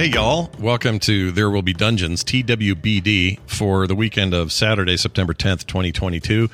Hey, y'all. Welcome to There Will Be Dungeons, TWBD, for the weekend of Saturday, September 10th, 2022.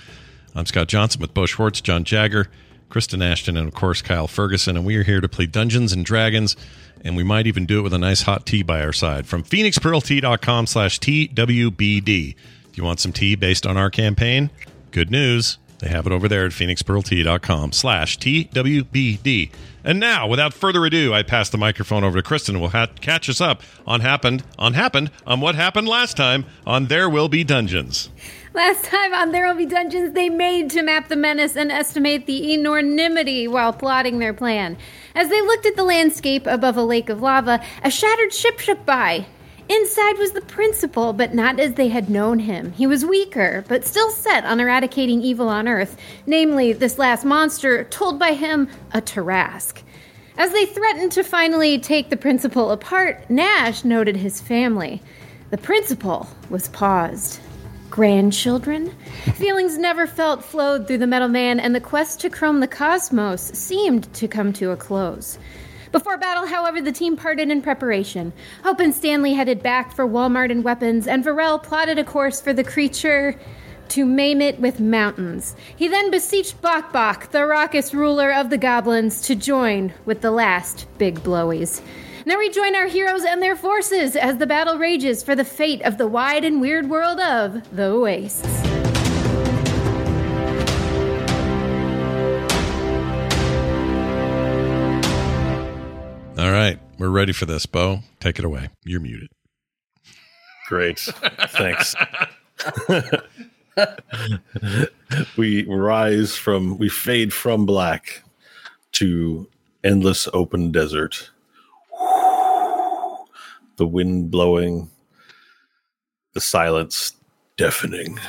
I'm Scott Johnson with Bo Schwartz, John Jagger, Kristen Ashton, and of course, Kyle Ferguson. And we are here to play Dungeons and Dragons, and we might even do it with a nice hot tea by our side. From phoenixpearltea.com slash TWBD. If you want some tea based on our campaign, good news. They have it over there at phoenixpearltea.com slash TWBD. And now, without further ado, I pass the microphone over to Kristen will ha- catch us up on happened, on happened, on what happened last time on There Will Be Dungeons. Last time on There Will Be Dungeons, they made to map the menace and estimate the enormity while plotting their plan. As they looked at the landscape above a lake of lava, a shattered ship shook by. Inside was the principal, but not as they had known him. He was weaker, but still set on eradicating evil on Earth, namely this last monster, told by him a Tarrasque. As they threatened to finally take the principal apart, Nash noted his family. The principal was paused. Grandchildren? Feelings never felt flowed through the metal man, and the quest to chrome the cosmos seemed to come to a close. Before battle, however, the team parted in preparation. Hope and Stanley headed back for Walmart and weapons, and Varel plotted a course for the creature to maim it with mountains. He then beseeched Bok the raucous ruler of the goblins, to join with the last big blowies. Now we join our heroes and their forces as the battle rages for the fate of the wide and weird world of the Wastes. All right, we're ready for this, Bo. Take it away. You're muted. Great. Thanks. we rise from, we fade from black to endless open desert. The wind blowing, the silence deafening.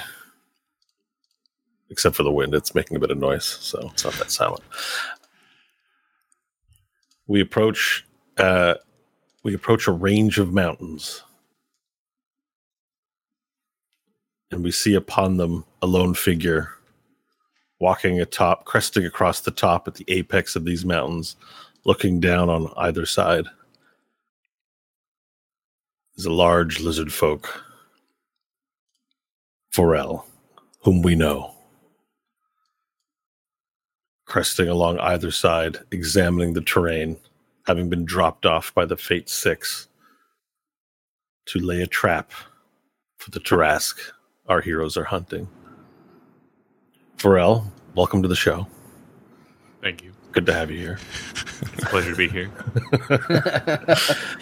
Except for the wind, it's making a bit of noise, so it's not that silent. We approach, uh, we approach a range of mountains. and we see upon them a lone figure walking atop, cresting across the top at the apex of these mountains, looking down on either side. Is a large lizard folk, Forel, whom we know. Cresting along either side, examining the terrain, having been dropped off by the Fate Six to lay a trap for the Tarrasque our heroes are hunting. Pharrell, welcome to the show. Thank you. Good to have you here. It's a pleasure to be here.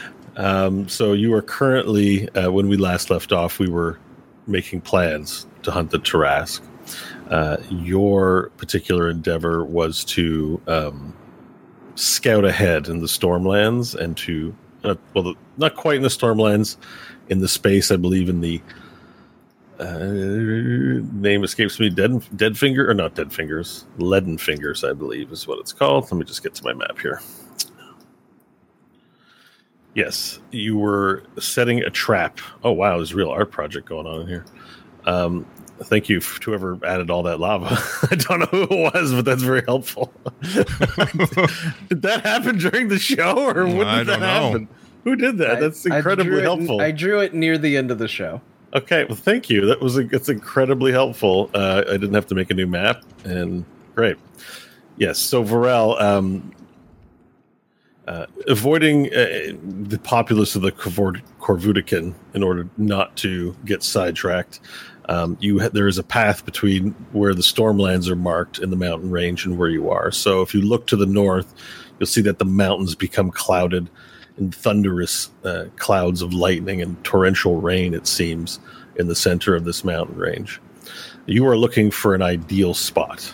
Um, so you are currently, uh, when we last left off, we were making plans to hunt the Tarrasque. Uh, your particular endeavor was to um, scout ahead in the Stormlands and to, uh, well, the, not quite in the Stormlands, in the space, I believe, in the uh, name escapes me. Dead, dead finger or not dead fingers? Leaden fingers, I believe, is what it's called. Let me just get to my map here. Yes, you were setting a trap. Oh wow, there's a real art project going on in here. Um, thank you to whoever added all that lava. I don't know who it was, but that's very helpful. did that happen during the show, or when did I that don't know. happen? Who did that? That's I- I incredibly drew it- helpful. I drew it near the end of the show. Okay, well, thank you. That was a, it's incredibly helpful. Uh, I didn't have to make a new map, and great. Yes, so Varel, um, uh, avoiding uh, the populace of the Corvor- Corvudican in order not to get sidetracked, um, you ha- there is a path between where the stormlands are marked in the mountain range and where you are. So if you look to the north, you'll see that the mountains become clouded in thunderous uh, clouds of lightning and torrential rain. It seems in the center of this mountain range. You are looking for an ideal spot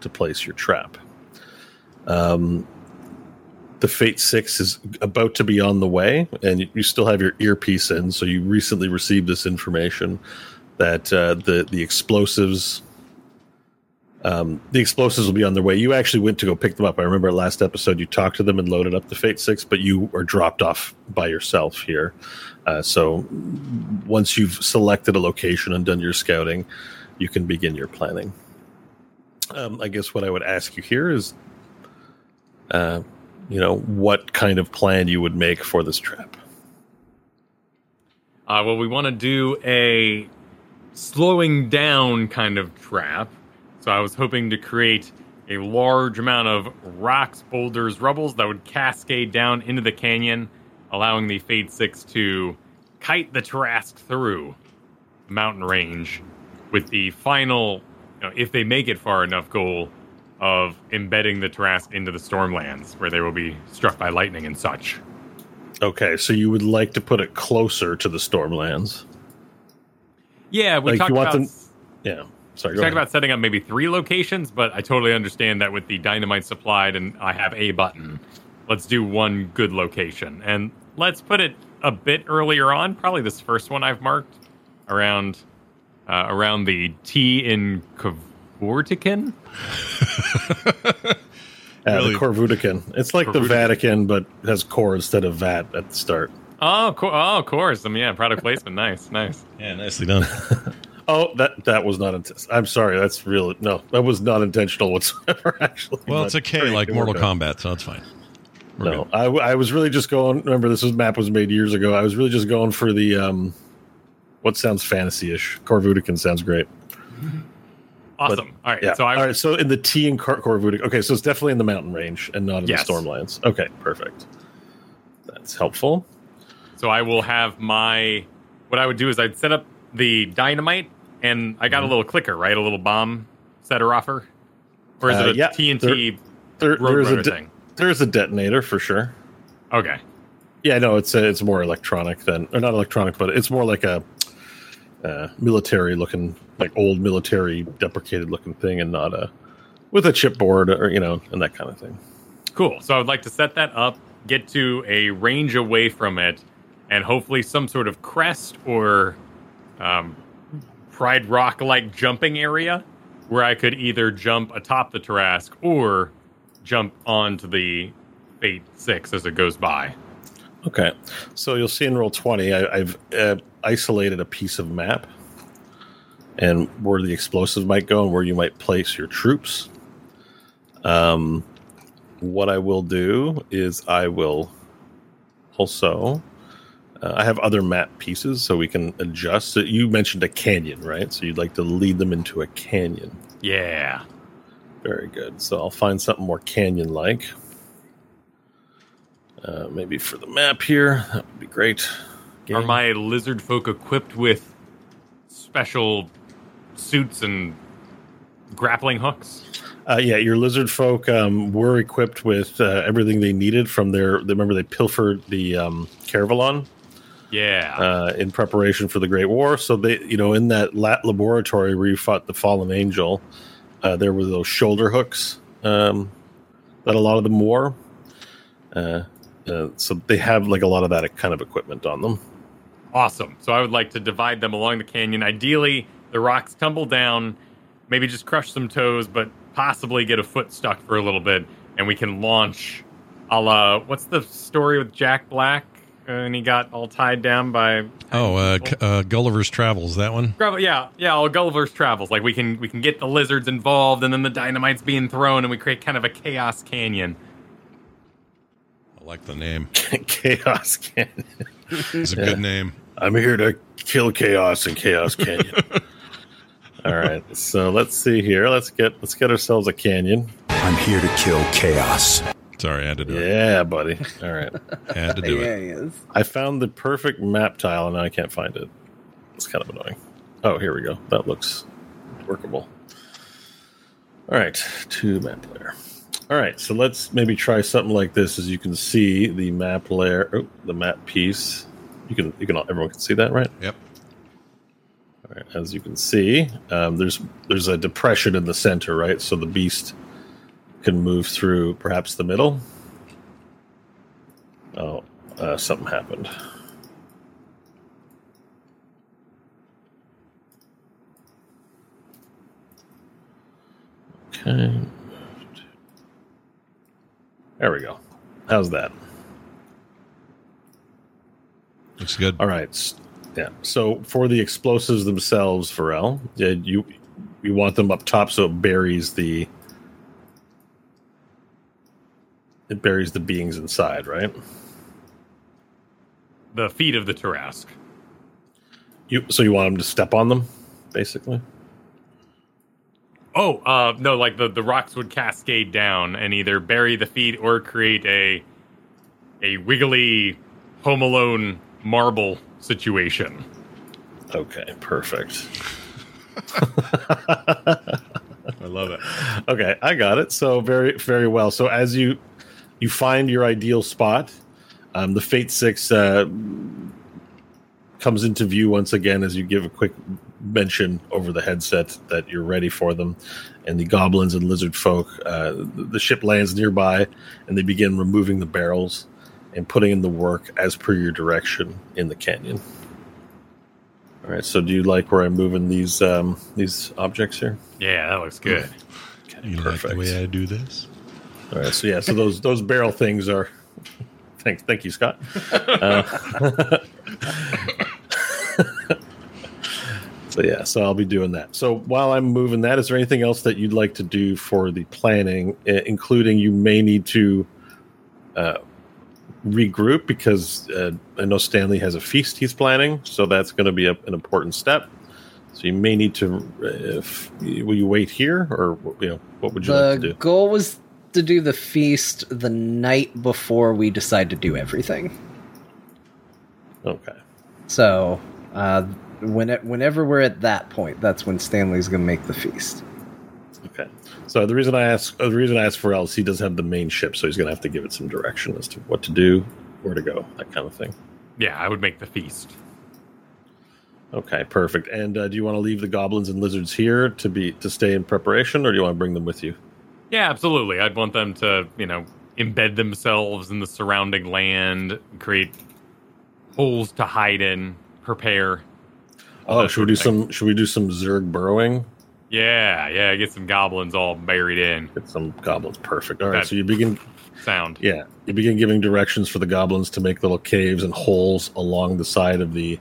to place your trap. Um, the Fate Six is about to be on the way, and you still have your earpiece in. So you recently received this information that uh, the the explosives, um, the explosives will be on their way. You actually went to go pick them up. I remember last episode you talked to them and loaded up the Fate Six, but you are dropped off by yourself here. Uh, so once you've selected a location and done your scouting, you can begin your planning. Um, I guess what I would ask you here is, uh, you know, what kind of plan you would make for this trap. Uh, well, we want to do a slowing down kind of trap. So I was hoping to create a large amount of rocks, boulders, rubbles that would cascade down into the canyon, allowing the Fate 6 to kite the Tarrasque through the mountain range with the final, you know, if they make it far enough, goal of embedding the Tarrasque into the Stormlands, where they will be struck by lightning and such. Okay, so you would like to put it closer to the Stormlands. Yeah, we Like, talked about them- Yeah. Sorry, we go talked ahead. about setting up maybe three locations, but I totally understand that with the dynamite supplied and I have a button, let's do one good location. And let's put it a bit earlier on, probably this first one I've marked around uh, around the T in Kavortican. Uh, Really? the Corvudican. It's like the Vatican, but has core instead of vat at the start. Oh, co- oh, of course. I mean, yeah, product placement. Nice, nice. Yeah, nicely done. Oh, that that was not. Int- I'm sorry. That's real. No, that was not intentional whatsoever. Actually, Well, it's a K like Mortal. Kombat, so it's fine. We're No, good. I, w- I was really just going. Remember, this was map was made years ago. I was really just going for the um, what sounds fantasy-ish. Corvudican sounds great. Awesome. All right. Yeah. So I All right. So in the T and Cor- Corvudic. Okay, so it's definitely in the mountain range and not in Yes. the Stormlands. Okay, perfect. That's helpful. So I will have my. What I would do is I'd set up the dynamite, and I Mm-hmm. got a little clicker, right? A little bomb setter offer, or is Uh, it a yeah, TNT There, there's a de- thing? there's a detonator for sure. Okay. Yeah, no, it's uh it's more electronic than or not electronic, but it's more like a uh, military looking, like old military deprecated looking thing, and not a with a chipboard or you know and that kind of thing. Cool. So I would like to set that up, get to a range away from it, and hopefully some sort of crest or um, Pride Rock like jumping area where I could either jump atop the Tarrasque or jump onto the Fate 6 as it goes by. Okay, so you'll see in Roll20, I, I've uh, isolated a piece of map and where the explosives might go and where you might place your troops. Um, what I will do is I will also. Uh, I have other map pieces, so we can adjust. So you mentioned a canyon, right? So you'd like to lead them into a canyon. Yeah. Very good. So I'll find something more canyon like. Uh, maybe for the map here. That would be great. Are my lizard folk equipped with special suits and grappling hooks? Uh, yeah, your lizard folk um, were equipped with uh, everything they needed from their. Remember, they pilfered the um, Caravalon Yeah. uh, in preparation for the Great War. So they, you know, in that lat laboratory where you fought the fallen angel, uh, there were those shoulder hooks um, that a lot of them wore. Uh, uh, so they have like a lot of that kind of equipment on them. Awesome. So I would like to divide them along the canyon. Ideally, the rocks tumble down, maybe just crush some toes, but possibly get a foot stuck for a little bit, and we can launch. A la, what's the story with Jack Black? And he got all tied down by. Oh, uh, C- uh, Gulliver's Travels, that one? Yeah, yeah, all Gulliver's Travels. Like we can we can get the lizards involved, and then the dynamite's being thrown, and we create kind of a chaos canyon. I like the name. Chaos Canyon. It's a good name. I'm here to kill chaos in Chaos Canyon. All right, so let's see here. Let's get let's get ourselves a canyon. I'm here to kill chaos. Sorry, I had to do it. Yeah, buddy. All right, I had to do yeah, it. he is. I found the perfect map tile and now I can't find it. It's kind of annoying. Oh, here we go. That looks workable. All right, to map layer. All right, so let's maybe try something like this. As you can see, the map layer, oh, the map piece. You can, you can, everyone can see that, right? Yep. All right, as you can see, um, there's there's a depression in the center, right? So the beast can move through perhaps the middle. Oh, uh, something happened. Okay. There we go. How's that? Looks good. All right. Yeah. So for the explosives themselves, Pharrell, yeah, you you want them up top so it buries the it buries the beings inside, right? The feet of the Tarrasque. You so you want them to step on them, basically. Oh, uh, no, like the, the rocks would cascade down and either bury the feet or create a a wiggly Home Alone marble situation. Okay, perfect. I love it. Okay, I got it. So very very well. So as you you find your ideal spot, um, the Fate Six uh, comes into view once again as you give a quick mention over the headset that you're ready for them, and the goblins and lizard folk. Uh, the the ship lands nearby, and they begin removing the barrels and putting in the work as per your direction in the canyon. All right. So, do you like where I'm moving these um, these objects here? Yeah, that looks good. You like the way I do this? All right, so yeah, so those those barrel things are. Thank, thank you, Scott. Uh, so yeah, so I'll be doing that. So while I'm moving that, is there anything else that you'd like to do for the planning, including you may need to uh, regroup because uh, I know Stanley has a feast he's planning, so that's going to be a, an important step. So you may need to. Uh, if, will you wait here, or you know, what would you like to do? The goal was to do the feast the night before we decide to do everything. Okay. So, uh, when it, whenever we're at that point, that's when Stanley's going to make the feast. Okay. So the reason I ask, uh, the reason I ask for is he does have the main ship, so he's going to have to give it some direction as to what to do, where to go, that kind of thing. Yeah, I would make the feast. Okay, perfect. And uh, do you want to leave the goblins and lizards here to be to stay in preparation, or do you want to bring them with you? Yeah, absolutely. I'd want them to, you know, embed themselves in the surrounding land, create holes to hide in, prepare. Oh, should we do some? Should we do some Zerg burrowing? Yeah, yeah, get some goblins all buried in. Get some goblins. Perfect. All right. That- So you begin. Sound. Yeah, you begin giving directions for the goblins to make little caves and holes along the side of the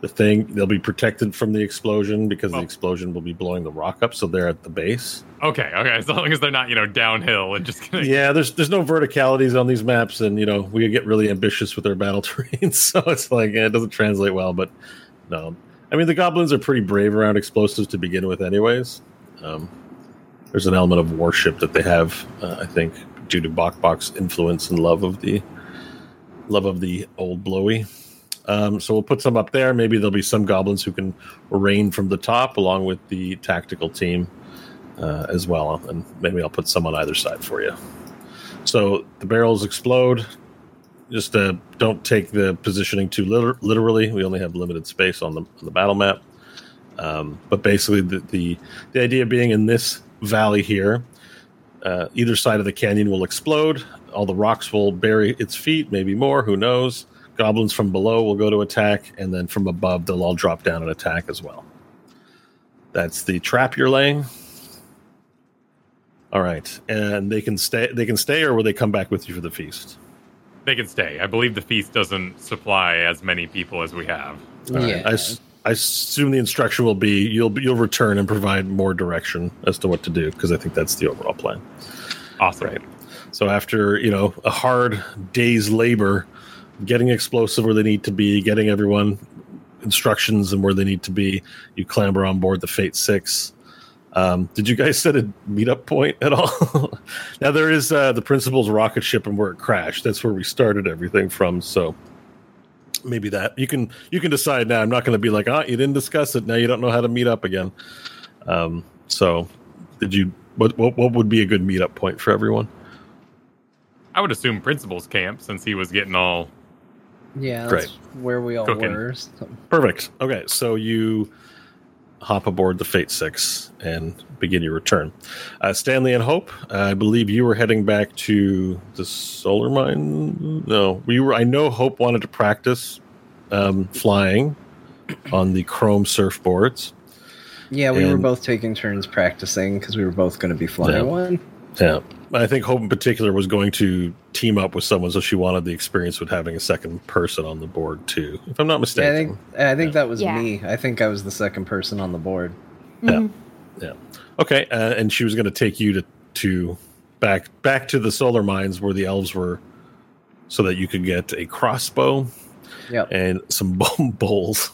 the thing. They'll be protected from the explosion because the Oh. explosion will be blowing the rock up. So they're at the base. Okay, okay. As long as they're not, you know, downhill and just gonna yeah, there's there's no verticalities on these maps, and you know we get really ambitious with our battle terrain, so it's like eh, it doesn't translate well. But no, I mean the goblins are pretty brave around explosives to begin with, anyways. Um, there's an element of worship that they have, uh, I think, due to Bok Bok's influence and love of the love of the old blowy. Um, so we'll put some up there. Maybe there'll be some goblins who can rain from the top, along with the tactical team uh, as well, and maybe I'll put some on either side for you. So the barrels explode. Just uh, don't take the positioning too liter- literally. We only have limited space on the on the battle map. Um, but basically, the, the the idea being in this valley here, uh, either side of the canyon will explode. All the rocks will bury its feet, maybe more. Who knows? Goblins from below will go to attack, and then from above they'll all drop down and attack as well. That's the trap you're laying. All right, and they can stay. They can stay, or will they come back with you for the feast? they can stay. I believe the feast doesn't supply as many people as we have. All right. yeah. I, s- I assume the instruction will be you'll be- you'll return and provide more direction as to what to do because I think that's the overall plan. Awesome. Right. So after you know a hard day's labor getting explosive where they need to be, getting everyone instructions and where they need to be. You clamber on board the Fate Six. Um, did you guys set a meetup point at all? now there is uh, the principal's rocket ship and where it crashed. That's where we started everything from. So maybe that you can you can decide now. I'm not going to be like, ah, you didn't discuss it. Now you don't know how to meet up again. Um, so did you? What, what what would be a good meetup point for everyone? I would assume principal's camp since he was getting all. Yeah, that's where we all Cooking. were. so- Perfect. Okay, so you hop aboard the Fate Six and begin your return. Uh, Stanley and Hope, I believe you were heading back to the solar mine. No, we were. I know Hope wanted to practice um, flying on the chrome surfboards. Yeah, we were both taking turns practicing because we were both going to be flying Yeah. one. Yeah, I think Hope in particular was going to team up with someone, so she wanted the experience with having a second person on the board too. If I'm not Yeah, I mistaken. think I think that was Yeah. me. I think I was the second person on the board. Yeah. Yeah. Okay. Uh, and she was going to take you to to back back to the solar mines where the elves were, so that you could get a crossbow Yep. and some bowl- bowls,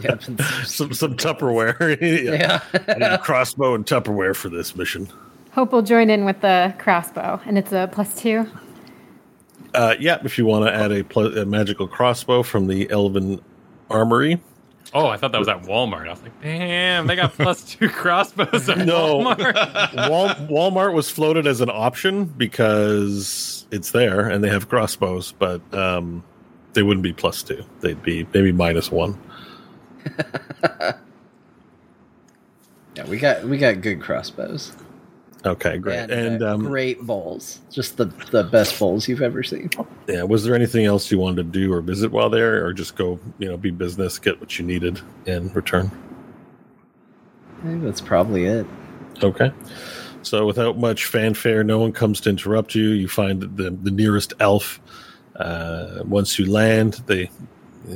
yep. some some Tupperware. yeah. I need a yeah. crossbow and Tupperware for this mission. Hope will join in with the crossbow, and it's a plus two. Uh, yeah. If you want to add a, pl- a magical crossbow from the Elven Armory. Oh, I thought that was at Walmart. I was like, damn, they got plus two crossbows at No. Walmart. Wal- Walmart was floated as an option because it's there and they have crossbows, but um, they wouldn't be plus two. They'd be maybe minus one. Yeah, we got we got good crossbows. Okay, great. And, And, uh, um, great bowls. Just the the best bowls you've ever seen. yeah, was there anything else you wanted to do or visit while there, or just go, you know, be business, get what you needed, and return? I think that's probably it. Okay. So without much fanfare, no one comes to interrupt you. You find the the nearest elf. Uh, once you land, they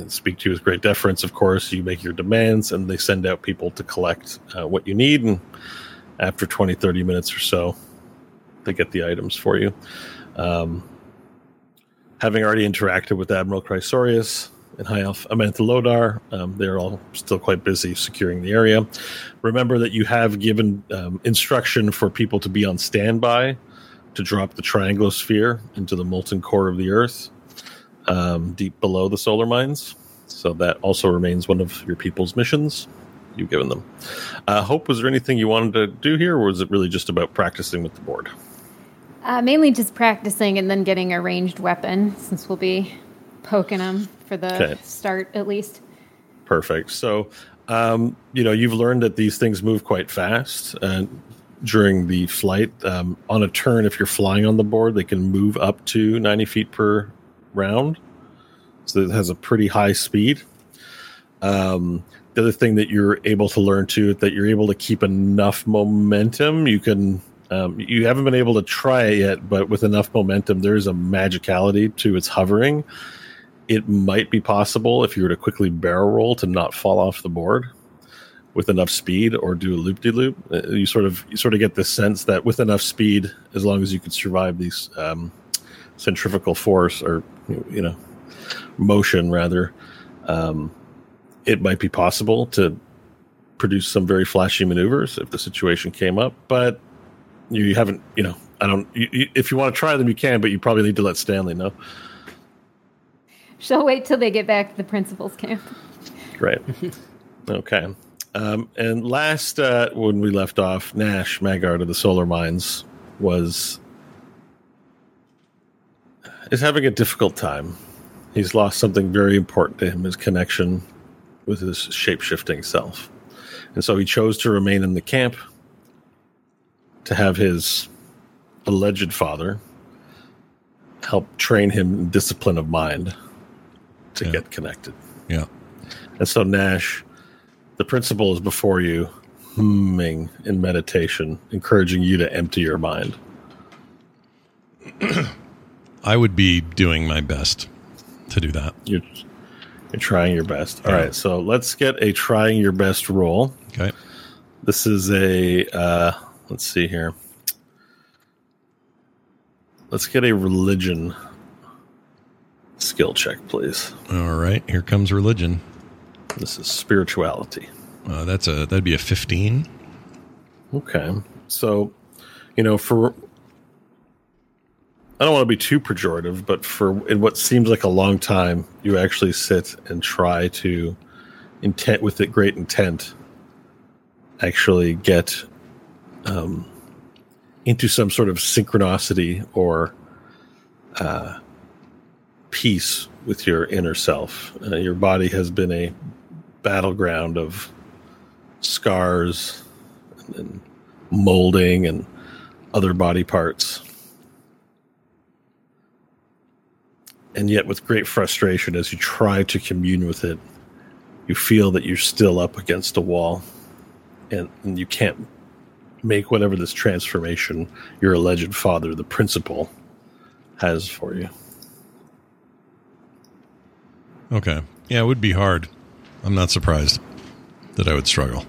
speak to you with great deference. Of course, you make your demands, and they send out people to collect uh, what you need. And after 20, 30 minutes or so, they get the items for you. Um, having already interacted with Admiral Chrysorius and High Elf Amantha Lodar, um, they're all still quite busy securing the area. Remember that you have given um, instruction for people to be on standby to drop the trianglosphere into the molten core of the Earth, um, deep below the solar mines. So that also remains one of your people's missions you've given them. Uh, Hope, was there anything you wanted to do here, or was it really just about practicing with the board? Uh, mainly just practicing and then getting a ranged weapon, since we'll be poking them for the Okay. start at least. Perfect. So, um, you know, you've learned that these things move quite fast uh, during the flight. Um, on a turn, if you're flying on the board, they can move up to 90 feet per round. So it has a pretty high speed. Um, the other thing that you're able to learn too, that you're able to keep enough momentum. You can. Um, you haven't been able to try it yet, but with enough momentum, there is a magicality to its hovering it might be possible if you were to quickly barrel roll to not fall off the board with enough speed or do a loop de loop. You sort of you sort of get the sense that with enough speed, as long as you could survive these um, centrifugal force or you know motion rather, um, it might be possible to produce some very flashy maneuvers if the situation came up. But you haven't, you know, I don't. You, you, if you want to try them, you can, but you probably need to let Stanley know. She'll wait till they get back to the principal's camp. Right. okay. Um, and last, uh, when we left off, Nash Magard of the Solar Mines was is having a difficult time. He's lost something very important to him: his connection with his shape shifting self, and so he chose to remain in the camp to have his alleged father help train him in discipline of mind to Yeah. get connected. Yeah. And so, Nash, the principal is before you, humming in meditation, encouraging you to empty your mind. I would be doing my best to do that. You're, you're trying your best. All right, so let's get a trying your best roll. Okay. This is a, uh, let's see here. Let's get a religion skill check, please. All right, here comes religion. This is spirituality. Uh, that's a that'd be a fifteen. Okay. So, you know, for I don't want to be too pejorative, but for in what seems like a long time, you actually sit and try to intent with it great intent actually get um, into some sort of synchronicity or uh, peace with your inner self. Uh, your body has been a battleground of scars and, and molding and other body parts. And yet, with great frustration, as you try to commune with it, you feel that you're still up against a wall and, and you can't make whatever this transformation your alleged father, the principal, has for you. Okay, yeah, it would be hard. I'm not surprised that I would struggle.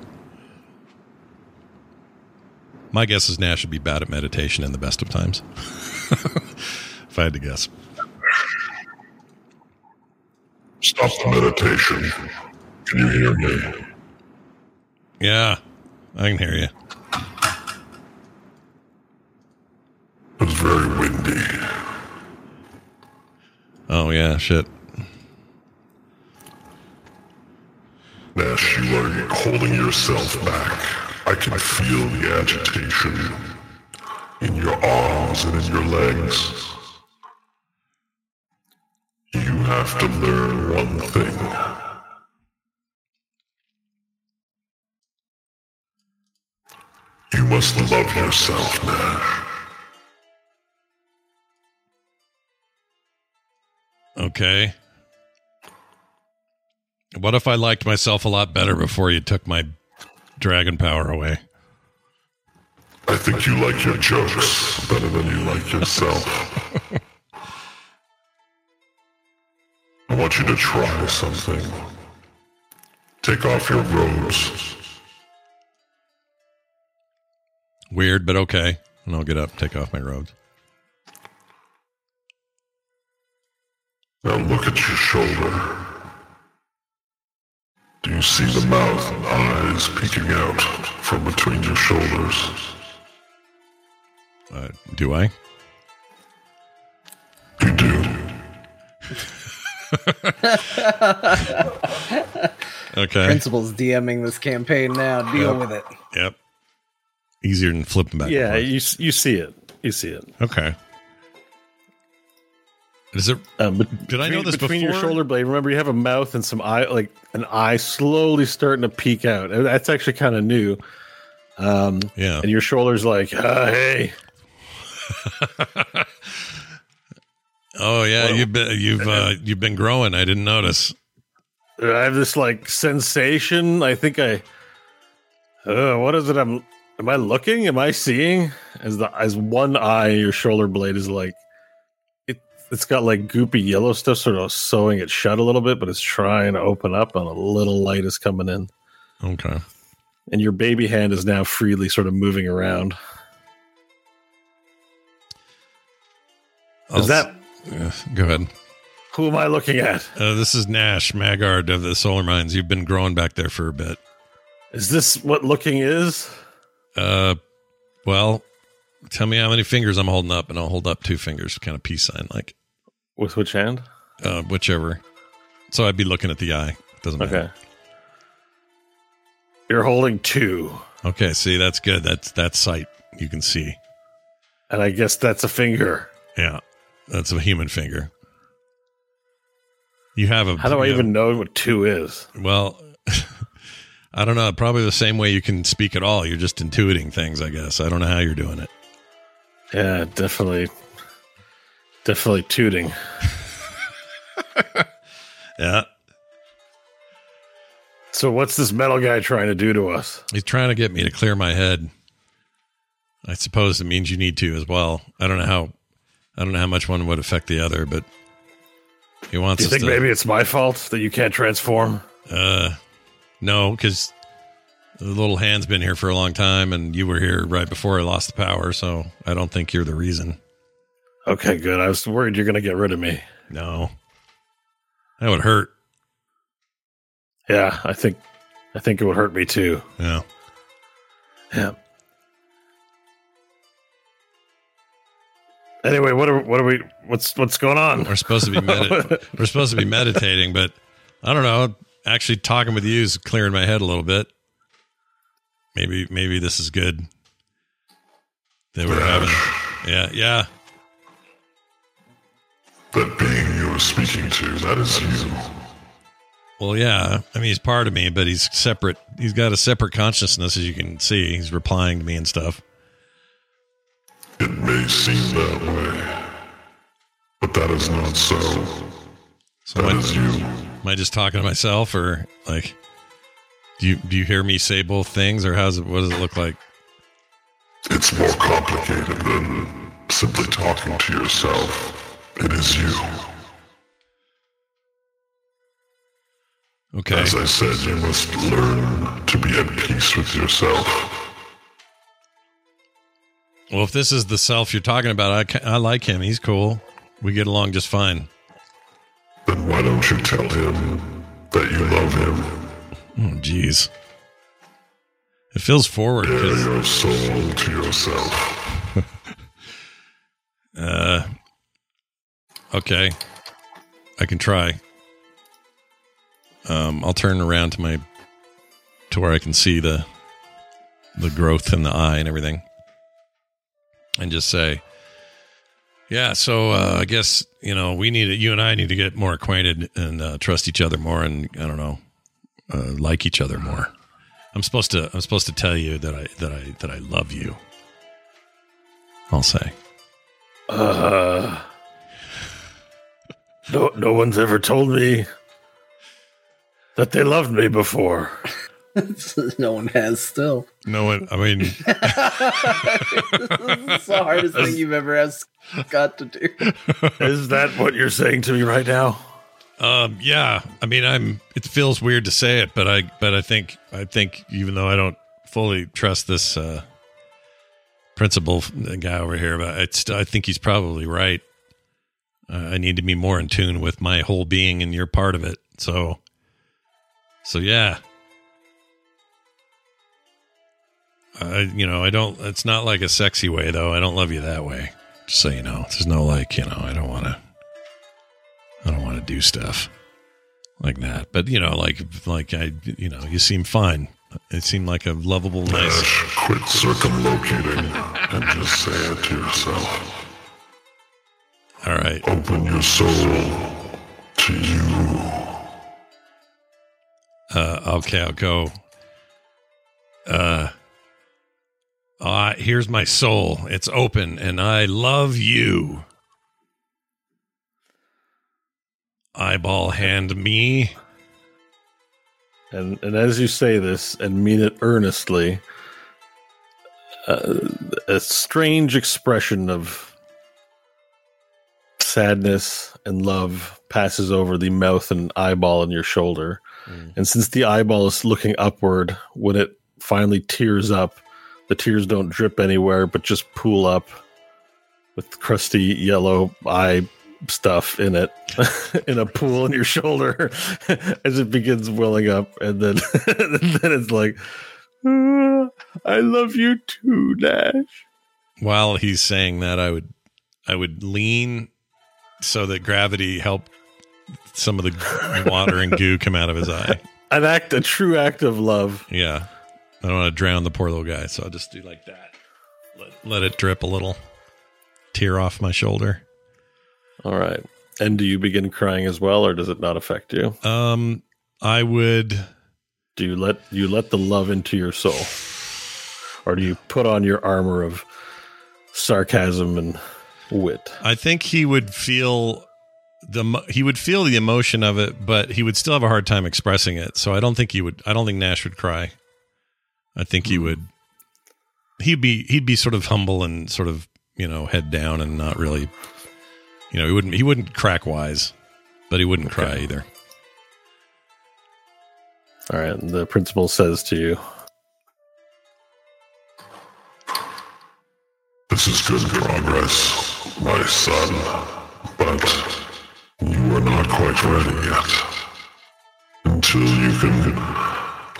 My guess is Nash would be bad at meditation in the best of times. if I had to guess. Stop the meditation. Can you hear me? Yeah, I can hear you. It's very windy. Oh yeah, shit. Nash, you are holding yourself back. I can feel the agitation in your arms and in your legs. You have to learn one thing. You must love yourself, Nash. Okay. What if I liked myself a lot better before you took my dragon power away? I think you like your jokes better than you like yourself. Want you to try something. Take off your robes. Weird, but okay. And I'll get up, take off my robes. Now look at your shoulder. Do you see the mouth and eyes peeking out from between your shoulders? Uh, do I? You do. Okay. Principal's DMing this campaign now. Deal with it. Yep. Easier than flipping back. Yeah, you you see it. You see it. Okay. Is it? Um, but Did I know this between your shoulder blade? Remember, you have a mouth and some eye, like an eye, slowly starting to peek out. That's actually kind of new. Um, Yeah. and your shoulders like, ah, hey, Oh yeah, Well- you've been you've uh, you've been growing. I didn't notice. I have this like sensation. I think I, uh, what is it? I'm, am I looking? Am I seeing? As the as one eye, your shoulder blade is like, it it's got like goopy yellow stuff, sort of sewing it shut a little bit, but it's trying to open up, and a little light is coming in. Okay. and your baby hand is now freely sort of moving around. I'll Is that s- uh, go ahead? who am I looking at? Uh, this is Nash Magard of the Solar Mines. You've been growing back there for a bit. Is this what looking is? Uh, well, tell me how many fingers I'm holding up, and I'll hold up two fingers, kind of peace sign, like With which hand? uh, whichever. So I'd be looking at the eye. Doesn't matter. Okay. You're holding two, Okay. See, that's good. That's that's sight. You can see. and I guess that's a finger. Yeah, that's a human finger. You have a. How do I even know what two is? Well, I don't know. Probably the same way you can speak at all. You're just intuiting things, I guess. I don't know how you're doing it. Yeah, definitely, definitely tooting. Yeah. So what's this metal guy trying to do to us? He's trying to get me to clear my head. I suppose it means you need to as well. I don't know how. I don't know how much one would affect the other, but he wants Do you think to. maybe it's my fault that you can't transform? Uh, no, because the little hand's been here for a long time, and you were here right before I lost the power. So I don't think you're the reason. Okay, good. I was worried you're going to get rid of me. No, That would hurt. Yeah, I think I think it would hurt me too. Yeah. Yeah. Anyway, what are what are we? What's what's going on? We're supposed to be medit- we're supposed to be meditating, but I don't know. Actually, talking with you is clearing my head a little bit. Maybe maybe this is good. That we're having. Yeah, yeah. That being you are speaking to, that is you. Well, yeah. I mean, he's part of me, but he's separate. He's got a separate consciousness, as you can see. He's replying to me and stuff. It may seem that way, but that is not so. So That am is I, you. am I just talking to myself, or like, do you do you hear me say both things, or how's it? What does it look like? It's more complicated than simply talking to yourself. It is you. Okay. As I said, you must learn to be at peace with yourself. Well, if this is the self you're talking about, I I like him. He's cool. We get along just fine. Then why don't you tell him that you love him? Oh, jeez. It feels forward because your soul to yourself. uh, okay, I can try. Um, I'll turn around to my to where I can see the the growth in the eye and everything, and just say, "Yeah." So uh, I guess you know we need you and I need to get more acquainted and uh, trust each other more, and I don't know, uh, like each other more. I'm supposed to I'm supposed to tell you that I that I that I love you. I'll say. Uh, no, no one's ever told me that they loved me before. no one has still. No one. I mean, This is the hardest thing you've ever asked Scott to do. Is that what you're saying to me right now? um, yeah. I mean, I'm. It feels weird to say it, but I. But I think. I think even though I don't fully trust this uh, principal guy over here, but I, st- I think he's probably right. Uh, I need to be more in tune with my whole being, and you're part of it. So. So yeah. I, you know, I don't. It's not like a sexy way, though. I don't love you that way. Just so you know, there's no like, you know, I don't want to. I don't want to do stuff like that. But you know, like, like I, you know, you seem fine. It seemed like a lovable, nice. Ash, quit circumlocating and just say it to yourself. All right. Open your soul to you. Uh, okay, I'll go. Uh, uh, here's my soul. It's open, and I love you. Eyeball hand me. And and as you say this and mean it earnestly, uh, a strange expression of sadness and love passes over the mouth and eyeball in your shoulder. And since the eyeball is looking upward, when it finally tears up, the tears don't drip anywhere but just pool up with crusty yellow eye stuff in it in a pool in your shoulder as it begins welling up and then then it's like "Ah, I love you too, Nash. While he's saying that, I would, I would lean so that gravity helped some of the water and goo come out of his eye. An act, a true act of love. Yeah. I don't want to drown the poor little guy, so I'll just do like that. Let, let it drip a little. Tear off my shoulder. All right. And do you begin crying as well, or does it not affect you? Um, I would. Do you let you let the love into your soul, or do you put on your armor of sarcasm and wit? I think he would feel the he would feel the emotion of it, but he would still have a hard time expressing it. So I don't think he would. I don't think Nash would cry. I think he hmm. would. He'd be he'd be sort of humble and sort of you know head down and not really. You know he wouldn't he wouldn't crack wise, but he wouldn't cry either. All right. The principal says to you, This is good progress, my son. But you are are not quite ready yet. Until you can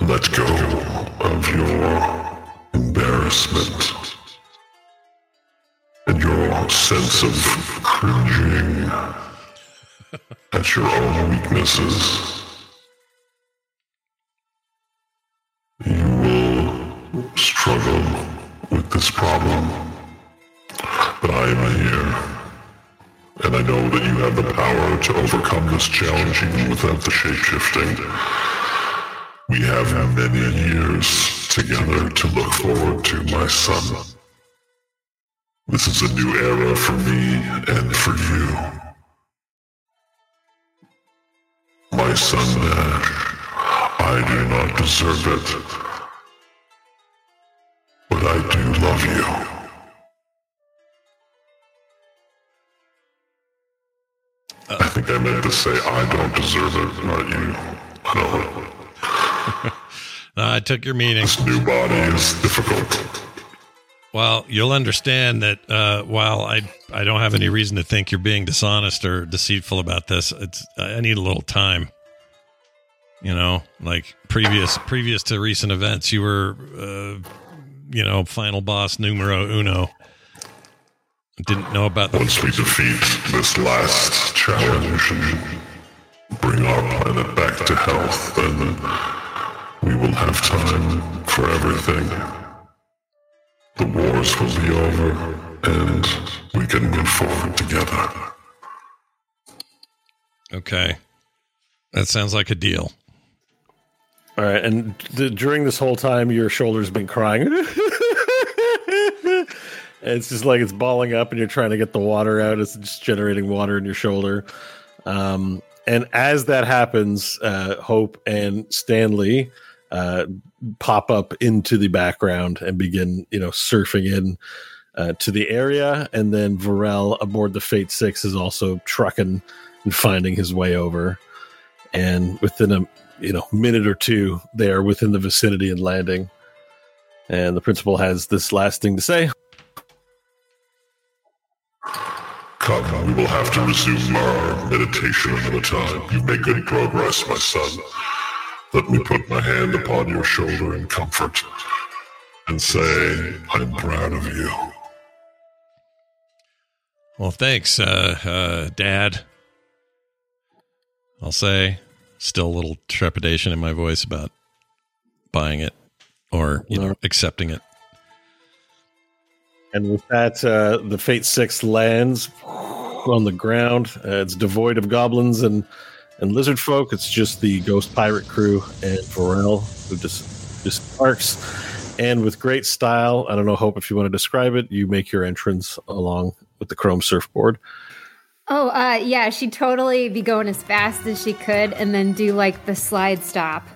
let go of your embarrassment and your sense of cringing at your own weaknesses. You will struggle with this problem, but I am here. And I know that you have the power to overcome this challenge even without the shape-shifting. We have many years together to look forward to, my son. This is a new era for me and for you. My son Nash, I do not deserve it. But I do love you. I think I meant to say I don't deserve it, not you. I don't. I took your meaning. This new body is difficult. Well, you'll understand that uh, while I I don't have any reason to think you're being dishonest or deceitful about this, it's I need a little time. You know, like previous previous to recent events, you were, uh, you know, final boss numero uno. Didn't know about the Once we defeat this last challenge and bring our planet back to health, then we will have time for everything. The wars will be over, and we can move forward together. Okay, that sounds like a deal. All right, and th- during this whole time, your shoulder's been crying. it's just like it's balling up, and you're trying to get the water out. It's just generating water in your shoulder. Um, and as that happens, uh, Hope and Stanley uh, pop up into the background and begin, you know, surfing in uh, to the area. And then Varel aboard the Fate Six is also trucking and finding his way over. And within a you know minute or two, they are within the vicinity and landing. And the principal has this last thing to say. Come, we will have to resume our meditation another time. You've made good progress, my son. Let me put my hand upon your shoulder in comfort and say, I'm proud of you. Well, thanks, uh, uh, Dad. I'll say, still a little trepidation in my voice about buying it or you know accepting it. And with that, uh, the Fate Six lands on the ground. Uh, it's devoid of goblins and and lizard folk. It's just the ghost pirate crew and Varel who just just parks. And with great style, I don't know, Hope, if you want to describe it, you make your entrance along with the chrome surfboard. Oh, uh, yeah, she'd totally be going as fast as she could and then do like the slide stop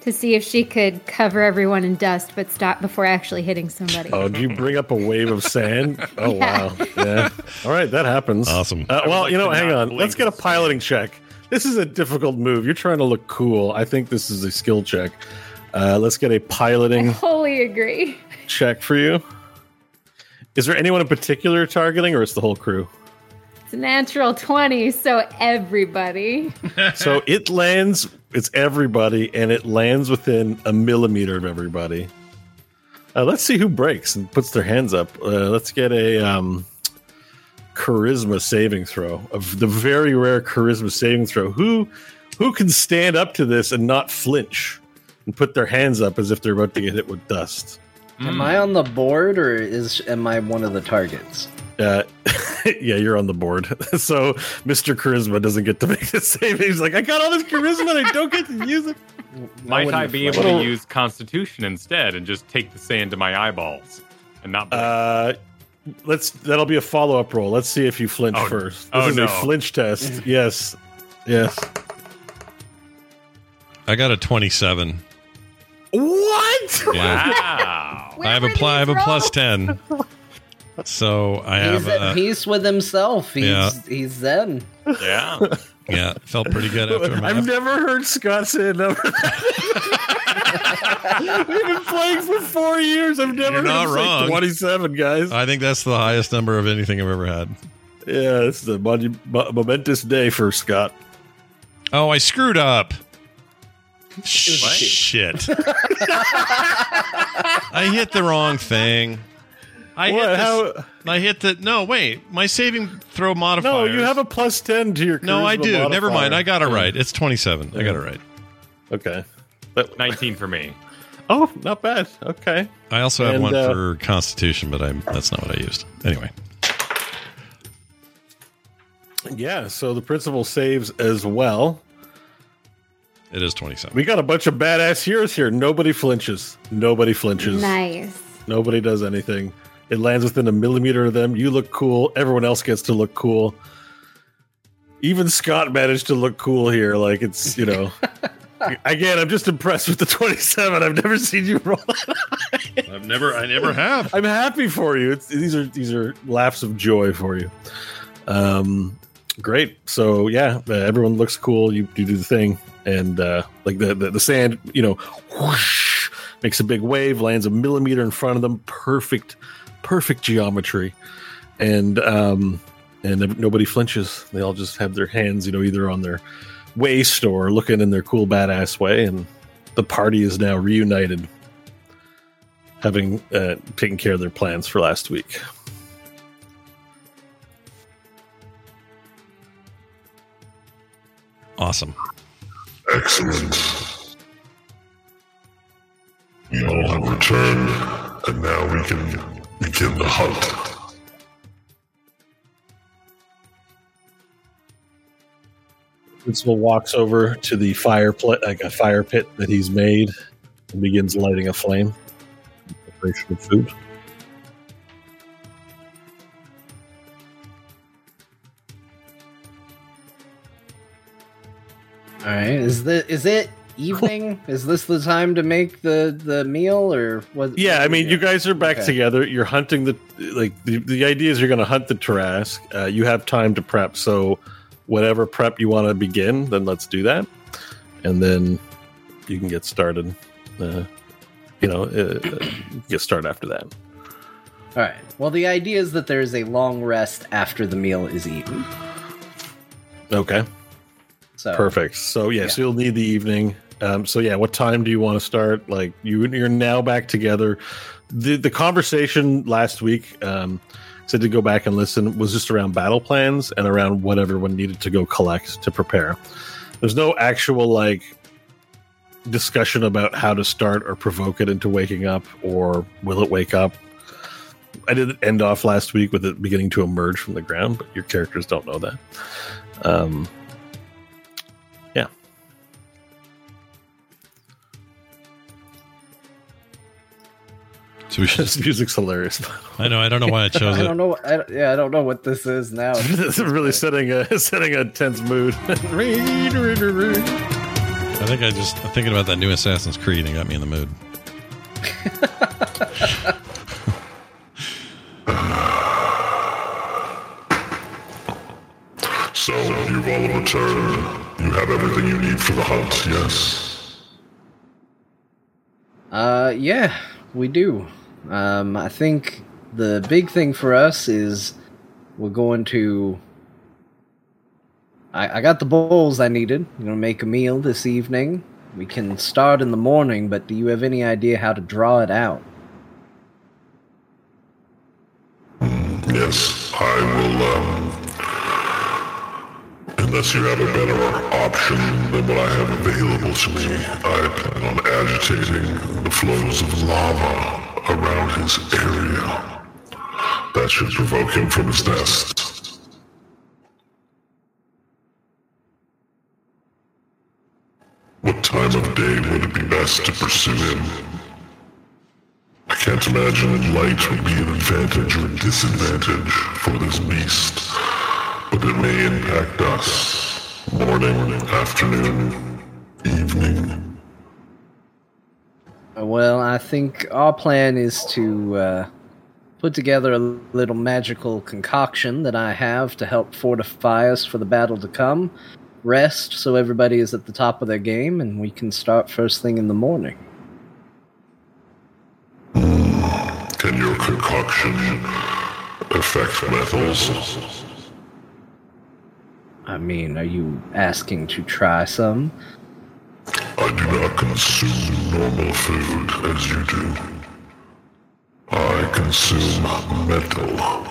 to see if she could cover everyone in dust but stop before actually hitting somebody. Oh, do you bring up a wave of sand? Oh, Yeah. wow. Yeah. All right, that happens. Awesome. Uh, well, you know, to hang on. blink Let's get a piloting check. This is a difficult move. You're trying to look cool. I think this is a skill check. Uh, let's get a piloting wholly agree. check for you. Is there anyone in particular targeting, or is the whole crew? It's a natural 20, so everybody. So it lands. It's everybody, and it lands within a millimeter of everybody. Uh, let's see who breaks and puts their hands up. Uh, let's get a um, charisma saving throw of the very rare charisma saving throw. Who who can stand up to this and not flinch and put their hands up as if they're about to get hit with dust? Am I on the board or is am I one of the targets? Uh, yeah, you're on the board. so Mr. Charisma doesn't get to make the save. He's like, I got all this charisma and I don't get to use it. Might wouldn't I be able to use Constitution instead and just take the sand to my eyeballs and not? blink? Uh, let's. That'll be a follow up roll. Let's see if you flinch Oh, first. This oh, is a flinch test. yes, yes. I got a 27. What? Yeah. wow. I have a pl- I have a plus 10. So I have He's at uh, peace with himself. He's yeah. he's zen. Yeah. yeah, felt pretty good after a I've never heard Scott say a number. We've been playing for four years. I've never You're not wrong. say 27, guys. I think that's the highest number of anything I've ever had. yeah, it's a monu- mo- momentous day for Scott. Oh, I screwed up. Shit. I hit the wrong thing. I What? hit How- I hit the no. Wait, my saving throw modifier. No, you have a plus ten to your. no. I charisma do. Never modifier. mind. I got it right. It's twenty-seven. I got it right. Okay. But, 19 for me. Oh, not bad. Okay. I also have And, one uh, for Constitution, but I'm that's not what I used. Anyway, Yeah. So the principal saves as well. it is twenty-seven. We got a bunch of badass heroes here. Nobody flinches. Nobody flinches. Nice. Nobody does anything. It lands within a millimeter of them. You look cool. Everyone else gets to look cool. Even Scott managed to look cool here. Like it's you know. Again, I'm just impressed with the 27. I've never seen you roll. I've never. I never have. I'm happy for you. It's, these are these are laughs of joy for you. Um, great. So yeah, uh, everyone looks cool. You, you do the thing, and uh, like the, the the sand, you know, whoosh, makes a big wave, lands a millimeter in front of them. Perfect, perfect geometry, and um, and nobody flinches. They all just have their hands, you know, either on their waist or looking in their cool badass way, and the party is now reunited having uh, taken care of their plans for last week. Awesome. Excellent. We all have returned, and now we can begin the hunt. Principal walks over to the fire pit, like a fire pit that he's made, and begins lighting a flame. Preparation of food. All right. Is the is it evening? is this the time to make the the meal or what? Yeah, what I mean, do you guys are back Okay. together. You're hunting the like the, the idea is you're going to hunt the Tarrasque. Uh, you have time to prep, so whatever prep you want to begin, then let's do that, and then you can get started. Uh, you know, uh, uh, get started after that. All right. Well, the idea is that there is a long rest after the meal is eaten. Okay. So Perfect. So yeah, Yeah. so you'll need the evening. Um, so yeah, what time do you want to start? Like you, you're now back together. The the conversation last week, um, said to go back and listen, was just around battle plans and around what everyone needed to go collect to prepare. There's no actual like discussion about how to start or provoke it into waking up or will it wake up. I did end off last week with it beginning to emerge from the ground, but your characters don't know that. Um, So we should. this music's hilarious. I know. I don't know why I chose I it. I don't know. I, yeah, I don't know what this is now. this is really setting a setting a tense mood. I think I just I'm thinking about that new Assassin's Creed and it got me in the mood. So, you've all returned. You have everything you need for the hunt, yes? Uh, yeah, we do. Um, I think the big thing for us is we're going to. I, I got the bowls I needed. I'm gonna make a meal this evening. We can start in the morning, but do you have any idea how to draw it out? Yes, I will, um. Unless you have a better option than what I have available to me, I plan on agitating the flows of lava around his area. That should provoke him from his nest. What time of day would it be best to pursue him? I can't imagine light would be an advantage or disadvantage for this beast, but it may impact us. Morning, afternoon, evening. Well, I think our plan is to uh, put together a little magical concoction that I have to help fortify us for the battle to come. Rest so everybody is at the top of their game, and we can start first thing in the morning. Can your concoction affect metals? I mean, are you asking to try some? I do not consume normal food as you do. I consume metal.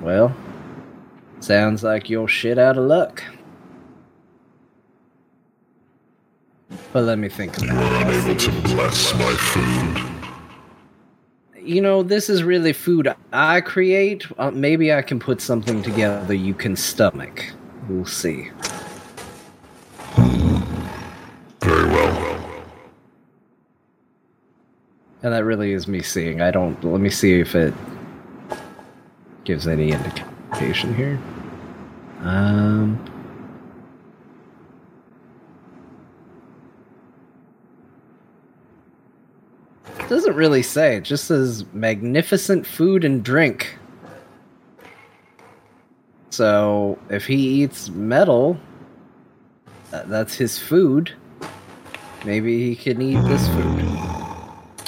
Well, sounds like you're shit out of luck. But let me think You about are unable to bless my food. You know, this is really food I create. Uh, maybe I can put something together you can stomach. We'll see. Very well. And that really is me seeing. I don't. Let me see if it gives any indication here. Um. Doesn't really say. It just says magnificent food and drink. So if he eats metal, Uh, that's his food. Maybe he can eat this food.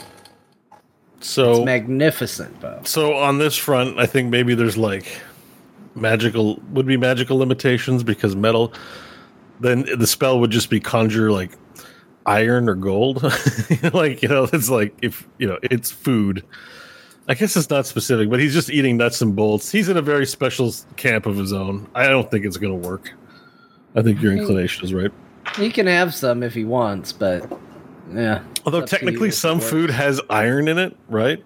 So It's magnificent, Bo. So on this front, I think maybe there's like magical would be magical limitations because metal. Then the spell would just be conjure like iron or gold. like you know, it's like if you know it's food. I guess it's not specific, but he's just eating nuts and bolts. He's in a very special camp of his own. I don't think it's going to work. I think your inclination is right. He can have some if he wants, but yeah. Although Up to you technically some food has iron in it, right?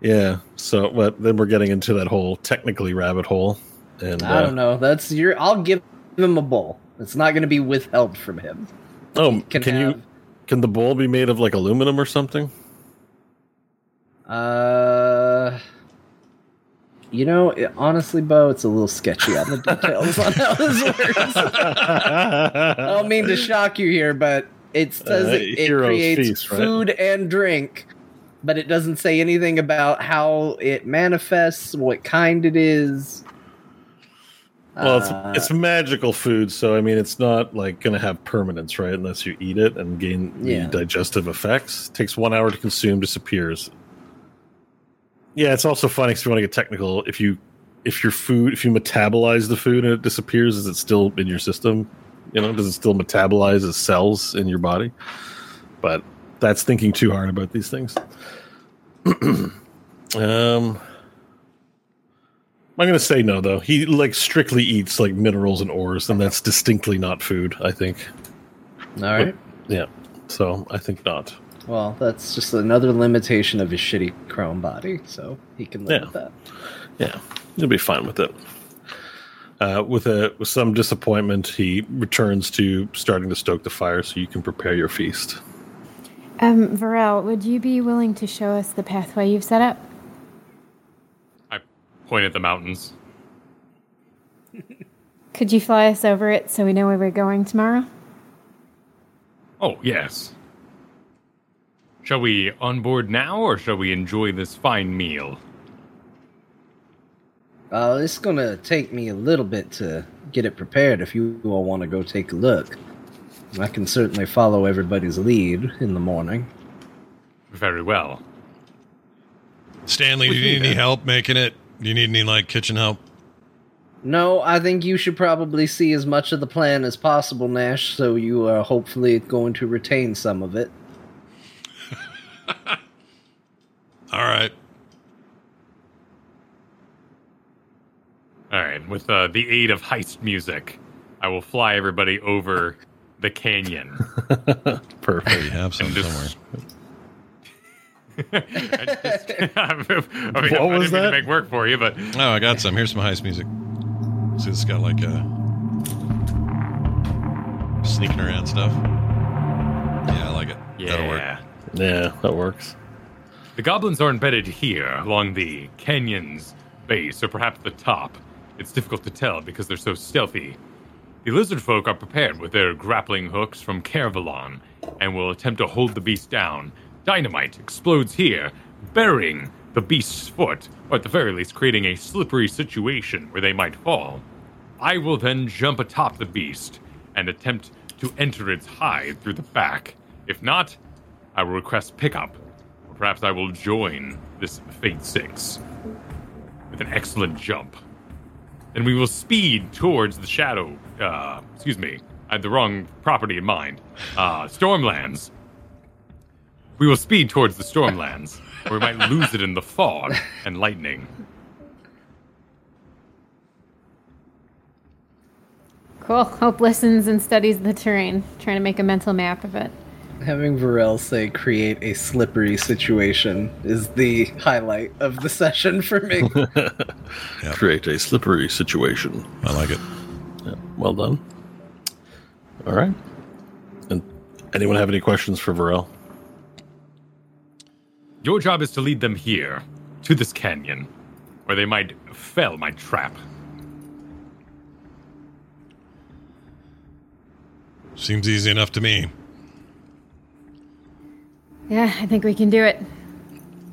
Yeah. So, but then we're getting into that whole technically rabbit hole, and I uh, don't know. That's your. I'll give him a bowl. It's not going to be withheld from him. Oh, can can, you? Can the bowl be made of like aluminum or something? Uh, you know, it- honestly, Bo, it's a little sketchy on the details on how this works. I don't mean to shock you here, but it says Uh, it, it creates feast, right? food and drink, but it doesn't say anything about how it manifests, what kind it is. Well, it's Uh, it's magical food, so I mean, it's not like going to have permanence, right? Unless you eat it and gain Yeah. the digestive effects. takes one hour to consume, disappears. Yeah, it's also funny if you want to get technical. If you if your food, if you metabolize the food and it disappears, is it still in your system? You know, does it still metabolize as cells in your body? But that's thinking too hard about these things. um. I'm gonna say no though. He like strictly eats like minerals and ores, and that's distinctly not food. I think. all right. Yeah. So I think not. Well, that's just another limitation of his shitty chrome body, so he can live Yeah. with that. Yeah, he'll be fine with it. Uh, with a with some disappointment, he returns to starting to stoke the fire, so you can prepare your feast. Um, Varel, would you be willing to show us the pathway you've set up? I point at the mountains. Could you fly us over it so we know where we're going tomorrow? Oh, yes. Shall we onboard now, or shall we enjoy this fine meal? Uh, it's gonna take me a little bit to get it prepared if you all want to go take a look. I can certainly follow everybody's lead in the morning. Very well. Stanley, do you need any help making it? Do you need any like kitchen help? No, I think you should probably see as much of the plan as possible, Nash, so you are hopefully going to retain some of it. All right. All right, with uh, the aid of heist music, I will fly everybody over the canyon. You Perfect. have some And somewhere. just- I just- I mean, What I was didn't that? make work for you, but Oh, I got some. Here's some heist music. See, it's got like a sneaking around stuff. Yeah, I like it. That'll work. yeah. Yeah, that works. The goblins are embedded here along the canyon's base, or perhaps the top. It's difficult to tell because they're so stealthy. The lizard folk are prepared with their grappling hooks from Kervalon and will attempt to hold the beast down. Dynamite explodes here, burying the beast's foot, or at the very least creating a slippery situation where they might fall. I will then jump atop the beast and attempt to enter its hide through the back. If not, I will request pickup, perhaps I will join this Fate Six with an excellent jump. And we will speed towards the shadow. Uh, excuse me, I had the wrong property in mind. Uh, Stormlands. We will speed towards the Stormlands, or we might lose it in the fog and lightning. Cool. Hope listens and studies the terrain, trying to make a mental map of it. Having Varel say create a slippery situation is the highlight of the session for me. Create a slippery situation. I like it. Yeah, well done. All right. And anyone have any questions for Varel? Your job is to lead them here, to this canyon, where they might fell my trap. Seems easy enough to me. Yeah, I think we can do it.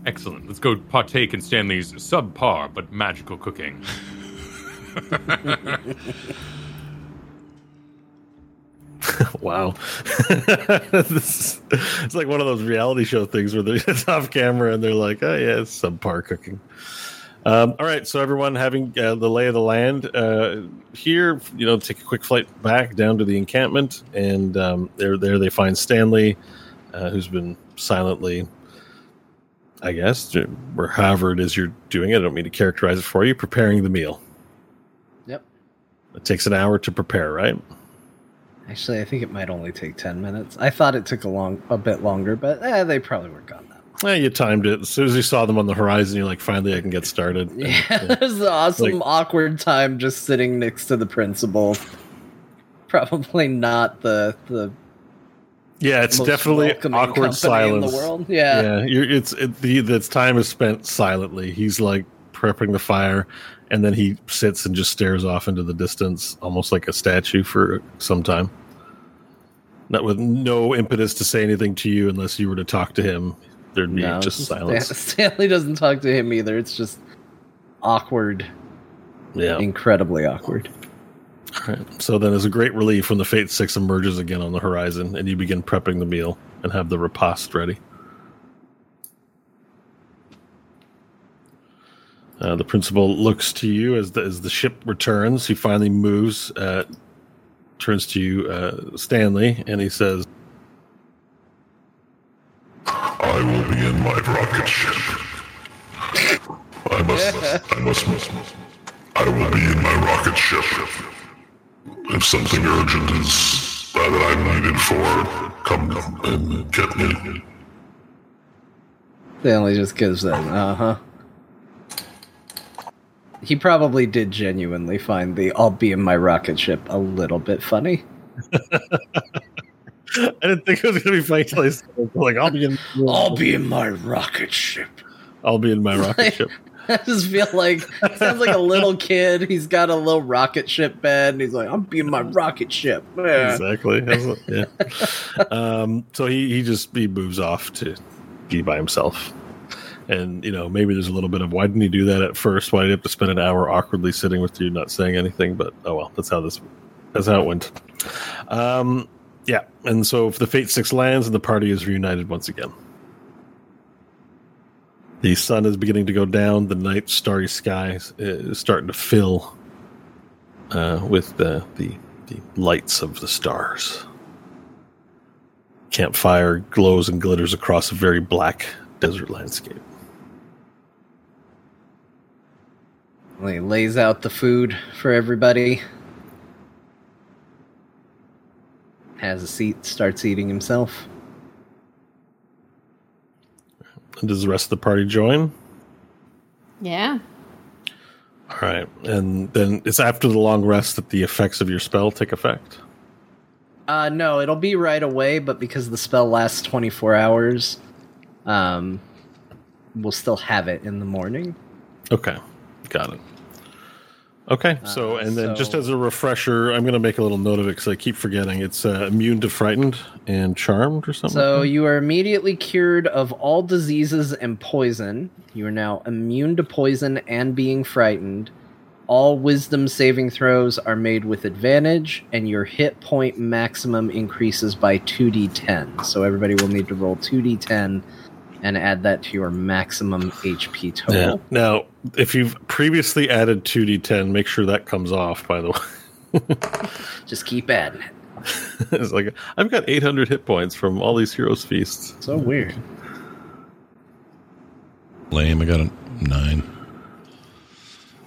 Excellent. Let's go partake in Stanley's subpar but magical cooking. wow. this is, it's like one of those reality show things where they're it's off camera and they're like, oh, yeah, it's subpar cooking. Um, all right, so everyone having uh, the lay of the land uh, here, you know, take a quick flight back down to the encampment, and um, there, there they find Stanley, uh, who's been silently, I guess, or however it is you're doing it. I don't mean to characterize it for you, preparing the meal. Yep. It takes an hour to prepare, right? Actually, I think it might only take ten minutes. I thought it took a long, a bit longer, but eh, they probably were gone that. Yeah, you timed it. As soon as you saw them on the horizon, you're like, finally, I can get started. And, Yeah, there's an awesome Like- awkward time just sitting next to the principal. Probably not the the yeah, it's definitely awkward silence. in the world. Yeah, yeah, you're, it's it, the the time is spent silently. He's like prepping the fire, and then he sits and just stares off into the distance, almost like a statue for some time. Not with no impetus to say anything to you unless you were to talk to him. There'd be No, just silence. Stanley doesn't talk to him either. It's just awkward, Yeah. incredibly awkward. All right. So then, as a great relief, when the Fate Six emerges again on the horizon, and you begin prepping the meal and have the repast ready. Uh, the principal looks to you as the as the ship returns. He finally moves, uh, turns to you, uh, Stanley, and he says, I will be in my rocket ship. I must, I must. must, must, I will be in my rocket ship. If something urgent is that I'm needed for, come and get me. Stanley just gives that, uh huh. He probably did genuinely find the "I'll be in my rocket ship" a little bit funny. "I didn't think it was going to be funny till he said like I'll be in, I'll be in my rocket ship. I'll be in my rocket ship." I just feel like sounds like a little kid. He's got a little rocket ship bed, and he's like, "I'm being my rocket ship." Yeah. exactly. yeah. um, so he he just he moves off to be by himself, and you know maybe there's a little bit of why didn't he do that at first? Why did he have to spend an hour awkwardly sitting with you, not saying anything? But oh well, that's how this that's how it went. Um, yeah, and so if the Fate Six lands and the party is reunited once again. The sun is beginning to go down. The night starry sky is starting to fill uh, with the, the the lights of the stars. Campfire glows and glitters across a very black desert landscape. He lays out the food for everybody. Has a seat, starts eating himself. And does the rest of the party join? Yeah. All right, and then it's after the long rest that the effects of your spell take effect. Uh, no, it'll be right away, but because the spell lasts 24 hours, um, we'll still have it in the morning. Okay, got it. Okay, so and then just as a refresher, I'm going to make a little note of it because I keep forgetting. It's uh, immune to frightened and charmed or something. So you are immediately cured of all diseases and poison. You are now immune to poison and being frightened. All wisdom saving throws are made with advantage, and your hit point maximum increases by 2d10. So everybody will need to roll 2d10 and add that to your maximum HP total. Yeah. Now, if you've previously added 2d10, make sure that comes off, by the way. Just keep adding it. it's like, I've got 800 hit points from all these Heroes Feasts. So weird. Lame. I got a nine.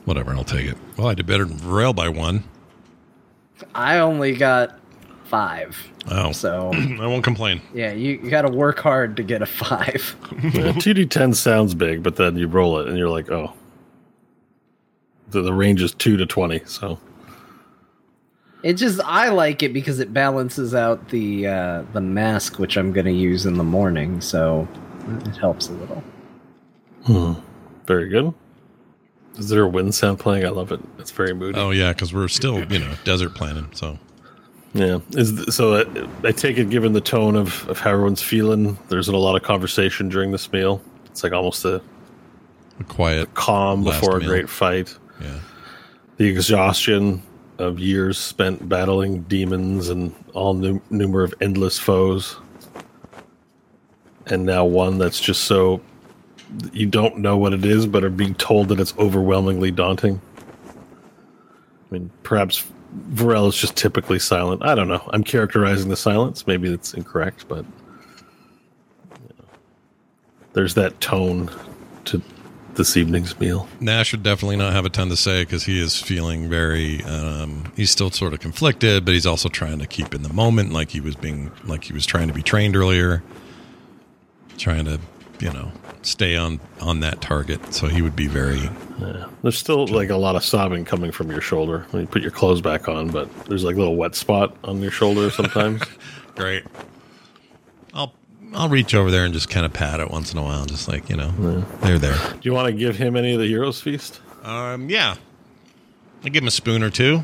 Whatever. I'll take it. Well, I did better than Varel by one. I only got five. Oh, So, I won't complain. yeah, you, you got to work hard to get a five. Yeah, 2d10 sounds big, but then you roll it and you're like, oh. The, the range is 2 to 20, so. It just I like it because it balances out the uh, the mask, which I'm going to use in the morning, so it helps a little. Hmm. Very good. Is there a wind sound playing? I love it. It's very moody. Oh yeah, because we're still you know desert planning. So Yeah. Is th- so I, I take it, given the tone of, of how everyone's feeling, there's a lot of conversation during this meal. It's like almost a a quiet. calm Last before meal. a great fight. Yeah. The exhaustion of years spent battling demons and all nu- numer of endless foes, and now one that's just so you don't know what it is, but are being told that it's overwhelmingly daunting. I mean, perhaps Varel is just typically silent. I don't know. I'm characterizing the silence. Maybe it's incorrect, but you know, there's that tone to this evening's meal. Nash would definitely not have a ton to say because he is feeling very. Um, he's still sort of conflicted, but he's also trying to keep in the moment, like he was being, like he was trying to be trained earlier, trying to, you know, stay on on that target. So he would be very. There's still like a lot of sobbing coming from your shoulder when you put your clothes back on, but there's like a little wet spot on your shoulder sometimes. Great. I'll I'll reach over there and just kind of pat it once in a while, just like you know, they're there. Do you want to give him any of the Heroes Feast? Um, yeah, I give him a spoon or two.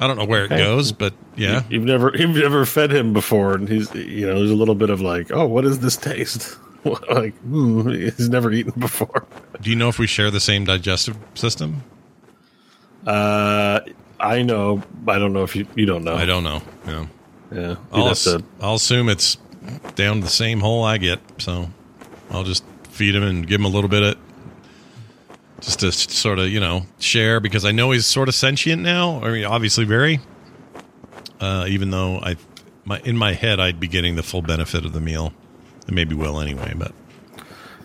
I don't know where it goes, but yeah, You've never you've never fed him before, and he's you know there's a little bit of like, oh, what does this taste? like hmm, he's never eaten before. Do you know if we share the same digestive system? Uh, I know. I don't know if you you don't know. I don't know. Yeah. Yeah, I'll, ass- to- I'll assume it's down the same hole I get, so I'll just feed him and give him a little bit of just to sort of you know share because I know he's sort of sentient now. I mean, obviously very. Uh, even though I, my in my head, I'd be getting the full benefit of the meal, and maybe will anyway. But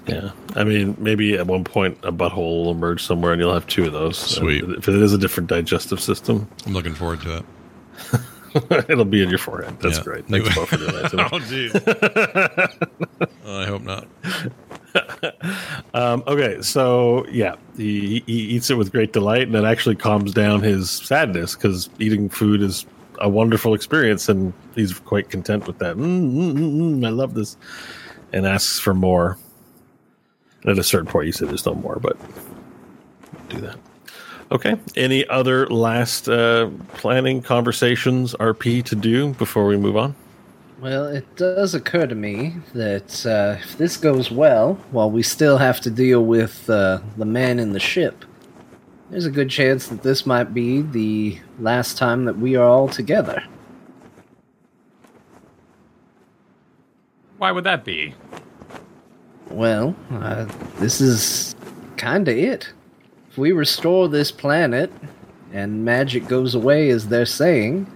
Yeah, I mean, maybe at one point a butthole will emerge somewhere, and you'll have two of those. Sweet. Uh, If it is a different digestive system, I'm looking forward to it. it'll be in your forehead. That's Yeah. great. Thanks both for doing that. oh, jeez. oh, I hope not. Um, okay, so yeah, he, he eats it with great delight, and it actually calms down his sadness because eating food is a wonderful experience, and he's quite content with that. Mm, mm, mm, mm, I love this, and asks for more. And at a certain point, you say there's no more, but do that. Okay. Any other last uh, planning conversations, RP, to do before we move on? Well, it does occur to me that uh, if this goes well, while we still have to deal with uh, the man in the ship, there's a good chance that this might be the last time that we are all together. Why would that be? Well, uh, this is kinda it. If we restore this planet and magic goes away, as they're saying,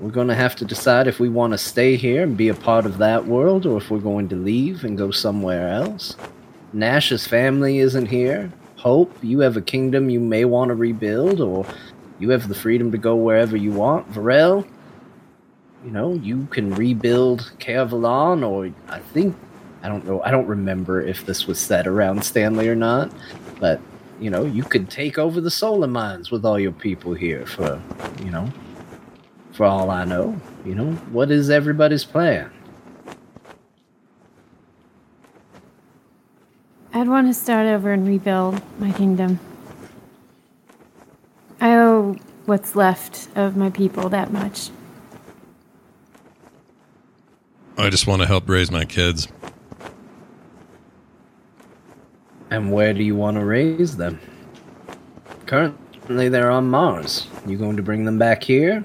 we're gonna have to decide if we want to stay here and be a part of that world or if we're going to leave and go somewhere else. Nash's family isn't here. Hope, you have a kingdom you may want to rebuild, or you have the freedom to go wherever you want. Varel, you know, you can rebuild Cavalon, or I think I don't know. I don't remember if this was said around Stanley or not, but you know, you could take over the solar mines with all your people here for, you know, for all I know. You know, what is everybody's plan? I'd want to start over and rebuild my kingdom. I owe what's left of my people that much. I just want to help raise my kids. And where do you want to raise them? Currently, they're on Mars. You going to bring them back here?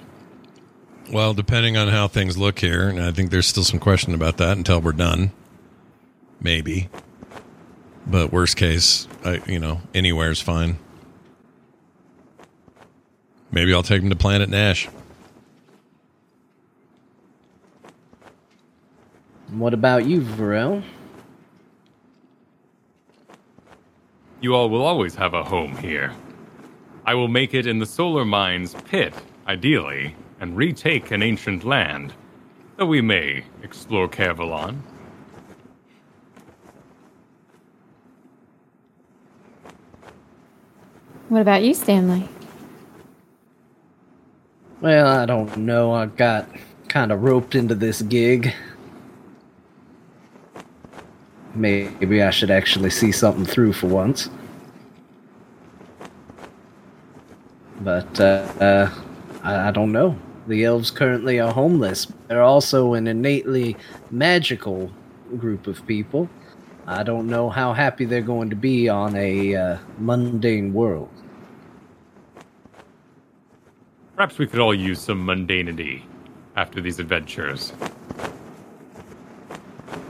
Well, depending on how things look here, and I think there's still some question about that until we're done. maybe. But worst case, I you know anywhere's fine. Maybe I'll take him to Planet Nash. What about you, Varel? You all will always have a home here. I will make it in the Solar Mines pit, ideally, and retake an ancient land, though we may explore Kervalon. What about you, Stanley? Well, I don't know. I got kind of roped into this gig. Maybe I should actually see something through for once. But uh, uh, I, I don't know. The elves currently are homeless. They're also an innately magical group of people. I don't know how happy they're going to be on a uh, mundane world. Perhaps we could all use some mundanity after these adventures.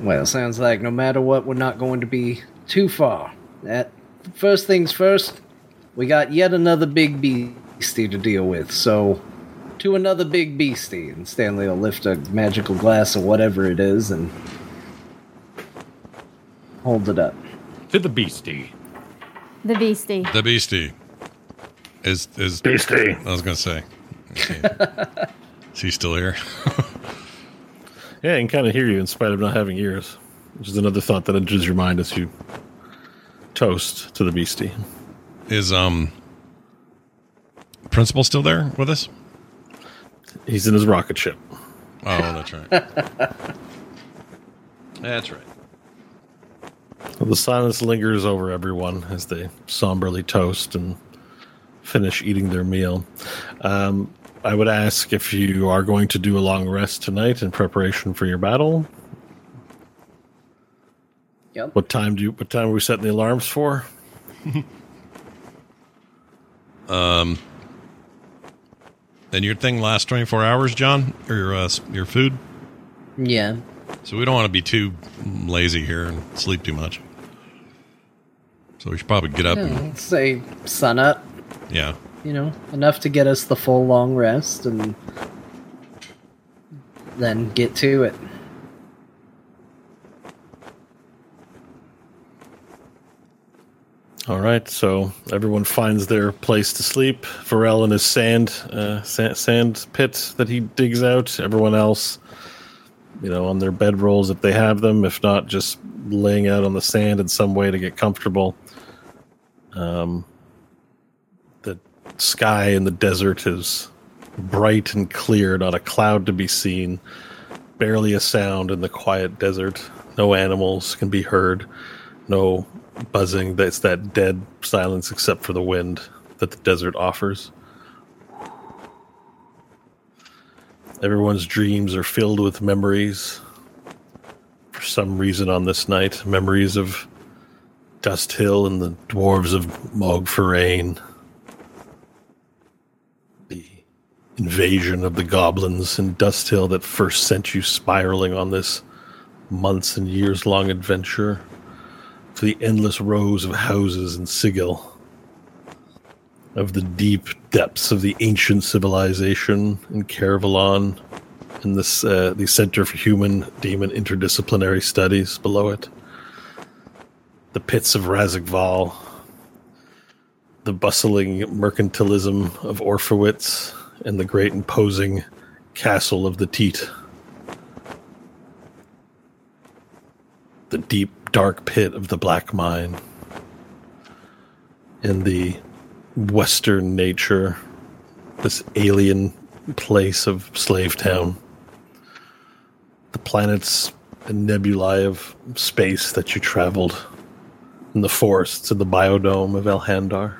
Well, sounds like no matter what, we're not going to be too far. That first things first, we got yet another big beastie to deal with. So, to another big beastie, and Stanley will lift a magical glass of whatever it is and hold it up. To the beastie. The beastie. The Beastie is is Beastie. I was gonna say. Okay. is he still here? Yeah, I can kind of hear you in spite of not having ears, which is another thought that enters your mind as you toast to the beastie. is um principal still there with us? He's in his rocket ship. Oh, that's right. that's right. Well, the silence lingers over everyone as they somberly toast and finish eating their meal. Um, I would ask if you are going to do a long rest tonight in preparation for your battle. Yep. What time do you? What time are we setting the alarms for? And your thing lasts 24 hours, John? Or your, uh, your food? Yeah. So we don't want to be too lazy here and sleep too much. So we should probably get up yeah and, say sun up. yeah. You know, enough to get us the full long rest and then get to it. All right, so everyone finds their place to sleep. Varel in his sand, uh, sand, sand pit that he digs out. Everyone else, you know, on their bedrolls if they have them. If not, just laying out on the sand in some way to get comfortable. Um, the sky in the desert is bright and clear, not a cloud to be seen. Barely a sound in the quiet desert. No animals can be heard. No buzzing. That's that dead silence except for the wind that the desert offers. Everyone's dreams are filled with memories. For some reason on this night, memories of Dust Hill and the dwarves of Mogferain. The invasion of the goblins in Dust Hill that first sent you spiraling on this months and years long adventure to the endless rows of houses in Sigil, of the deep depths of the ancient civilization in Caravalon, and this uh, the Center for Human Demon Interdisciplinary Studies below it, the pits of Razikval, the bustling mercantilism of Orphowitz, and the great imposing castle of the Teat. the deep, dark pit of the Black Mine, in the western nature, this alien place of Slave Town, the planets and nebulae of space that you traveled, in the forests of the biodome of Elhandar.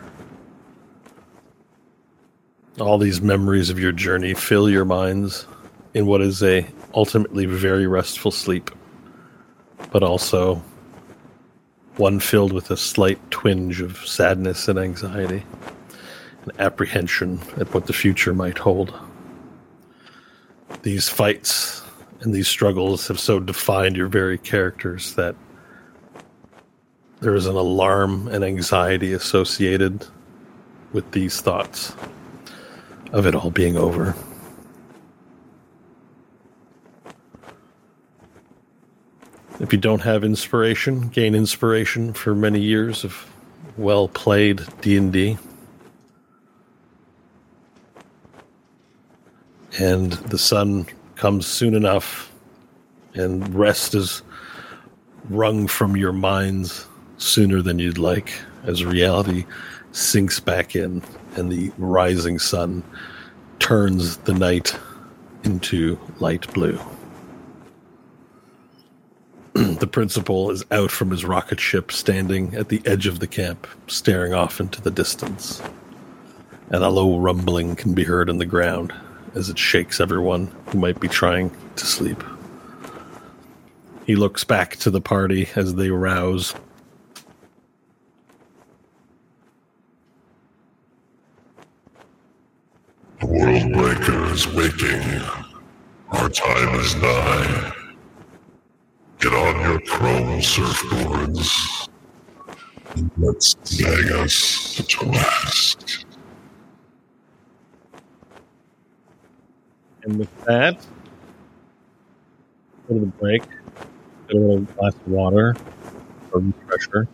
All these memories of your journey fill your minds in what is a ultimately very restful sleep but also one filled with a slight twinge of sadness and anxiety and apprehension at what the future might hold. These fights and these struggles have so defined your very characters that there is an alarm and anxiety associated with these thoughts of it all being over. If you don't have inspiration, gain inspiration for many years of well played D&D. And the sun comes soon enough and rest is wrung from your minds sooner than you'd like as reality sinks back in and the rising sun turns the night into light blue. the principal is out from his rocket ship, standing at the edge of the camp, staring off into the distance. And a low rumbling can be heard in the ground as it shakes everyone who might be trying to sleep. He looks back to the party as they rouse. The world is waking. Our time is nigh. Get on your chrome surfboards. And let's drag us to Trask. And with that, go to the break, get a little glass of water or refresher,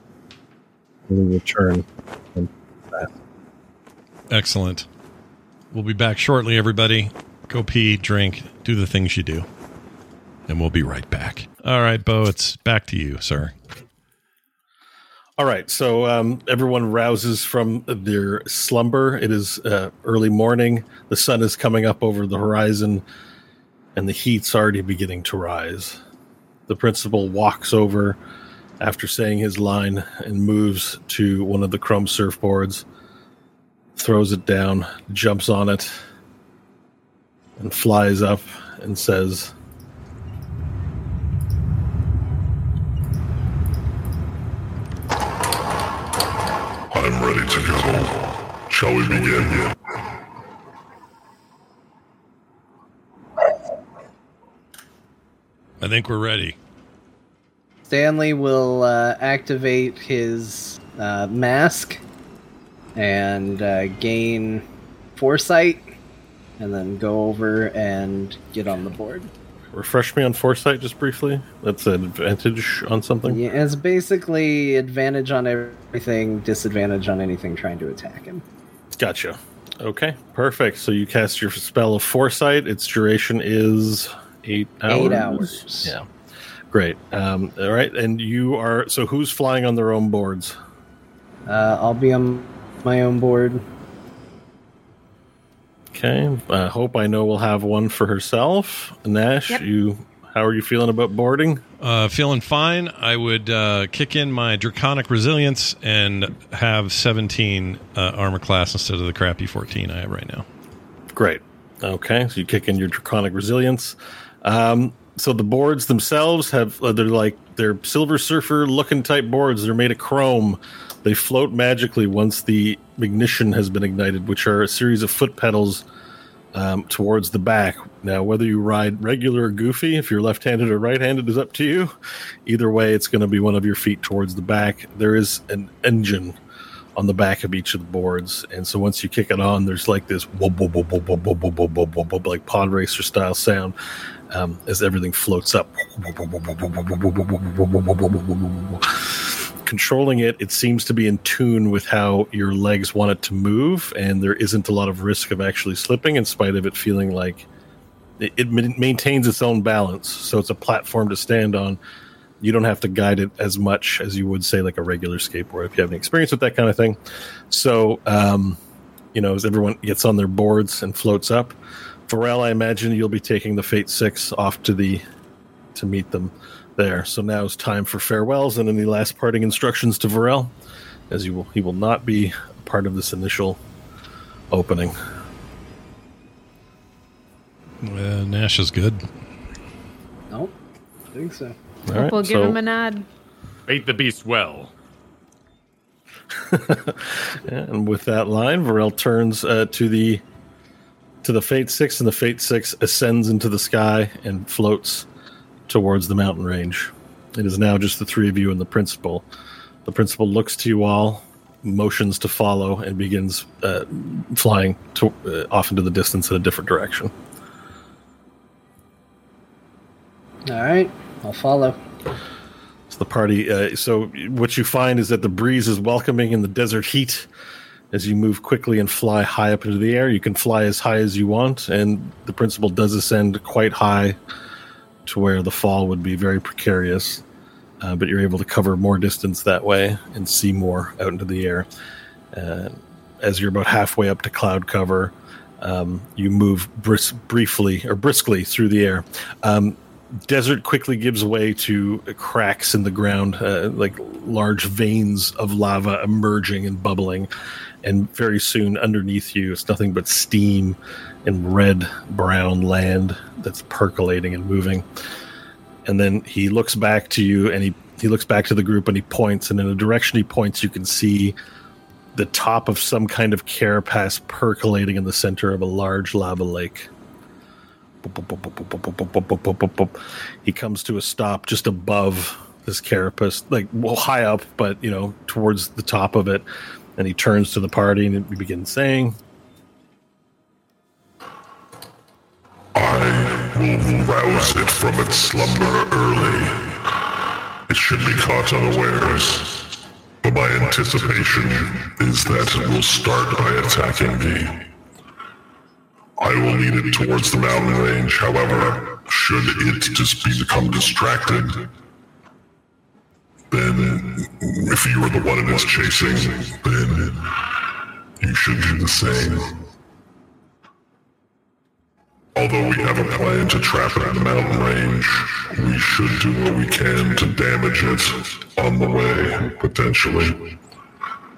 and we return. And fast. Excellent. We'll be back shortly, everybody. Go pee, drink, do the things you do. And we'll be right back. All right, Bo, it's back to you, sir. All right, so um, everyone rouses from their slumber. It is uh, early morning. The sun is coming up over the horizon, and the heat's already beginning to rise. The principal walks over after saying his line and moves to one of the chrome surfboards, throws it down, jumps on it, and flies up and says, I'm ready to go. Shall we begin? I think we're ready. Stanley will uh, activate his uh, mask and uh, gain foresight, and then go over and get on the board. Refresh me on foresight just briefly. That's an advantage on something. Yeah, it's basically advantage on everything, disadvantage on anything trying to attack him. Gotcha. Okay, perfect. So you cast your spell of foresight. Its duration is eight hours. Eight hours. Yeah. Great. Um, all right, and you are. So who's flying on their own boards? Uh, I'll be on my own board. Okay. I hope I know we'll have one for herself. Nash, Yep. you. How are you feeling about boarding? Uh, feeling fine. I would uh, kick in my draconic resilience and have 17 uh, armor class instead of the crappy 14 I have right now. Great. Okay, so you kick in your draconic resilience. Um, so the boards themselves have uh, they're like they're silver surfer looking type boards. They're made of chrome. They float magically once the ignition has been ignited, which are a series of foot pedals um, towards the back. Now, whether you ride regular or goofy, if you're left-handed or right-handed, is up to you. Either way, it's going to be one of your feet towards the back. There is an engine on the back of each of the boards, and so once you kick it on, there's like this whoop, whoop, whoop, whoop, whoop, whoop, whoop, whoop, whoop, whoop, like pod racer style sound um, as everything floats up. Controlling it, it seems to be in tune with how your legs want it to move, and there isn't a lot of risk of actually slipping, in spite of it feeling like it, it maintains its own balance. So it's a platform to stand on. You don't have to guide it as much as you would say like a regular skateboard if you have any experience with that kind of thing. So, um, you know, as everyone gets on their boards and floats up, Varel, I imagine you'll be taking the Fate Six off to the to meet them there. So now it's time for farewells and any last parting instructions to Varel, as you will he will not be a part of this initial opening. Uh, Nash is good. Nope. I think so. All right, we'll give so- him a nod. Bait the beast well. And with that line, Varel turns uh, to the to the Fate Six, and the Fate Six ascends into the sky and floats towards the mountain range. It is now just the three of you and the principal The principal looks to you all, motions to follow, and begins uh, flying to, uh, off into the distance in a different direction. All right, I'll follow. So the party. Uh, so what you find is that the breeze is welcoming in the desert heat. As you move quickly and fly high up into the air, you can fly as high as you want, and the principal does ascend quite high to where the fall would be very precarious. Uh, but you're able to cover more distance that way and see more out into the air. Uh, as you're about halfway up to cloud cover, um, you move bris- briefly or briskly through the air. Um, desert quickly gives way to cracks in the ground, uh, like large veins of lava emerging and bubbling. And very soon, underneath you, it's nothing but steam and red brown land that's percolating and moving. And then he looks back to you and he, he looks back to the group and he points. And in the direction he points, you can see the top of some kind of carapace percolating in the center of a large lava lake. He comes to a stop just above this carapace, like well high up, but you know towards the top of it, and he turns to the party and he begins saying, I will rouse it from its slumber early. It should be caught unawares, but my anticipation is that it will start by attacking thee. I will lead it towards the mountain range, however, should it just become distracted, then if you are the one it is chasing, then you should do the same. Although we have a plan to trap it in the mountain range, we should do what we can to damage it on the way, potentially.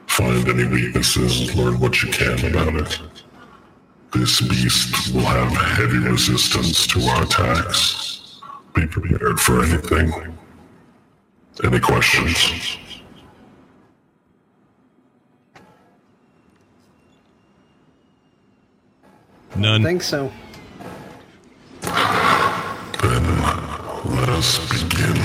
Find any weaknesses, learn what you can about it. This beast will have heavy resistance to our attacks. Be prepared for anything. Any questions? None. I think so. Then let us begin.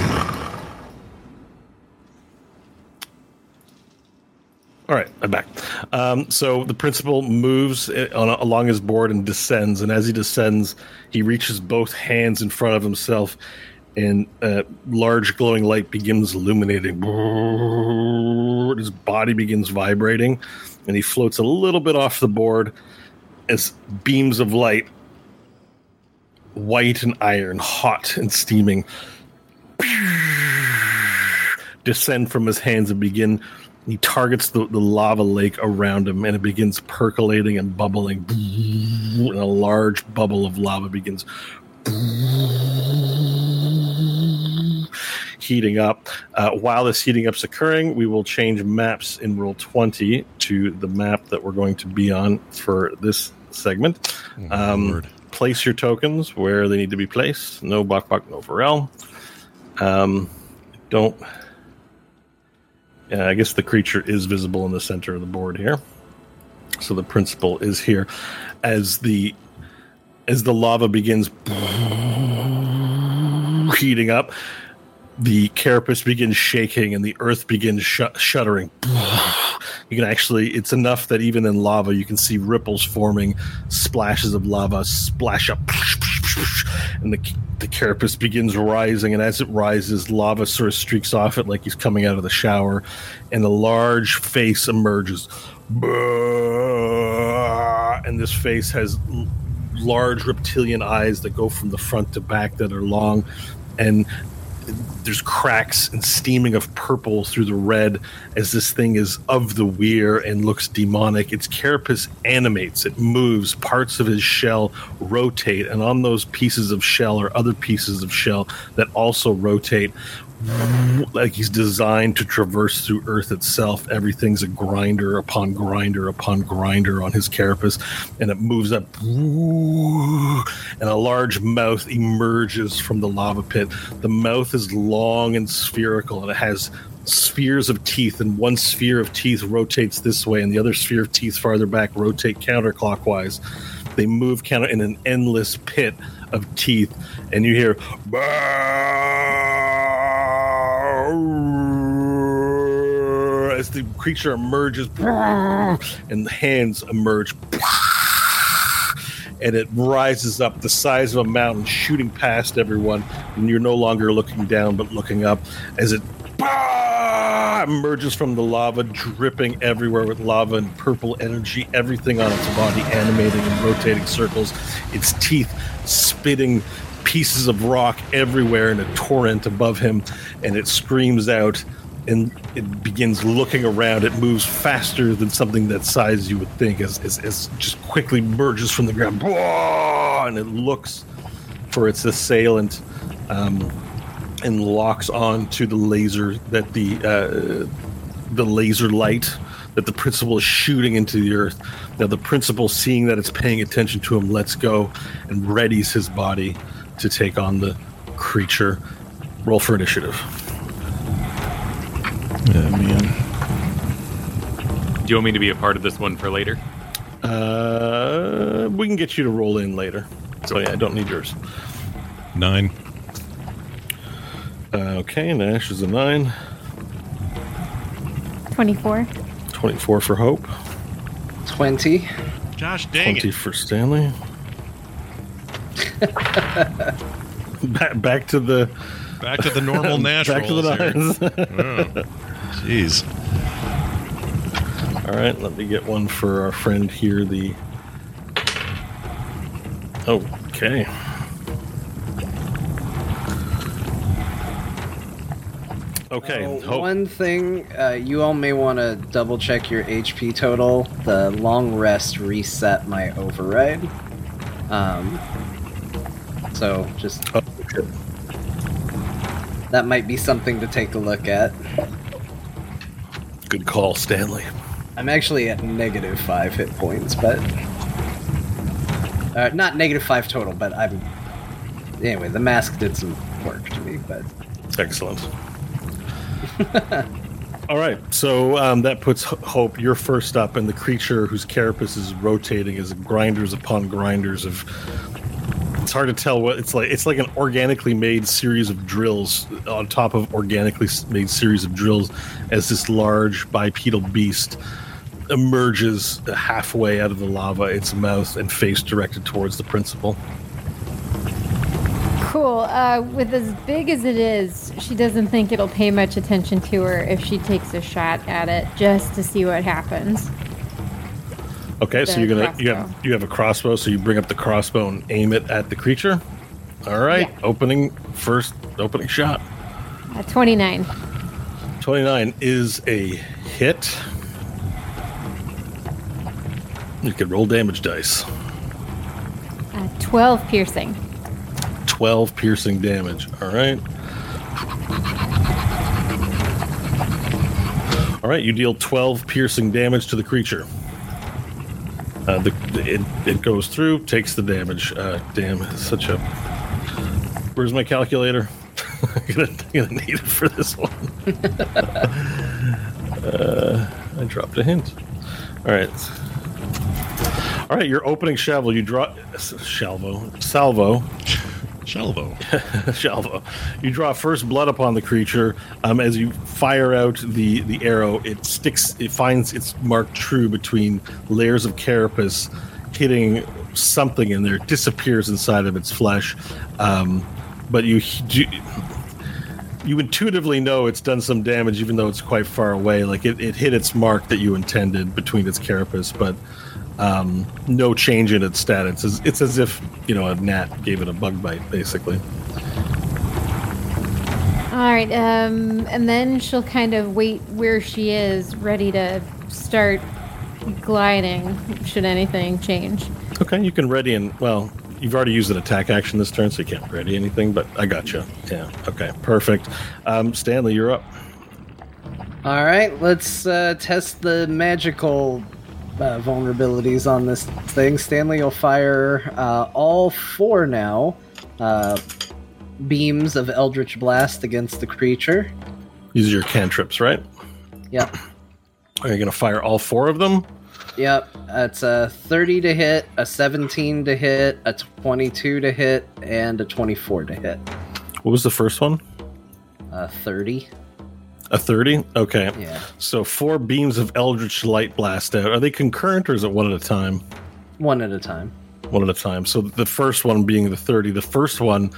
All right, I'm back. Um, so the principal moves uh, on, along his board and descends, and as he descends, he reaches both hands in front of himself, and a large glowing light begins illuminating. His body begins vibrating, and he floats a little bit off the board as beams of light, white and iron, hot and steaming, descend from his hands and begin he targets the, the lava lake around him and it begins percolating and bubbling and a large bubble of lava begins heating up uh, while this heating up's occurring we will change maps in Roll20 to the map that we're going to be on for this segment um, place your tokens where they need to be placed no buck buck no Varel. um, don't uh, I guess the creature is visible in the center of the board here. So the principal is here as the as the lava begins heating up. The carapace begins shaking and the earth begins sh- shuddering. You can actually, it's enough that even in lava, you can see ripples forming, splashes of lava splash up, and the, the carapace begins rising. And as it rises, lava sort of streaks off it like he's coming out of the shower, and a large face emerges. And this face has large reptilian eyes that go from the front to back that are long, and there's cracks and steaming of purple through the red as this thing is of the weir and looks demonic. Its carapace animates, it moves, parts of his shell rotate, and on those pieces of shell are other pieces of shell that also rotate. Like he's designed to traverse through Earth itself. Everything's a grinder upon grinder upon grinder on his carapace, and it moves up. And a large mouth emerges from the lava pit. The mouth is long and spherical, and it has spheres of teeth. And one sphere of teeth rotates this way, and the other sphere of teeth farther back rotate counterclockwise. They move counter in an endless pit of teeth, and you hear. as the creature emerges, and the hands emerge, and it rises up the size of a mountain, shooting past everyone. And you're no longer looking down, but looking up as it emerges from the lava, dripping everywhere with lava and purple energy, everything on its body animating and rotating circles, its teeth spitting pieces of rock everywhere in a torrent above him, and it screams out and it begins looking around. It moves faster than something that size you would think, as, as, as just quickly merges from the ground, and it looks for its assailant. Um, and locks on to the laser that the uh, the laser light that the principal is shooting into the earth. Now the principal, seeing that it's paying attention to him, lets go and readies his body to take on the creature. Roll for initiative. Yeah, man. Do you want me to be a part of this one for later? Uh, we can get you to roll in later. So yeah, I don't need yours. Nine. Uh, okay, Nash is a nine. 24. 24 for Hope. 20. Josh, dang 20 it. for Stanley. back, back to the Back to the normal Nash back to the rolls here. nines. Oh, Jeez. All right, let me get one for our friend here. The okay. Okay, Uh, Hope. One thing, uh, you all may want to double check your HP total. The long rest reset my override. Um, so just Oh, shit. that might be something to take a look at. Good call, Stanley. I'm actually at negative five hit points, but uh, not negative five total. But I'm anyway. The mask did some work to me, but Excellent. All right, so um, that puts Hope. You're first up, and the creature whose carapace is rotating is grinders upon grinders of. It's hard to tell what it's like. It's like an organically made series of drills on top of organically made series of drills, as this large bipedal beast emerges halfway out of the lava, its mouth and face directed towards the principal. Cool. Uh, with as big as it is, she doesn't think it'll pay much attention to her if she takes a shot at it just to see what happens. Okay, so you're gonna you have you have a crossbow, so you bring up the crossbow and aim it at the creature. All right, Yeah. opening first opening shot. Uh, 29. Twenty nine is a hit. You can roll damage dice. Uh, 12 piercing. Twelve piercing damage. All right. All right, you deal twelve piercing damage to the creature. Uh, the, it, it goes through, takes the damage. Uh, damn, such a. Where's my calculator? I'm gonna, gonna need it for this one. uh, I dropped a hint. All right. All right, your opening shovel. You draw salvo, salvo, Shalvo. Shalvo. You draw first blood upon the creature. Um, as you fire out the, the arrow, it sticks. It finds its mark true between layers of carapace, hitting something in there. Disappears inside of its flesh. Um, but you you, you intuitively know it's done some damage, even though it's quite far away. Like it, it hit its mark that you intended between its carapace, but um, no change in its status. It's, it's as if you know a gnat gave it a bug bite, basically. All right, um, and then she'll kind of wait where she is, ready to start gliding should anything change. Okay, you can ready and well, you've already used an attack action this turn, so you can't ready anything. But I got you. Yeah. Okay. Perfect. Um, Stanley, you're up. All right, let's uh, test the magical uh, vulnerabilities on this thing. Stanley will fire uh, all four now uh, beams of Eldritch Blast against the creature. These are your cantrips, right? Yep, Are you going to fire all four of them? yep. That's a 30 to hit, a 17 to hit, a 22 to hit, and a 24 to hit. What was the first one? Uh, 30. A 30? Okay. Yeah. So four beams of Eldritch Light blast out. Are they concurrent or is it one at a time? One at a time. One at a time. So the first one being the 30. The first one,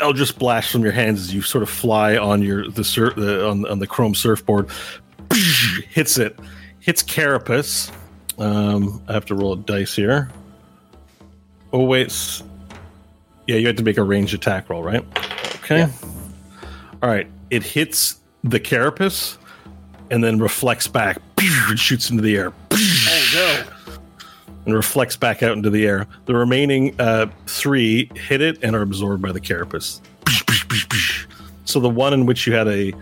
Eldritch blast from your hands as you sort of fly on your the, sur- the on, on the chrome surfboard. Hits it. Hits Carapace. Um, I have to roll a dice here. Oh, wait. Yeah, you have to make a ranged attack roll, right? Okay. All right. It hits the carapace and then reflects back and shoots into the air Oh no! and reflects back out into the air. The remaining uh, three hit it and are absorbed by the carapace. So the one in which you had a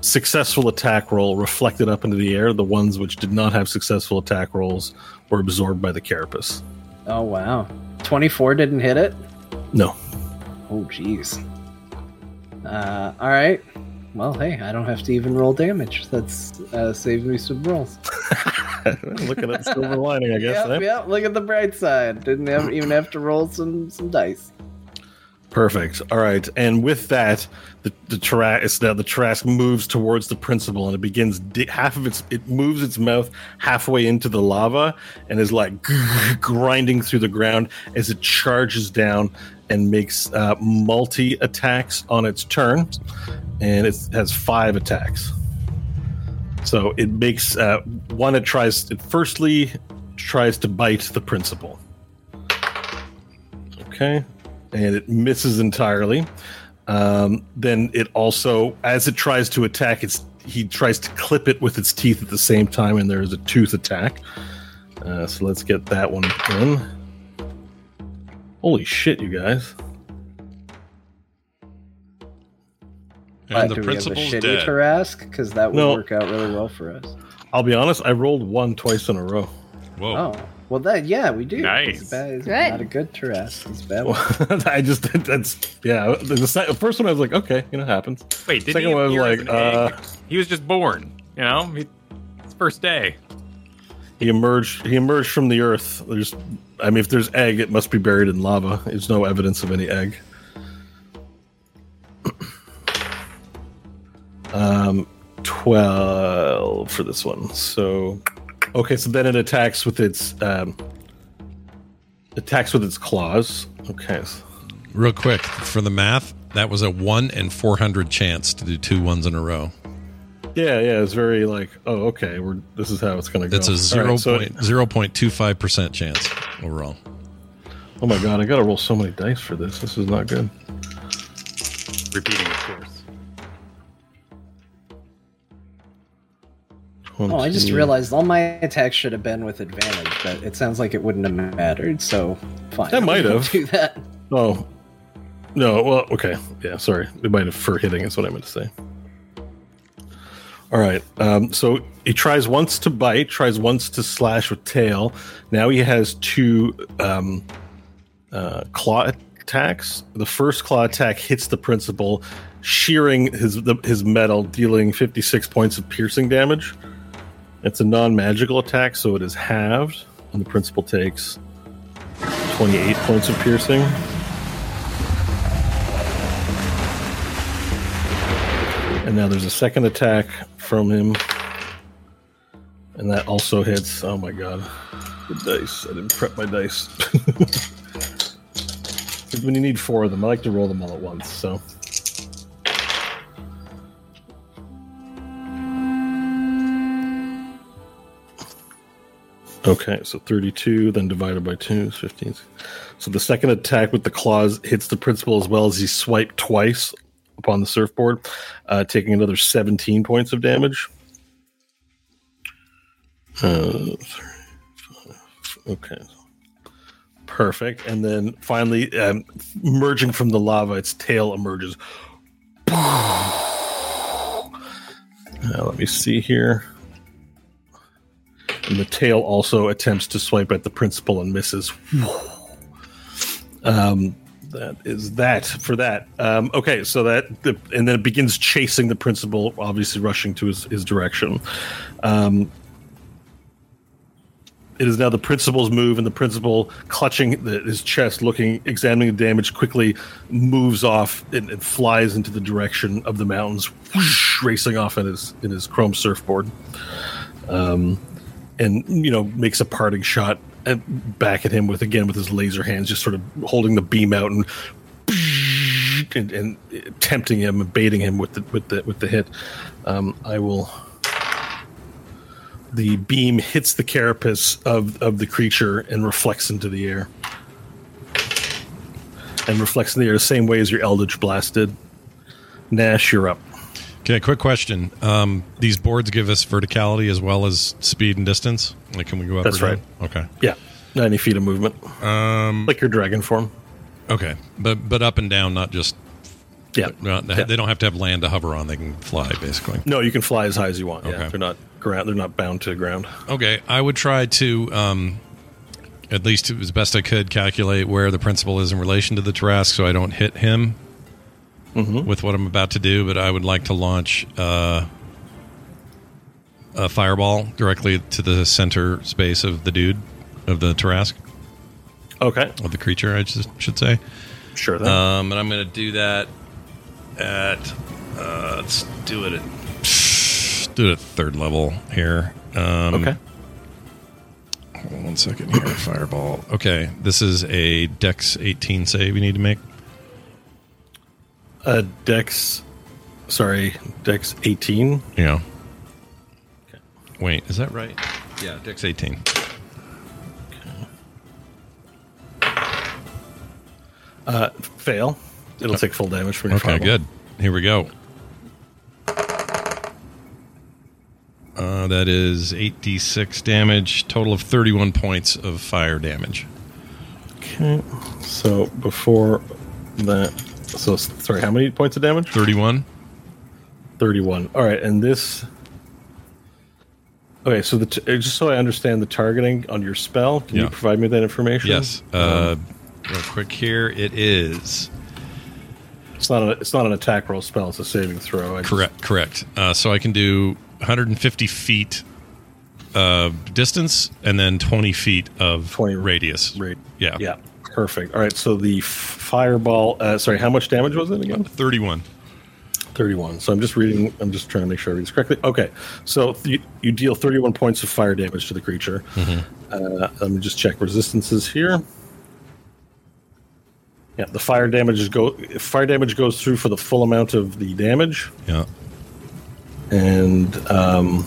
successful attack roll reflected up into the air. The ones which did not have successful attack rolls were absorbed by the carapace. Oh wow! Twenty-four didn't hit it. No. Oh jeez. Uh, all right. Well, hey, I don't have to even roll damage. That's uh, saved me some rolls. Looking at the silver lining, I guess. Yep, eh? yep. Look at the bright side. Didn't have, even have to roll some some dice. Perfect. All right, and with that, the the Tarrasque now the Tarrasque moves towards the principal, and it begins di- half of its it moves its mouth halfway into the lava, and is like grinding through the ground as it charges down and makes uh, multi attacks on its turn, and it has five attacks. So it makes uh, one. It tries. It firstly tries to bite the principal. Okay, and it misses entirely. Um, then it also, as it tries to attack, it's he tries to clip it with its teeth at the same time, and there is a tooth attack. Uh, so let's get that one in. Holy shit, you guys! And the do we have a principal's shitty dead. Tarrasque? Because that would No. work out really well for us. I'll be honest, I rolled one twice in a row. Whoa. Oh, well, that yeah, we do. Nice. It's, bad, it's Good. not a good Tarrasque. It's a bad. one. I just that's yeah. The, se- the first one I was like, okay, you know, happens. Wait, did Second he one was appear as like, an egg? uh, He was just born. You know, he, his first day. He emerged. He emerged from the earth. There's, I mean, if there's egg, it must be buried in lava. There's no evidence of any egg. um, twelve for this one. So, okay. So then it attacks with its um, attacks with its claws. Okay. Real quick, for the math, that was a 1 in 400 chance to do two ones in a row. Yeah, yeah. It's very like, oh, okay. We're this is how it's going to go. That's a All zero right, so- point zero point two five percent chance overall. oh my god! I got to roll so many dice for this. This is not good. Repeating, of course. Oh, I just realized all my attacks should have been with advantage, but it sounds like it wouldn't have mattered. So fine. That might have. do that. Oh, no. Well, okay. Yeah, sorry. It might have for hitting. Is what I meant to say. All right. Um, so he tries once to bite, tries once to slash with tail. Now he has two um, uh, claw attacks. The first claw attack hits the principal, shearing his the, his metal, dealing 56 points of piercing damage. It's a non-magical attack, so it is halved, and the principal takes 28 points of piercing. And now there's a second attack from him. And that also hits. Oh my god. The dice. I didn't prep my dice. when you need four of them, I like to roll them all at once, so. Okay, so 32, then divided by 2 is 15. So the second attack with the claws hits the principal as well as he swiped twice upon the surfboard, uh, taking another 17 points of damage. Uh, okay. Perfect. And then finally, um, emerging from the lava, its tail emerges. Now, let me see here. And the tail also attempts to swipe at the principal and misses. Um, that is that for that. Um, okay, so that the, and then it begins chasing the principal, obviously rushing to his, his direction. Um, it is now the principal's move, and the principal, clutching the, his chest, looking, examining the damage, quickly moves off and, and flies into the direction of the mountains, whoosh, racing off in his in his chrome surfboard. Um, and you know makes a parting shot and back at him with again with his laser hands, just sort of holding the beam out and and, and tempting him and baiting him with the with the with the hit. Um, I will. The beam hits the carapace of of the creature and reflects into the air, and reflects in the air the same way as your Eldritch Blast did. Nash, you're up. Okay, quick question. Um, these boards give us verticality as well as speed and distance. Like, can we go up? That's or down? right. Okay. Yeah, ninety feet of movement, Um, like your dragon form. okay, but but up and down, not just. Yeah. Not, Yeah. They don't have to have land to hover on. They can fly, basically. No, you can fly as high as you want. Yeah, they're not ground. They're not bound to the ground. Okay, I would try to, um, at least as best I could, calculate where the principal is in relation to the Tarrasque, so I don't hit him with what I'm about to do. But I would like to launch uh, a fireball directly to the center space of the dude, of the Tarrasque, Okay, of the creature. I just should say. sure. Then. Um, and I'm going to do that at uh, let's do it at do it at third level here. Um, okay. Hold on one second here. Fireball. Okay, this is a Dex 18 save you need to make. Uh, Dex, sorry, Dex 18. Yeah. Wait, is that right? Yeah, Dex 18. Uh, fail. It'll take full damage from your Okay, fireball. good. Here we go. Uh, that is 8d6 damage, total of 31 points of fire damage. Okay. So before that, so sorry, how many points of damage? 31? 31. All right, and this. Okay, so the t- uh, just so I understand the targeting on your spell, can Yeah. you provide me that information? Yes. Uh, real quick here, it is. It's not a, it's not an attack roll spell; it's a saving throw. I just- Correct, correct. Uh, so I can do 150 feet of distance and then 20 feet of 20 radius. Right. Yeah. Yeah. Perfect. All right. So the f- fireball. Uh, sorry, how much damage was it again? 31. 31. So I'm just reading, I'm just trying to make sure I read this correctly. Okay. So you, you deal 31 points of fire damage to the creature. Uh, let me just check resistances here. Yeah, the fire damage is go fire damage goes through for the full amount of the damage, Yeah. and um,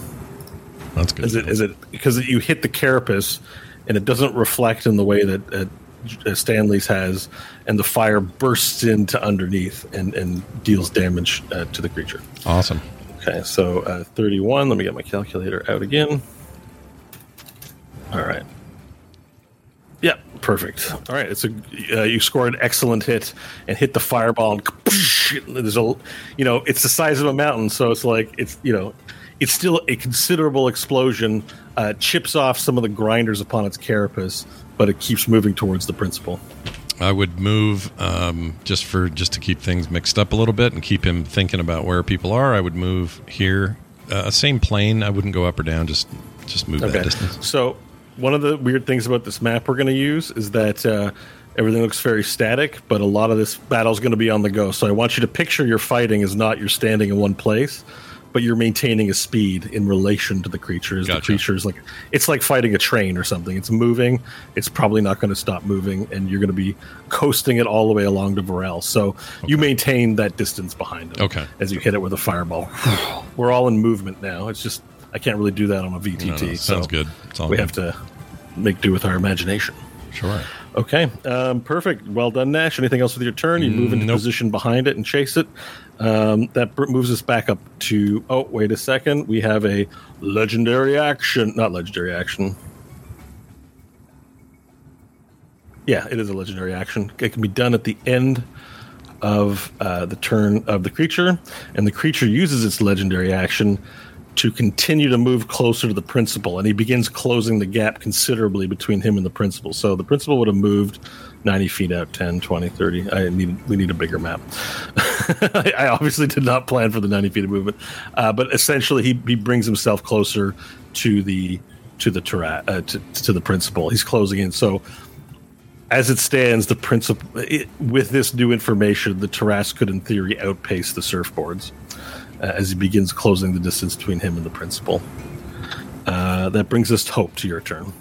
That's good. is it is it because you hit the carapace, and it doesn't reflect in the way that uh, Stanley's has, and the fire bursts into underneath and and deals damage uh, to the creature. Awesome. Okay, so uh, 31. Let me get my calculator out again. All right. Yeah, perfect. All right, it's a uh, you score an excellent hit and hit the fireball. And there's a you know it's the size of a mountain, so it's like it's you know it's still a considerable explosion. Uh, chips off some of the grinders upon its carapace, but it keeps moving towards the principal. I would move um, just for just to keep things mixed up a little bit and keep him thinking about where people are. I would move here, uh, same plane. I wouldn't go up or down. Just just move that Okay. distance. So one of the weird things about this map we're going to use is that uh, everything looks very static, but a lot of this battle is going to be on the go. So I want you to picture your fighting as not you're standing in one place, but you're maintaining a speed in relation to the creatures. The Gotcha. creatures like it's like fighting a train or something. It's moving. It's probably not going to stop moving, and you're going to be coasting it all the way along to Varel. So you maintain that distance behind it. Okay. As you hit it with a fireball. we're all in movement now. It's just I can't really do that on a VTT. No, no, so sounds good. It's all we good. have to make do with our imagination. Sure. Okay, um, perfect. Well done, Nash. Anything else with your turn? You move into Nope. position behind it and chase it. Um, that moves us back up to. Oh, wait a second. We have a legendary action. Not legendary action. Yeah, it is a legendary action. It can be done at the end of uh, the turn of the creature, and the creature uses its legendary action to continue to move closer to the principal, and he begins closing the gap considerably between him and the principal. So the principal would have moved 90 feet out, 10, 20, 30. I need, we need a bigger map. I I obviously did not plan for the 90 feet of movement, uh, but essentially he, he brings himself closer to the to the Tara- uh, to, to the principal. He's closing in. So as it stands, the principal with this new information, the Tarrasque could, in theory, outpace the surfboards uh, as he begins closing the distance between him and the principal. Uh, that brings us to Hope to your turn.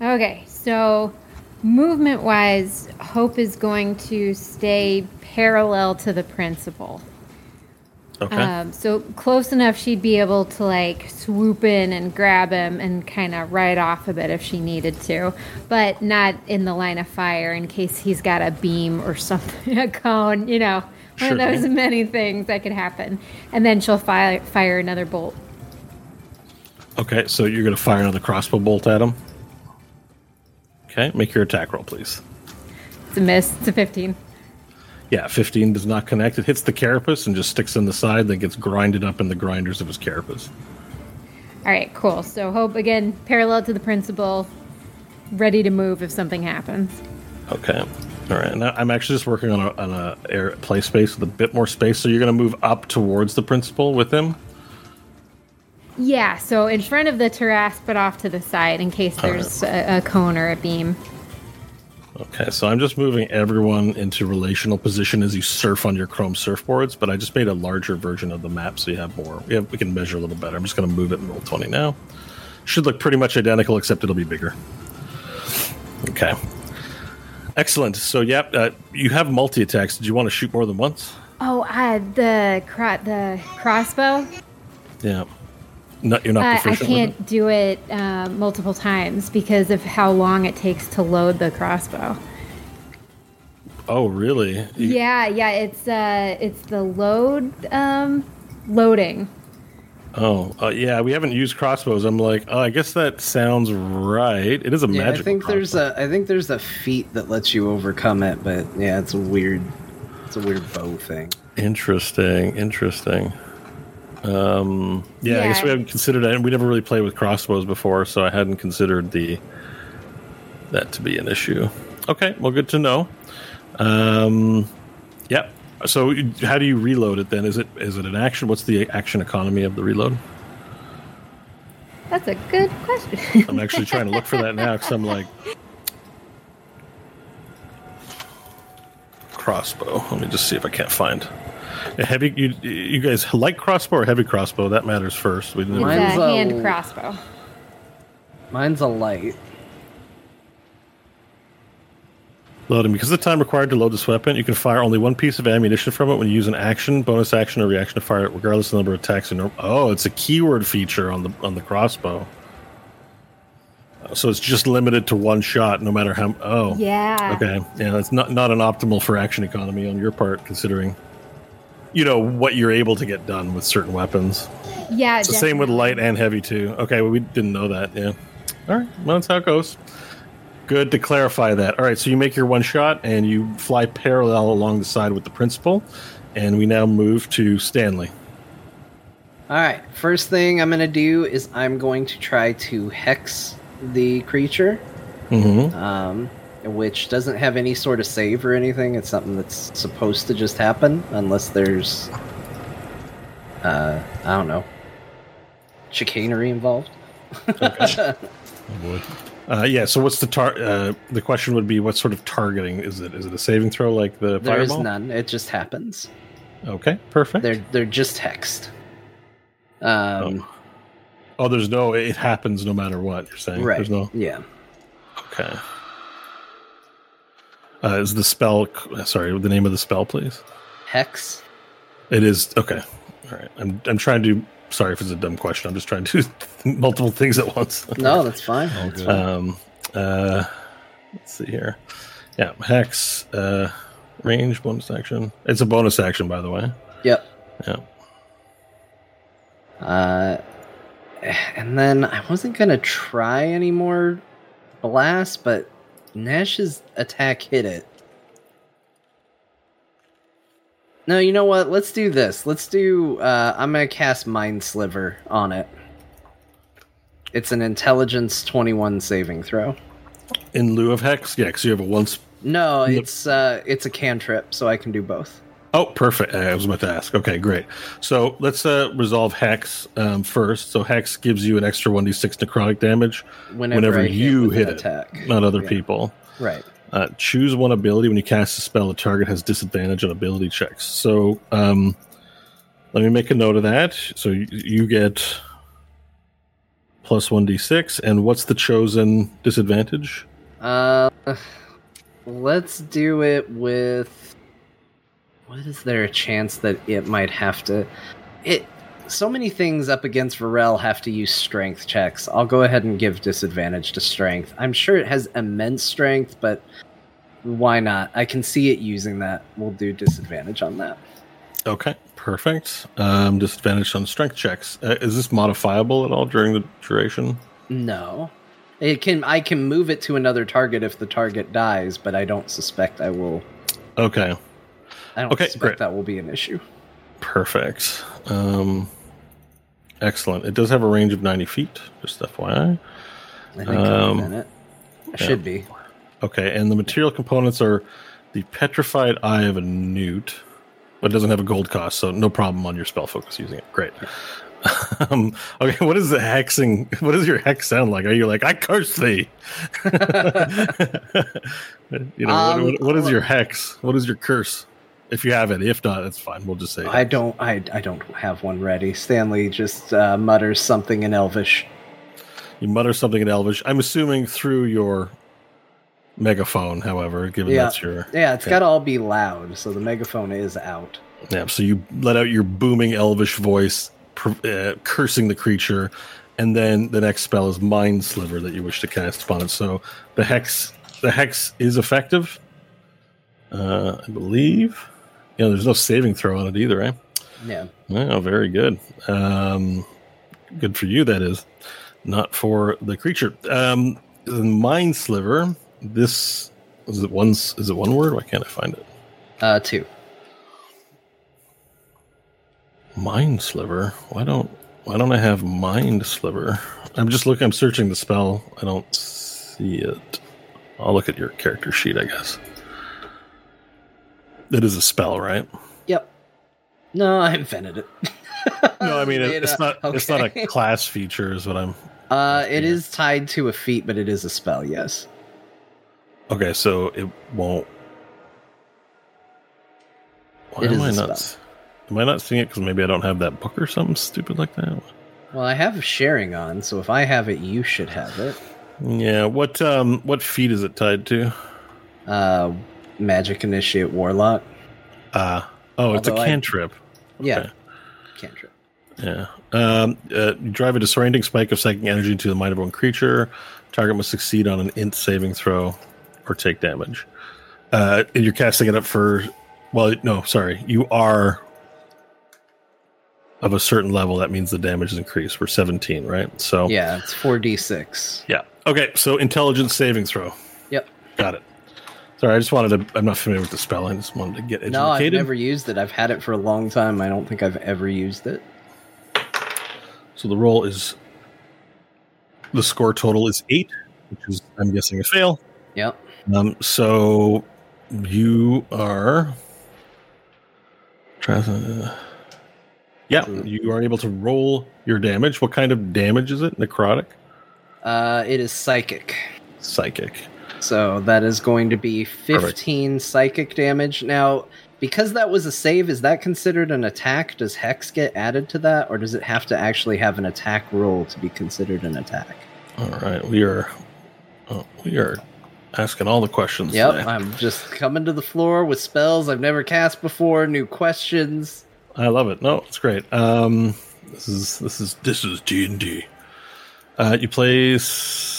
Okay, so movement wise, Hope is going to stay parallel to the principal. Okay. Um, so close enough she'd be able to like swoop in and grab him and kind of ride off a bit if she needed to, but not in the line of fire in case he's got a beam or something, a cone, you know, one Sure. of those many things that could happen. And then she'll fire, fire another bolt. okay, so you're going to fire another crossbow bolt at him. Okay, make your attack roll, please. It's a miss. It's a 15. Yeah, 15 does not connect. It hits the carapace and just sticks in the side, then gets grinded up in the grinders of his carapace. All right, cool. So Hope, again, parallel to the principal, ready to move if something happens. Okay. All right. Now I'm actually just working on a, on a air play space with a bit more space. So you're going to move up towards the principal with him. Yeah, so in front of the Tarrasque, but off to the side in case there's a, a cone or a beam. Okay. So I'm just moving everyone into relational position as you surf on your Chrome surfboards. But I just made a larger version of the map so you have more. We have we can measure a little better. I'm just going to move it in Roll20 now. Should look pretty much identical, except it'll be bigger. Okay. Excellent. So, yep, uh, you have multi attacks. Did you want to shoot more than once? Oh, uh, the cro- the crossbow. Yeah. No, you're not Uh, I proficient. with it? can't do it uh, multiple times because of how long it takes to load the crossbow. Oh, really? You- Yeah, yeah, it's uh, it's the load um, loading. Oh, uh, yeah. We haven't used crossbows. I'm like, oh, I guess that sounds right. It is a Yeah, magic. I think there's a I think there's a feat that lets you overcome it, but yeah, it's a weird it's a weird bow thing. interesting, interesting. Um, yeah, I guess we haven't considered it. and We never really played with crossbows before, so I hadn't considered the that to be an issue. Okay, well, good to know. Um, yep. So, how do you reload it then? Is it is it an action? What's the action economy of the reload? That's a good question. I'm actually trying to look for that now because I'm like crossbow. Let me just see if I can't find a heavy. You, you guys like crossbow or heavy crossbow? That matters first. We didn't. it's Mine's a a- hand crossbow. Mine's a light. Loading because of the time required to load this weapon, you can fire only one piece of ammunition from it when you use an action, bonus action, or reaction to fire it, regardless of the number of attacks. In, oh, it's a keyword feature on the on the crossbow. So it's just limited to one shot, no matter how. Oh, Yeah. Okay, yeah, that's not not an optimal for action economy on your part, considering you know what you're able to get done with certain weapons. Yeah. It's the same with light and heavy too. Okay, well, we didn't know that. Yeah. All right, well, that's how it goes. Good to clarify that. All right, so you make your one shot and you fly parallel along the side with the principal, and we now move to Stanley. All right. First thing I'm gonna do is I'm going to try to hex the creature, Mm-hmm. um, which doesn't have any sort of save or anything. It's something that's supposed to just happen unless there's, uh, I don't know, chicanery involved. Oh boy. Uh, yeah. So what's the tar? Uh, the question would be, what sort of targeting is it? Is it a saving throw like the There is fireball? none. It just happens. Okay, perfect. They're they're just hexed. Um, Oh, there's no. It happens no matter what you're saying. right. There's no. Yeah. Okay. Uh, is the spell? Sorry, the name of the spell, please. Hex. It is okay. All right. I'm I'm trying to. Sorry if it's a dumb question. I'm just trying to do multiple things at once. No, that's fine. Um. Uh. Let's see here. Yeah. Hex. Uh. Range bonus action. It's a bonus action, by the way. Yep. Yeah. Uh, and then I wasn't gonna try any more blast, but Nash's attack hit it. No, you know what? Let's do this. Let's do. Uh, I'm gonna cast Mind Sliver on it. It's an Intelligence 21 saving throw. In lieu of hex, yeah, because you have a once. No, it's uh, it's a cantrip, so I can do both. Oh, perfect. I was about to ask. Okay, great. So let's uh, resolve Hex um, first. So Hex gives you an extra 1d6 necrotic damage Whenever, hit you with hit an it, attack. not other Yeah. people. Right. Uh, choose one ability when you cast a spell. The target has disadvantage on ability checks. So um, let me make a note of that. So you, you get plus 1d6. And what's the chosen disadvantage? Uh, let's do it with. What is there a chance that it might have to? It. So many things up against Varel have to use strength checks. I'll go ahead and give disadvantage to strength. I'm sure it has immense strength, but why not? I can see it using that. We'll do disadvantage on that. Okay, perfect. Um, disadvantage on strength checks. Uh, is this modifiable at all during the duration? No. It can I can move it to another target if the target dies, but I don't suspect I will Okay, I don't Okay, suspect great. that will be an issue. perfect. Um, excellent. It does have a range of 90 feet, just FYI. I think Um, in a minute. Should be. Okay, and the material components are the petrified eye of a newt, but it doesn't have a gold cost, so no problem on your spell focus using it. Great. um, okay, what is the hexing? What does your hex sound like? Are you like I curse thee? you know, Um, what, what, what is your hex? What is your curse? If you have it, if not, that's fine. We'll just say I don't I I don't have one ready. Stanley just uh, mutters something in Elvish. you mutter something in Elvish. I'm assuming through your megaphone. However, given Yeah. that's your Yeah, it's Okay. got to all be loud, so the megaphone is out. Yeah, so you let out your booming elvish voice, uh, cursing the creature, and then the next spell is Mind Sliver that you wish to cast upon it. So the hex, the hex is effective, uh, I believe. Know, there's no saving throw on it either, eh? Yeah. Oh, very good. Um, good for you, that is. Not for the creature. Um, the Mind Sliver. This is it. One is it one word? Why can't I find it? Uh, two. Mind Sliver. Why don't Why don't I have Mind Sliver? I'm just looking. I'm searching the spell. I don't see it. I'll look at your character sheet. I guess it is a spell, right? Yep. No, I invented it. No, I mean it, it's not. It's not a class feature. Is what I'm. Uh, it is tied to a feat, but it is a spell. Yes. Okay, so it won't. Why It am I not? spell. Am I not seeing it because maybe I don't have that book or something stupid like that? Well, I have sharing on, so if I have it, you should have it. Yeah. What um what feat is it tied to? Uh, magic initiate warlock. Uh oh, it's a Although I- cantrip. Yeah. Okay. Cantrip. Yeah. Um, uh, you drive a disorienting spike of psychic energy into the mind of one creature. Target must succeed on an int saving throw or take damage. Uh, and you're casting it up for. Well, no, sorry. You are of a certain level. That means the damage is increased. We're 17, right? So Yeah, it's four d six. yeah. Okay. So intelligence saving throw. Yep. Got it. Sorry, I just wanted to. I'm not familiar with the spell. I just wanted to get educated. No, I've never used it. I've had it for a long time. I don't think I've ever used it. So the roll is the score total is eight, which is I'm guessing a fail. Yep. Um, so you are. Try to- Yeah, you are able to roll your damage. What kind of damage is it? Necrotic, Uh, it is psychic. psychic. So that is going to be 15 psychic damage. Now, because that was a save, is that considered an attack? Does Hex get added to that, or does it have to actually have an attack roll to be considered an attack? All right, we are. Oh, we are asking all the questions. Yep, today. I'm just coming to the floor with spells I've never cast before, new questions. I love it. No, it's great. Um, this is this is this is D and D. Uh, you place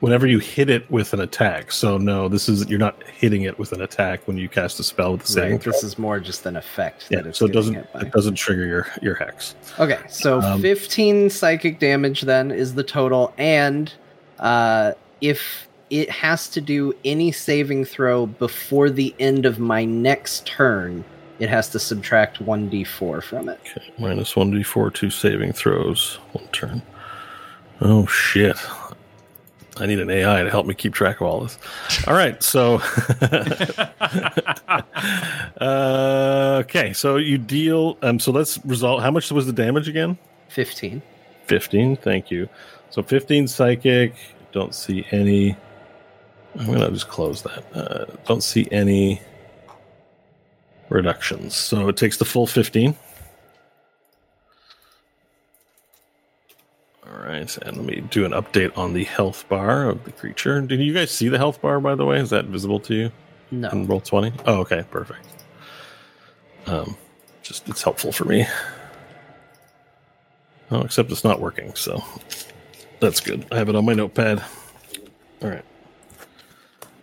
whenever you hit it with an attack. So no, this is you're not hitting it with an attack when you cast a spell with the same. Right, this is more just an effect Yeah, that it's so it doesn't by. it doesn't trigger your your hex. Okay, so Um, 15 psychic damage then is the total, and uh, if it has to do any saving throw before the end of my next turn, it has to subtract 1d4 from it. Okay, minus one d four two saving throws one turn. Oh shit! I need an AI to help me keep track of all this. All right, so uh, okay, so you deal. Um, so let's resolve. How much was the damage again? 15. 15. Thank you. So 15 psychic. Don't see any. I'm gonna just close that. Uh, don't see any reductions. So it takes the full 15. All right, and let me do an update on the health bar of the creature. Did you guys see the health bar, by the way? Is that visible to you No. in roll 20? Oh, okay, perfect. Um, just it's helpful for me. Oh, except it's not working, so that's good. I have it on my notepad. All right.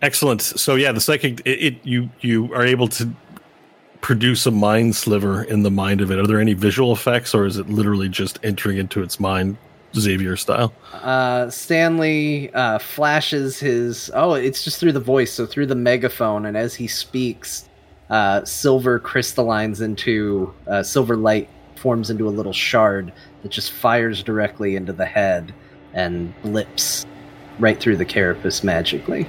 Excellent. So yeah, the psychic it, it you you are able to produce a mind sliver in the mind of it. Are there any visual effects, or is it literally just entering into its mind, Xavier style? Uh, Stanley uh, flashes his. Oh, it's just through the voice, so through the megaphone, and as he speaks, uh, silver crystallines into uh, silver light forms into a little shard that just fires directly into the head and blips right through the carapace magically.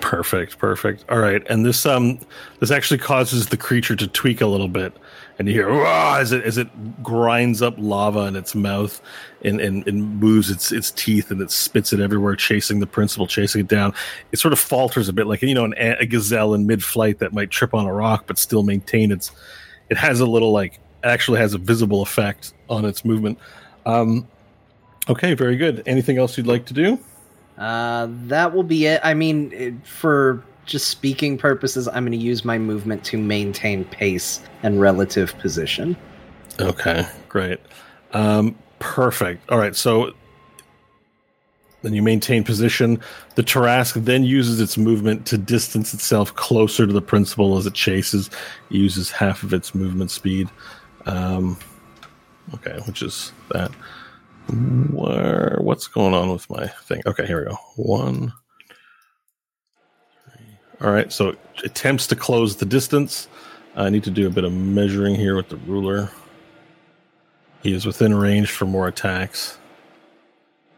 Perfect, perfect. All right, and this um this actually causes the creature to tweak a little bit, and you hear as it as it grinds up lava in its mouth, and and, and moves its its teeth, and it spits it everywhere, chasing the principal, chasing it down. It sort of falters a bit, like you know an, a gazelle in mid flight that might trip on a rock but still maintain its. It has a little like actually has a visible effect on its movement. Um, okay, very good. Anything else you'd like to do? Uh, that will be it. I mean, it, for just speaking purposes, I'm going to use my movement to maintain pace and relative position. Okay, great. Um, perfect. All right, so then you maintain position. The Tarrasque then uses its movement to distance itself closer to the principal as it chases. It uses half of its movement speed. Um, okay, which is that. Where? What's going on with my thing? Okay, here we go. One. All right, so attempts to close the distance. I need to do a bit of measuring here with the ruler. He is within range for more attacks.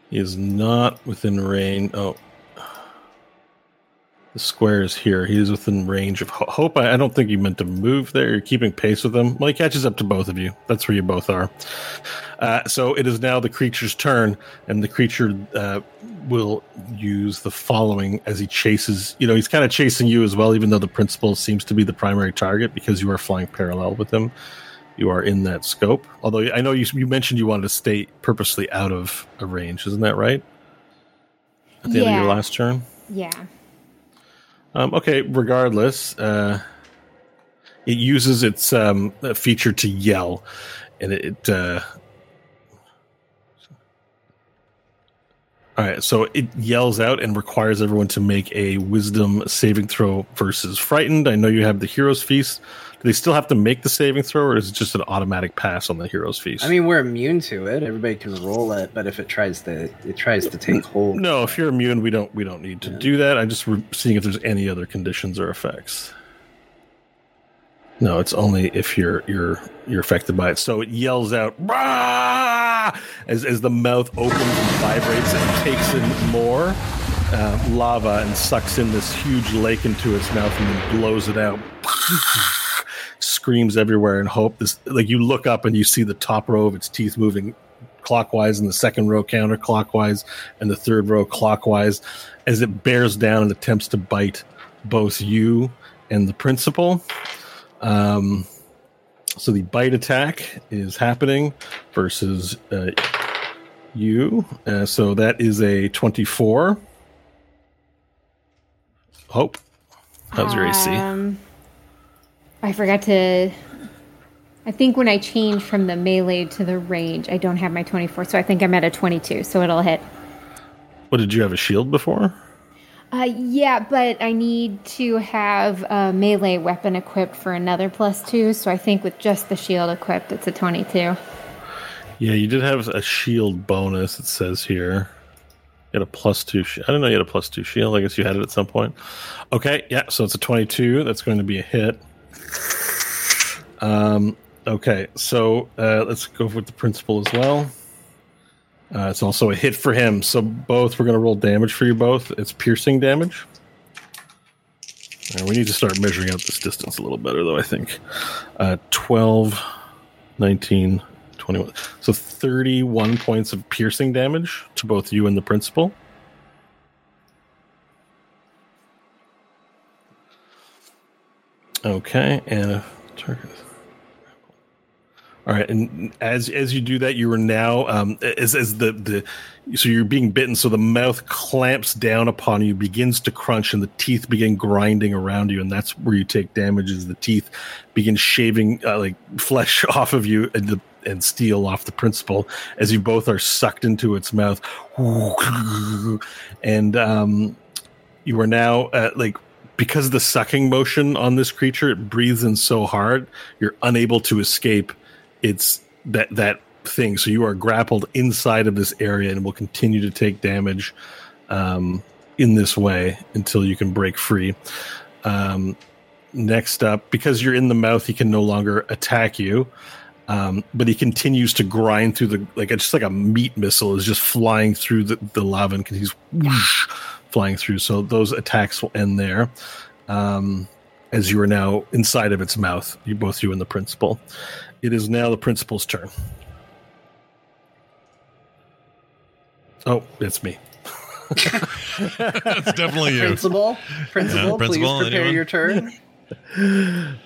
He is not within range. Oh, the square is here. He is within range of Ho- Hope. I, I don't think you meant to move there. You're keeping pace with him. Well, he catches up to both of you. That's where you both are. Uh, so it is now the creature's turn, and the creature uh, will use the following as he chases. You know, he's kind of chasing you as well, even though the principal seems to be the primary target because you are flying parallel with him. You are in that scope. Although I know you, you mentioned you wanted to stay purposely out of a range. Isn't that right? At the end of your last turn? Yeah. Um, okay, regardless, uh, it uses its um, feature to yell, and it. Uh, all right, so it yells out and requires everyone to make a wisdom saving throw versus frightened. I know you have the hero's feast. Do they still have to make the saving throw, or is it just an automatic pass on the hero's feast? I mean, we're immune to it. Everybody can roll it, but if it tries to, it tries to take hold. no. If you're immune, we don't we don't need to do that. I'm just re- seeing if there's any other conditions or effects. No, it's only if you're you're you're affected by it. So it yells out "Rah!" as as the mouth opens and vibrates and takes in more uh, lava and sucks in this huge lake into its mouth and then blows it out. Screams everywhere and hope this like you look up and you see the top row of its teeth moving clockwise and the second row counterclockwise and the third row clockwise as it bears down and attempts to bite both you and the principal. Um, so the bite attack is happening versus uh, you. Uh, so that is a 24. Hope. How's your AC? Um, I forgot to. I think when I change from the melee to the range, I don't have my 24, so I think I'm at a 22, so it'll hit. What did you have a shield before? Uh, yeah, but I need to have a melee weapon equipped for another plus two, so I think with just the shield equipped, it's a 22. Yeah, you did have a shield bonus, it says here. You had a plus two. Sh- I don't know you had a plus two shield. I guess you had it at some point. Okay, yeah, so it's a 22. That's going to be a hit. Um, okay, so uh, let's go with the principal as well. Uh, it's also a hit for him. So both we're going to roll damage for you both. It's piercing damage. We need to start measuring out this distance a little better, though, I think. Uh, 12, 19, 21. So 31 points of piercing damage to both you and the principal. Okay, and. All right, and as as you do that, you are now um, as as the the so you're being bitten. So the mouth clamps down upon you, begins to crunch, and the teeth begin grinding around you, and that's where you take damage. As the teeth begin shaving uh, like flesh off of you, and the and steal off the principal as you both are sucked into its mouth, and um, you are now uh, like because the sucking motion on this creature, it breathes in so hard, you're unable to escape its that that thing. So you are grappled inside of this area and will continue to take damage um, in this way until you can break free. Um, next up, because you're in the mouth, he can no longer attack you. Um, but he continues to grind through the like it's just like a meat missile is just flying through the, the lava and he's whoosh, flying through. So those attacks will end there. Um, as you are now inside of its mouth, you both you and the principal. It is now the principal's turn. Oh, it's me. That's definitely you. Principal, principal, Yeah, please prepare anyone? your turn.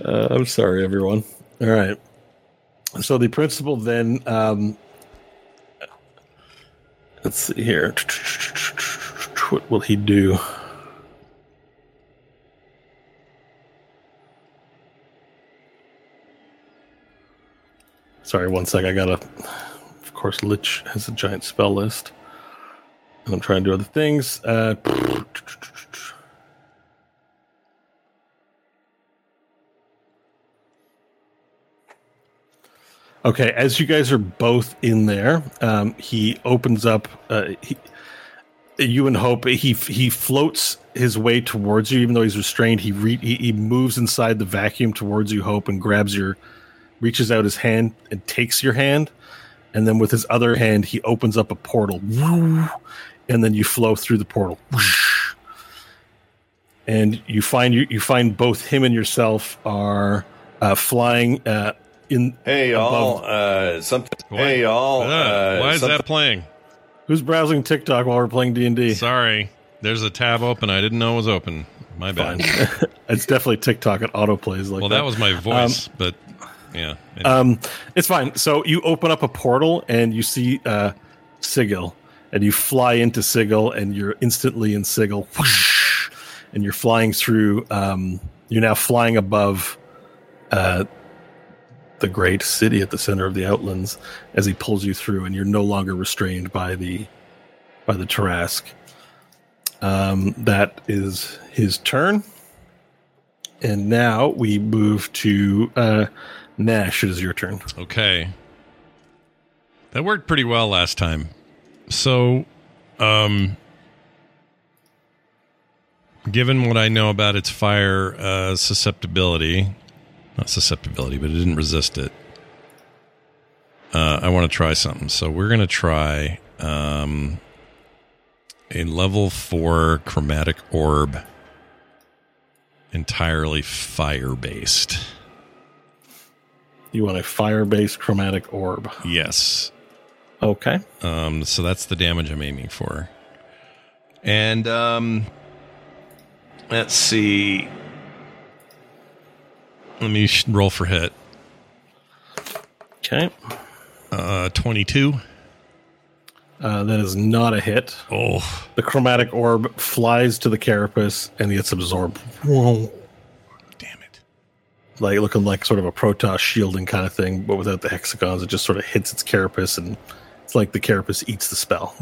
Uh, I'm sorry, everyone. All right. So the principal then, um, let's see here. What will he do? Sorry, one sec. I gotta. Of course, Lich has a giant spell list. And I'm trying to do other things. Uh, Okay, as you guys are both in there, um, he opens up. Uh, he, you and Hope. He he floats his way towards you, even though he's restrained. He re, he, he moves inside the vacuum towards you, Hope, and grabs your, reaches out his hand and takes your hand, and then with his other hand, he opens up a portal, and then you flow through the portal, and you find you you find both him and yourself are uh, flying. Uh, in Hey y'all, uh, something. What? Hey y'all, Uh, uh, why is something- that playing? Who's browsing TikTok while we're playing D and D? Sorry, there's a tab open. I didn't know it was open. My bad. It's definitely TikTok. It auto plays like well, that. that was my voice, but yeah. It- Um, it's fine. So you open up a portal and you see uh, Sigil, and you fly into Sigil, and you're instantly in Sigil, whoosh, and you're flying through. Um, you're now flying above uh, the great city at the center of the Outlands as he pulls you through, and you're no longer restrained by the by the Tarrasque. Um, that is his turn, and now we move to uh, Nash. It is your turn. Okay. That worked pretty well last time. So, um given what I know about its fire uh susceptibility, not susceptibility, but it didn't resist it. Uh I want to try something. So we're going to try um a level 4 chromatic orb entirely fire based. You want a fire-based chromatic orb. Yes. Okay. Um, so that's the damage I'm aiming for. And um, let's see. Let me sh- roll for hit. Okay. Uh, 22. Uh, that is not a hit. Oh, The chromatic orb flies to the carapace and gets absorbed. Whoa. damn it. Like looking like sort of a Protoss shielding kind of thing, but without the hexagons. It just sort of hits its carapace and it's like the carapace eats the spell.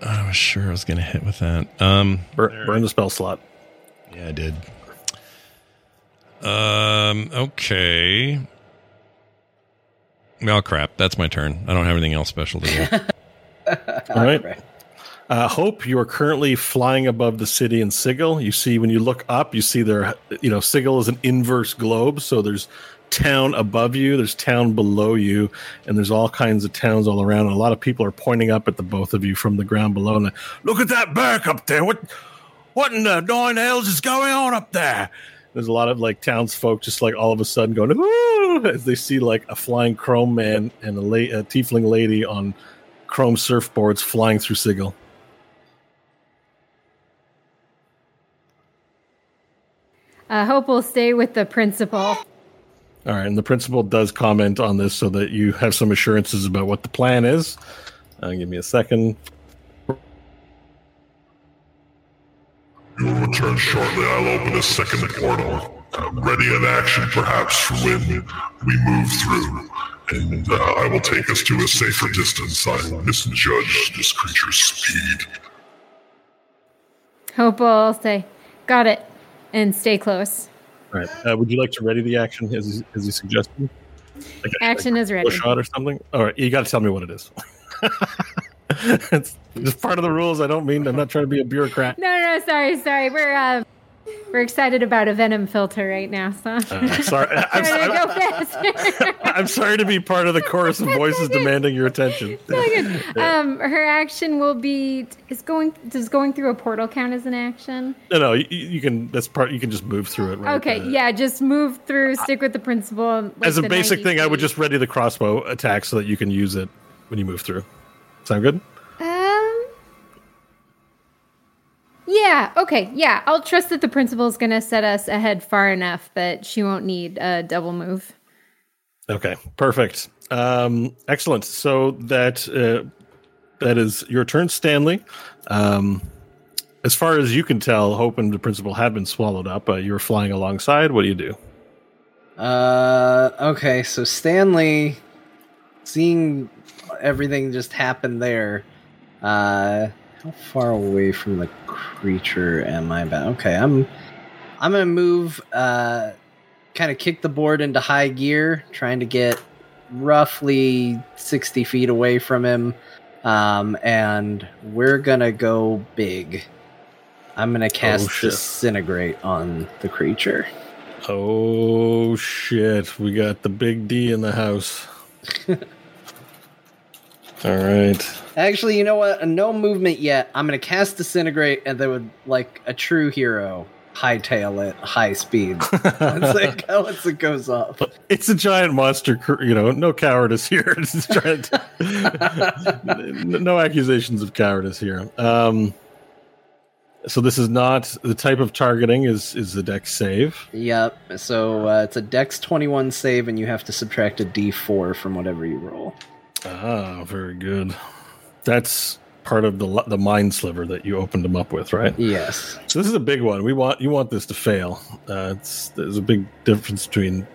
I was sure I was going to hit with that. Um, Burn, burn the spell slot. yeah, I did. Um, okay. Well, crap. That's my turn. I don't have anything else special to do. All right. Uh, Hope, you are currently flying above the city in Sigil. You see, when you look up, you see there, you know, Sigil is an inverse globe. So there's town above you, there's town below you, and there's all kinds of towns all around. And a lot of people are pointing up at the both of you from the ground below. And look at that bark up there. What what in the nine hells is going on up there? There's a lot of like townsfolk just like all of a sudden going as they see like a flying chrome man and a, la- a tiefling lady on chrome surfboards flying through Sigil. I hope we'll stay with the principal. All right, and the principal does comment on this so that you have some assurances about what the plan is. Uh, give me a second. You will return shortly. I'll open a second portal. Uh, ready in action, perhaps, for when we move through. And uh, I will take us to a safer distance. I misjudged this creature's speed. Hope we'll stay. Got it. And stay close. All right. Uh, would you like to ready the action as he, as he suggested? Like Action like is a ready. shot or something? All right. You got to tell me what it is. it's just part of the rules. I don't mean I'm not trying to be a bureaucrat. No, no, sorry, sorry. We're uh, we're excited about a venom filter right now, so Uh, sorry. I'm, sorry. I'm sorry to be part of the chorus of voices demanding your attention. um, her action will be is going does going through a portal count as an action? No, no, you, you can. That's part. You can just move through it. Right? Okay, Uh, yeah, just move through, stick with the principal. like As a basic 90 thing, I would just ready the crossbow attack so that you can use it when you move through. Sound good? Yeah. Okay. Yeah. I'll trust that the principal's going to set us ahead far enough that she won't need a double move. Okay, perfect. Um, excellent. So that uh, that is your turn, Stanley. Um, as far as you can tell, Hope and the principal have been swallowed up. Uh, you're flying alongside. What do you do? Uh, okay, so Stanley, seeing everything just happen there, uh, how far away from the creature am I about? Okay, I'm, I'm gonna move, uh, kind of kick the board into high gear, trying to get roughly 60 feet away from him, um, and we're gonna go big. I'm gonna cast shit. disintegrate on the creature. Oh shit! We got the big D in the house. All right. Actually, you know what? No movement yet. I'm gonna cast disintegrate, and then would like a true hero hightail it high speed. Once it, once it goes off. It's a giant monster, you know. No cowardice here. To, no accusations of cowardice here. Um, so this is not the type of targeting. Is is the dex save? Yep. So uh, it's a Dex 21 save, and you have to subtract a D4 from whatever you roll. Ah, very good. That's part of the the mind sliver that you opened them up with, right? Yes. So this is a big one. We want you want this to fail. Uh, it's there's a big difference between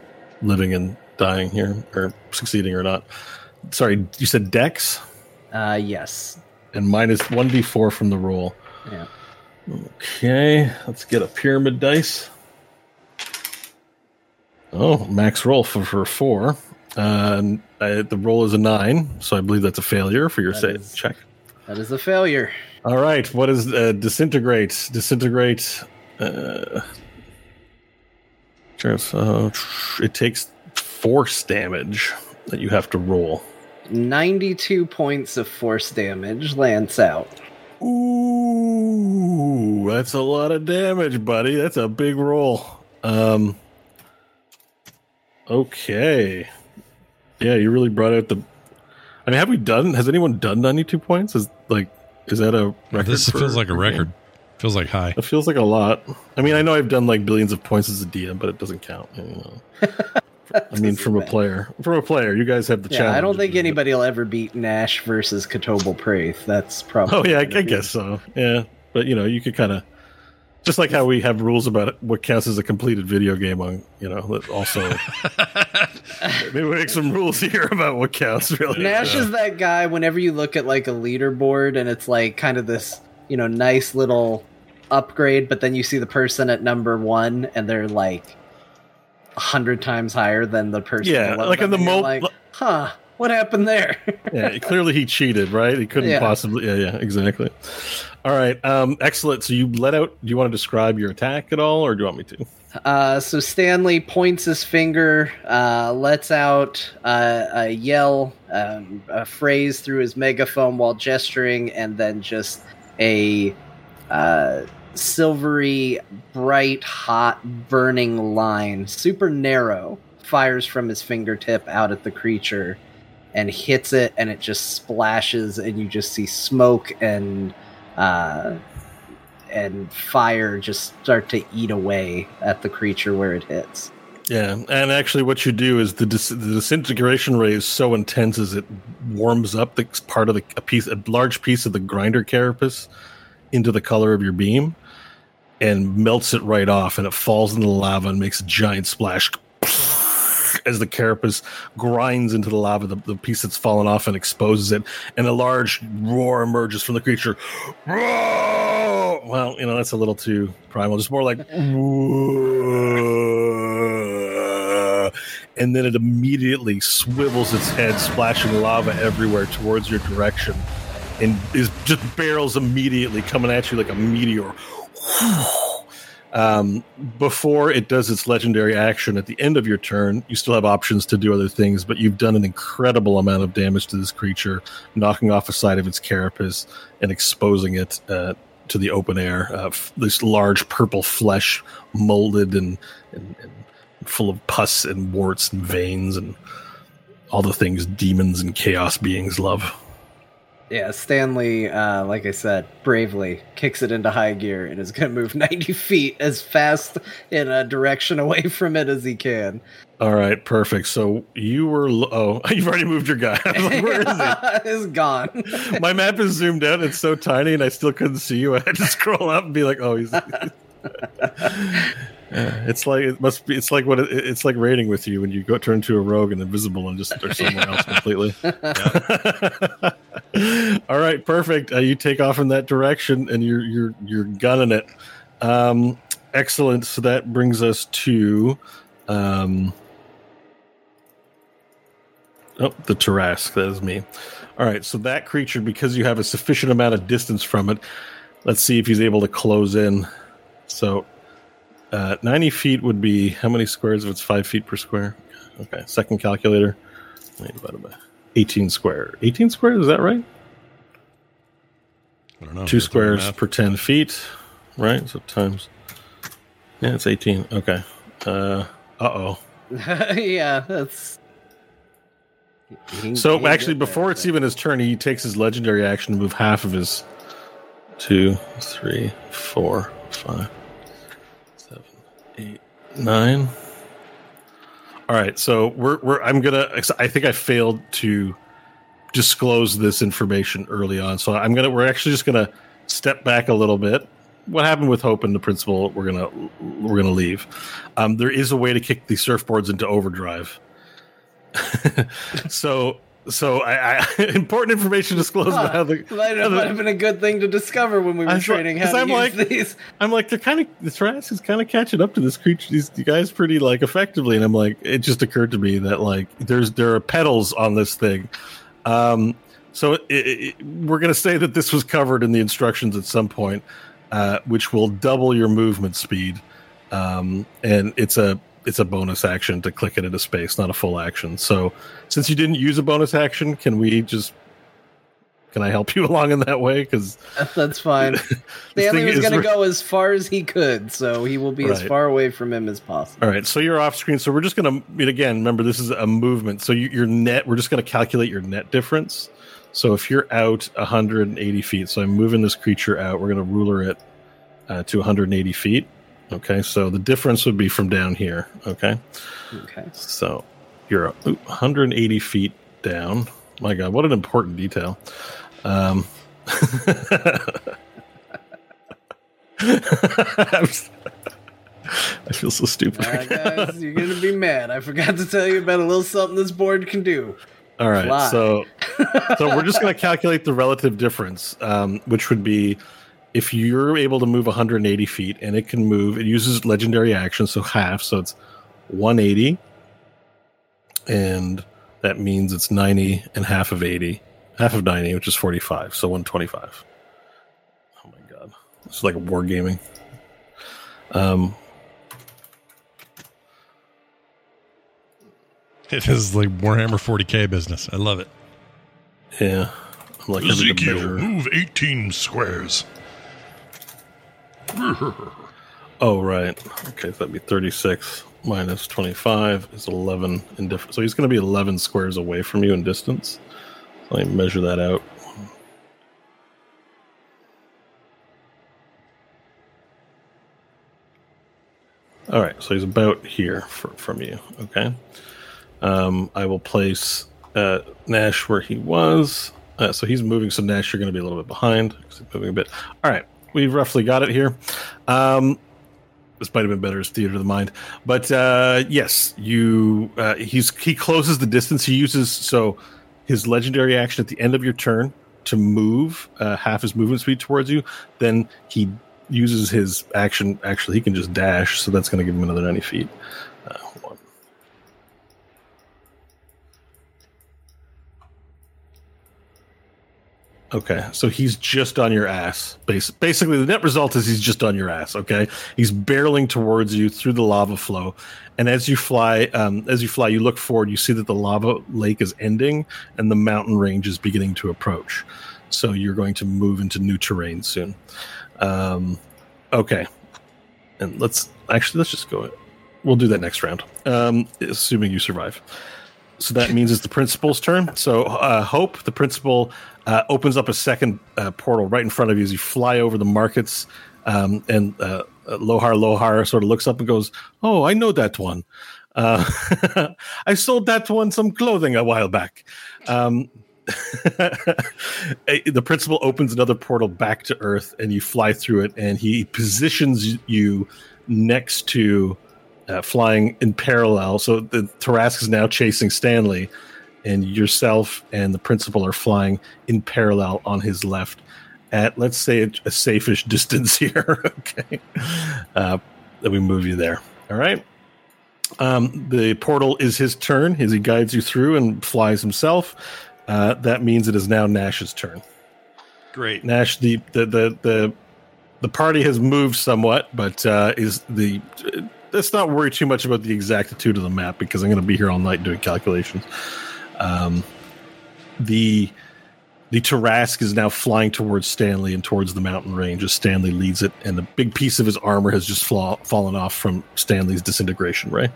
living and dying here, or succeeding or not. Sorry, you said Dex Uh, yes. and minus one d four from the roll. Yeah. Okay, let's get a pyramid dice. Oh, max roll for, for four. Uh, uh, the roll is a nine, so I believe that's a failure for your That sa- is- check. That is a failure. All right, what is uh, disintegrate? Disintegrate. Uh, uh, it takes force damage that you have to roll. 92 points of force damage lance out. Ooh, that's a lot of damage, buddy. That's a big roll. Um, okay. Yeah, you really brought out the. I mean, have we done? Has anyone done ninety-two points? Is like, is that a record? This for- feels like a record. game? Feels like high. It feels like a lot. I mean, I know I've done like billions of points as a DM, but it doesn't count. You know. I mean, from a player, from a player, you guys have the Yeah, challenge. I don't think anybody will ever beat Nash versus Kotobal Praith. That's probably. Oh yeah, I, I guess so. Yeah, but you know, you could kind of just like how we have rules about what counts as a completed video game on, you know, that also maybe we make some rules here about what counts really. Nash is that guy whenever you look at like a leaderboard and it's like kind of this, you know, nice little upgrade, but then you see the person at number one and they're like a hundred times higher than the person. Yeah, like in the and you're mo- like, huh, what happened there? yeah, clearly he cheated, right? He couldn't Yeah. possibly. Yeah, yeah, exactly. All right. Um, excellent. So you let out. Do you want to describe your attack at all, or do you want me to? Uh, so Stanley points his finger, uh, lets out uh, a yell, um, a phrase through his megaphone while gesturing, and then just a uh, silvery, bright, hot, burning line, super narrow, fires from his fingertip out at the creature and hits it, and it just splashes, and you just see smoke and uh, and fire just start to eat away at the creature where it hits. Yeah, and actually, what you do is the, dis- the disintegration ray is so intense as it warms up the part of the a piece, a large piece of the grinder carapace into the color of your beam, and melts it right off, and it falls into the lava and makes a giant splash as the carapace grinds into the lava, the, the piece that's fallen off and exposes it, and a large roar emerges from the creature. Roar! Well, you know that's a little too primal. Just more like, and then it immediately swivels its head, splashing lava everywhere towards your direction, and is just barrels immediately coming at you like a meteor. Um, before it does its legendary action at the end of your turn, you still have options to do other things, but you've done an incredible amount of damage to this creature, knocking off a side of its carapace and exposing it uh, to the open air. Uh, f- this large purple flesh, molded and, and, and full of pus and warts and veins and all the things demons and chaos beings love. Yeah, Stanley, uh, like I said, bravely kicks it into high gear and is going to move 90 feet as fast in a direction away from it as he can. All right, perfect. So you were lo- oh, you've already moved your guy. I was like, where is he? it's gone. My map is zoomed out. It's so tiny, and I still couldn't see you. I had to scroll up and be like, "Oh, he's." Yeah, it's like it must be. It's like what it, it's like raiding with you when you go turn to a rogue and invisible and just are somewhere else completely. All right, perfect. Uh, you take off in that direction and you're you're you're gunning it. Um, excellent. So that brings us to um, oh the Tarrasque. That is me. All right. So that creature, because you have a sufficient amount of distance from it, let's see if he's able to close in. So uh, 90 feet would be how many squares if it's 5 feet per square? Okay, second calculator. Wait, about about 18 square. 18 squares, is that right? I don't know. Two That's squares per 10 feet, right? So times. Yeah, it's 18. Okay. Uh oh. yeah, that's. He can- he So actually, get there, before it's but- even his turn, he takes his legendary action to move half of his two, three, four, five, seven, eight, nine. All right, so we're we're I'm gonna. I think I failed to disclose this information early on, so I'm gonna. We're actually just gonna step back a little bit. What happened with Hope and the principal? We're gonna we're gonna leave. Um, there is a way to kick the surfboards into overdrive. so so I, I important information disclosed about how the, might, have, might have been a good thing to discover when we were I training how to I'm use like- these. I'm like they're kind of the Tarrasque is kind of catching up to this creature these guys pretty like effectively and I'm like it just occurred to me that like there's there are pedals on this thing. Um so it, it, we're going to say that this was covered in the instructions at some point uh which will double your movement speed. Um and it's a it's a bonus action to click it into space not a full action so since you didn't use a bonus action can we just can I help you along in that way? Because That's fine. Stanley was going to go as far as he could, so he will be as far away from him as possible. All right, so you're off screen. So we're just going to meet again. Remember, this is a movement. So you, your net, we're just going to calculate your net difference. So if you're out 180 feet, so I'm moving this creature out. We're going to ruler it uh, to 180 feet. Okay, so the difference would be from down here. Okay, Okay. so you're 180 feet down. My God, what an important detail. Um, I feel so stupid. All right, guys, you're going to be mad. I forgot to tell you about a little something this board can do. All right, Fly. so so we're just going to calculate the relative difference, um, which would be if you're able to move 180 feet and it can move. It uses legendary action, so half, so it's 180, and that means it's 90 and half of 80, half of 90, which is 45, so 125. Oh my god. It's like wargaming. Um, It is like Warhammer 40k business. I love it. yeah. I'm like Ezekiel, move 18 squares. Oh, right. Okay, so that'd be 36 minus 25 is 11 in difference. So he's going to be 11 squares away from you in distance. Let me measure that out. All right, so he's about here for, from you. Okay. Um, I will place uh, Nash where he was. Uh, so he's moving. So Nash, you're going to be a little bit behind. moving a bit. All right, we've roughly got it here. Um, this might have been better as theater of the mind, but uh, yes, you. Uh, he's he closes the distance. He uses so his legendary action at the end of your turn to move uh, half his movement speed towards you. Then he uses his action. Actually, he can just dash, so that's going to give him another ninety feet. Uh, hold on. Okay, so he's just on your ass. Bas- Basically, the net result is he's just on your ass. Okay, he's barreling towards you through the lava flow, and as you fly, um, as you fly, you look forward. You see that the lava lake is ending, and the mountain range is beginning to approach. So you're going to move into new terrain soon. Um, okay, and let's actually let's just go. We'll do that next round, um, assuming you survive. So that means it's the principal's turn. So uh, Hope, the principal, uh, opens up a second uh, portal right in front of you as you fly over the markets. Um, and uh, Lohar Lohar sort of looks up and goes, "Oh, I know that one. Uh, I sold that one some clothing a while back." Um, the principal opens another portal back to Earth, and you fly through it. And he positions you next to uh, flying in parallel. So the Tarrasque is now chasing Stanley, and yourself and the principal are flying in parallel on his left at let's say a, a safe-ish distance here. okay, uh, we move you there. All right. Um, the portal is his turn as he guides you through and flies himself. Uh, that means it is now Nash's turn. Great. Nash, the the the the, the party has moved somewhat, but uh, is the let's not worry too much about the exactitude of the map because I'm going to be here all night doing calculations. Um, the the Tarrasque is now flying towards Stanley and towards the mountain range as Stanley leads it, and a big piece of his armor has just flaw, fallen off from Stanley's disintegration ray.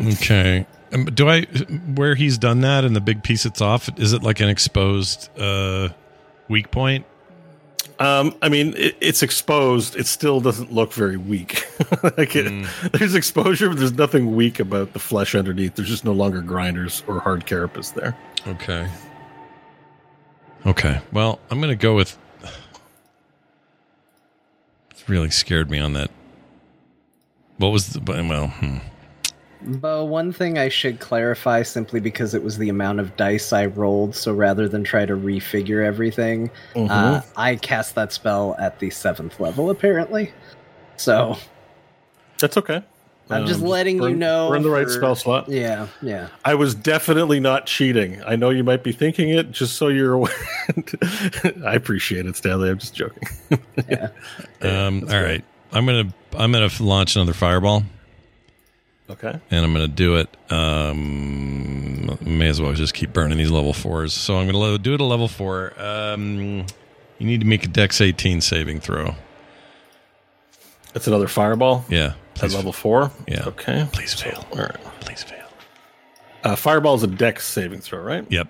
Okay. Um, do I where he's done that and the big piece it's off? Is it like an exposed uh, weak point? Um, I mean, it, it's exposed. It still doesn't look very weak. like it, There's exposure, but there's nothing weak about the flesh underneath. There's just no longer grinders or hard carapace there. Okay. Okay. Well, I'm going to go with. It's really scared me on that. What was the. Well, hmm. But one thing I should clarify simply because it was the amount of dice I rolled, so rather than try to refigure everything, Mhm. uh, I cast that spell at the seventh level, apparently. So That's okay. I'm just Um, letting you we're- know. We're in the right for- spell slot. Yeah, yeah. I was definitely not cheating. I know you might be thinking it, just so you're aware. I appreciate it, Stanley. I'm just joking. Um, all right. I'm gonna I'm gonna launch another fireball, okay. and I'm gonna do it. Um, may as well just keep burning these level fours. So I'm gonna do it a level four. Um, you need to make a Dex 18 saving throw. That's another fireball Yeah, at level four. Yeah. Okay. Please fail. All right. Please fail. Uh, fireball is a dex saving throw, right? Yep.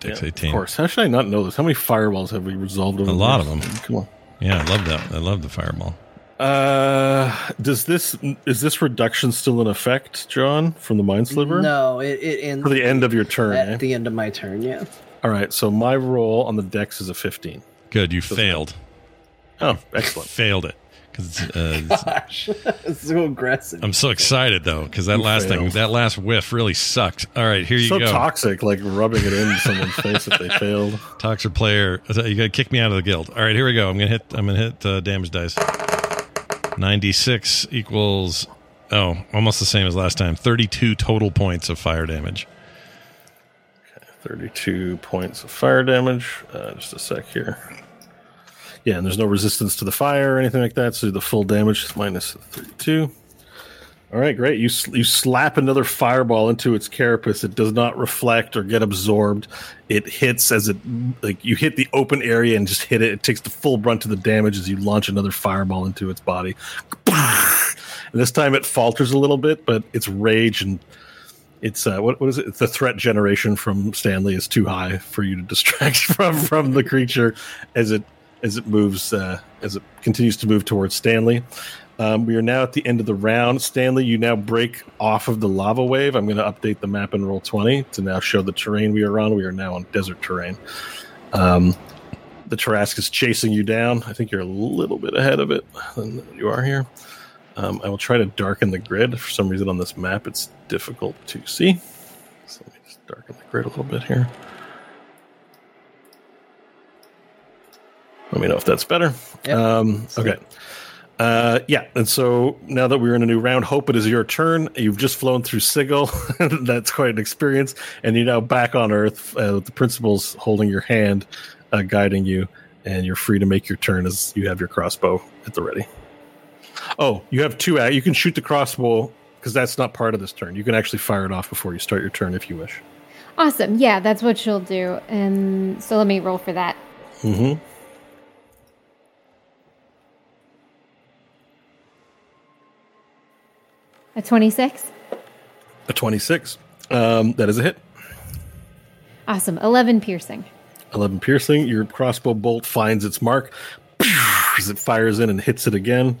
Dex Yeah, 18. Of course. How should I not know this? How many fireballs have we resolved over A lot years? of them. Come on. Yeah, I love that. I love the fireball. Uh, does this is this reduction still in effect, John, from the mind sliver? No, it, it ends For the end of your turn. at eh? the end of my turn. Yeah. All right. So my roll on the dex is a 15. Good. You failed. Oh, excellent. Failed it. Because uh, it's- Gosh, it's so aggressive. I'm so excited though, because that You last thing, that last whiff really sucked. All right, here you so go. toxic, like rubbing it in someone's face if they failed. Toxic player. You got to kick me out of the guild. All right, here we go. I'm gonna hit. I'm gonna hit uh, damage dice. Ninety six equals. Oh, almost the same as last time. Thirty two total points of fire damage. 32 points of fire damage. Uh, just a sec here. Yeah, and there's no resistance to the fire or anything like that. So the full damage is minus 32. All right, great. You you slap another fireball into its carapace. It does not reflect or get absorbed. It hits as it like you hit the open area and just hit it. It takes the full brunt of the damage as you launch another fireball into its body. And this time it falters a little bit, but its rage and it's uh, what what is it? The threat generation from Stanley is too high for you to distract from from the creature as it as it moves uh, as it continues to move towards Stanley. Um, we are now at the end of the round. Stanley, you now break off of the lava wave. I'm going to update the map in Roll20 to now show the terrain we are on. We are now on desert terrain. Um, the Tarrasque is chasing you down. I think you're a little bit ahead of it than you are here. Um, I will try to darken the grid. For some reason on this map, it's difficult to see. So let me just darken the grid a little bit here. Let me know if that's better. Yep. Um, okay. Uh, yeah, and so now that we're in a new round, Hope, it is your turn. You've just flown through Sigil. That's quite an experience. And you're now back on Earth uh, with the principals holding your hand, uh, guiding you, and you're free to make your turn as you have your crossbow at the ready. Oh, you have two. ac- You can shoot the crossbow because that's not part of this turn. You can actually fire it off before you start your turn if you wish. Awesome. Yeah, that's what she'll do. And so let me roll for that. Mm-hmm. A 26. A 26. Um, that is a hit. Awesome. 11 piercing. 11 piercing. Your crossbow bolt finds its mark as it fires in and hits it again.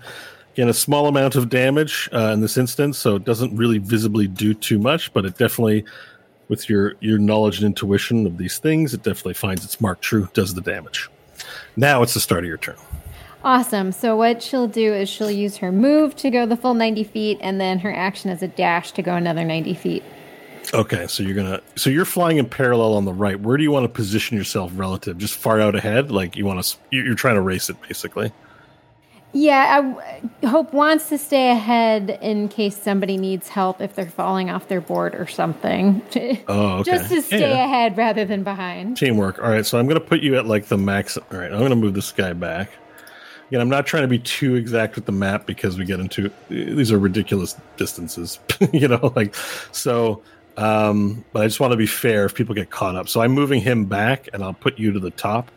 Again, a small amount of damage uh, in this instance, so it doesn't really visibly do too much, but it definitely, with your, your knowledge and intuition of these things, it definitely finds its mark true, does the damage. Now it's the start of your turn. Awesome. So what she'll do is she'll use her move to go the full 90 feet and then her action as a dash to go another 90 feet. Okay, so you're gonna so you're flying in parallel on the right. Where do you want to position yourself relative? Just far out ahead, like you want to. You're trying to race it, basically. Yeah, I, Hope wants to stay ahead in case somebody needs help if they're falling off their board or something. Oh, okay. Just to stay Yeah. ahead rather than behind. Teamwork. All right, so I'm going to put you at like the max. All right, I'm going to move this guy back. Again, I'm not trying to be too exact with the map because we get into these are ridiculous distances, you know, like so. Um, but I just want to be fair if people get caught up. So I'm moving him back, and I'll put you to the top.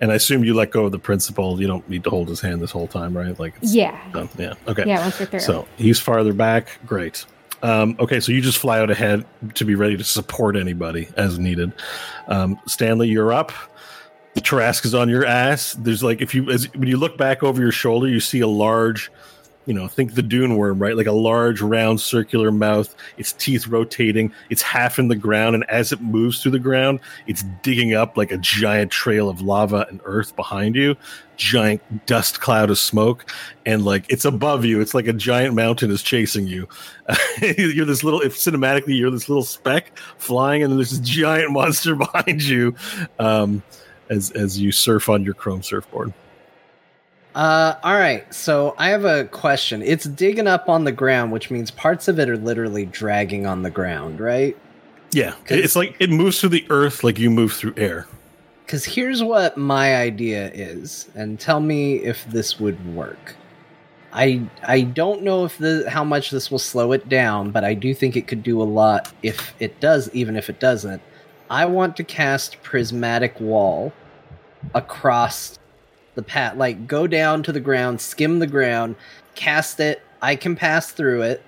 And I assume you let go of the principal. You don't need to hold his hand this whole time, right? Like, Yeah. done. yeah, okay. Yeah, once we're through. So he's farther back. Great. Um, okay, so you just fly out ahead to be ready to support anybody as needed. Um, Stanley, you're up. Tarrasque is on your ass. There's like if you as when you look back over your shoulder, you see a large, you know, think the dune worm, right? Like a large, round, circular mouth. Its teeth rotating. It's half in the ground, and as it moves through the ground, it's digging up like a giant trail of lava and earth behind you. Giant dust cloud of smoke, and like it's above you. It's like a giant mountain is chasing you. you're this little. If cinematically, you're this little speck flying, and there's this giant monster behind you. Um, as as you surf on your chrome surfboard. Uh, all right. So I have a question. It's digging up on the ground, which means parts of it are literally dragging on the ground, right? Yeah, it's like it moves through the earth like you move through air. Because here's what my idea is, and tell me if this would work. I I don't know if the how much this will slow it down, but I do think it could do a lot if it does, even if it doesn't. I want to cast prismatic wall across the path, like go down to the ground, skim the ground, cast it. I can pass through it,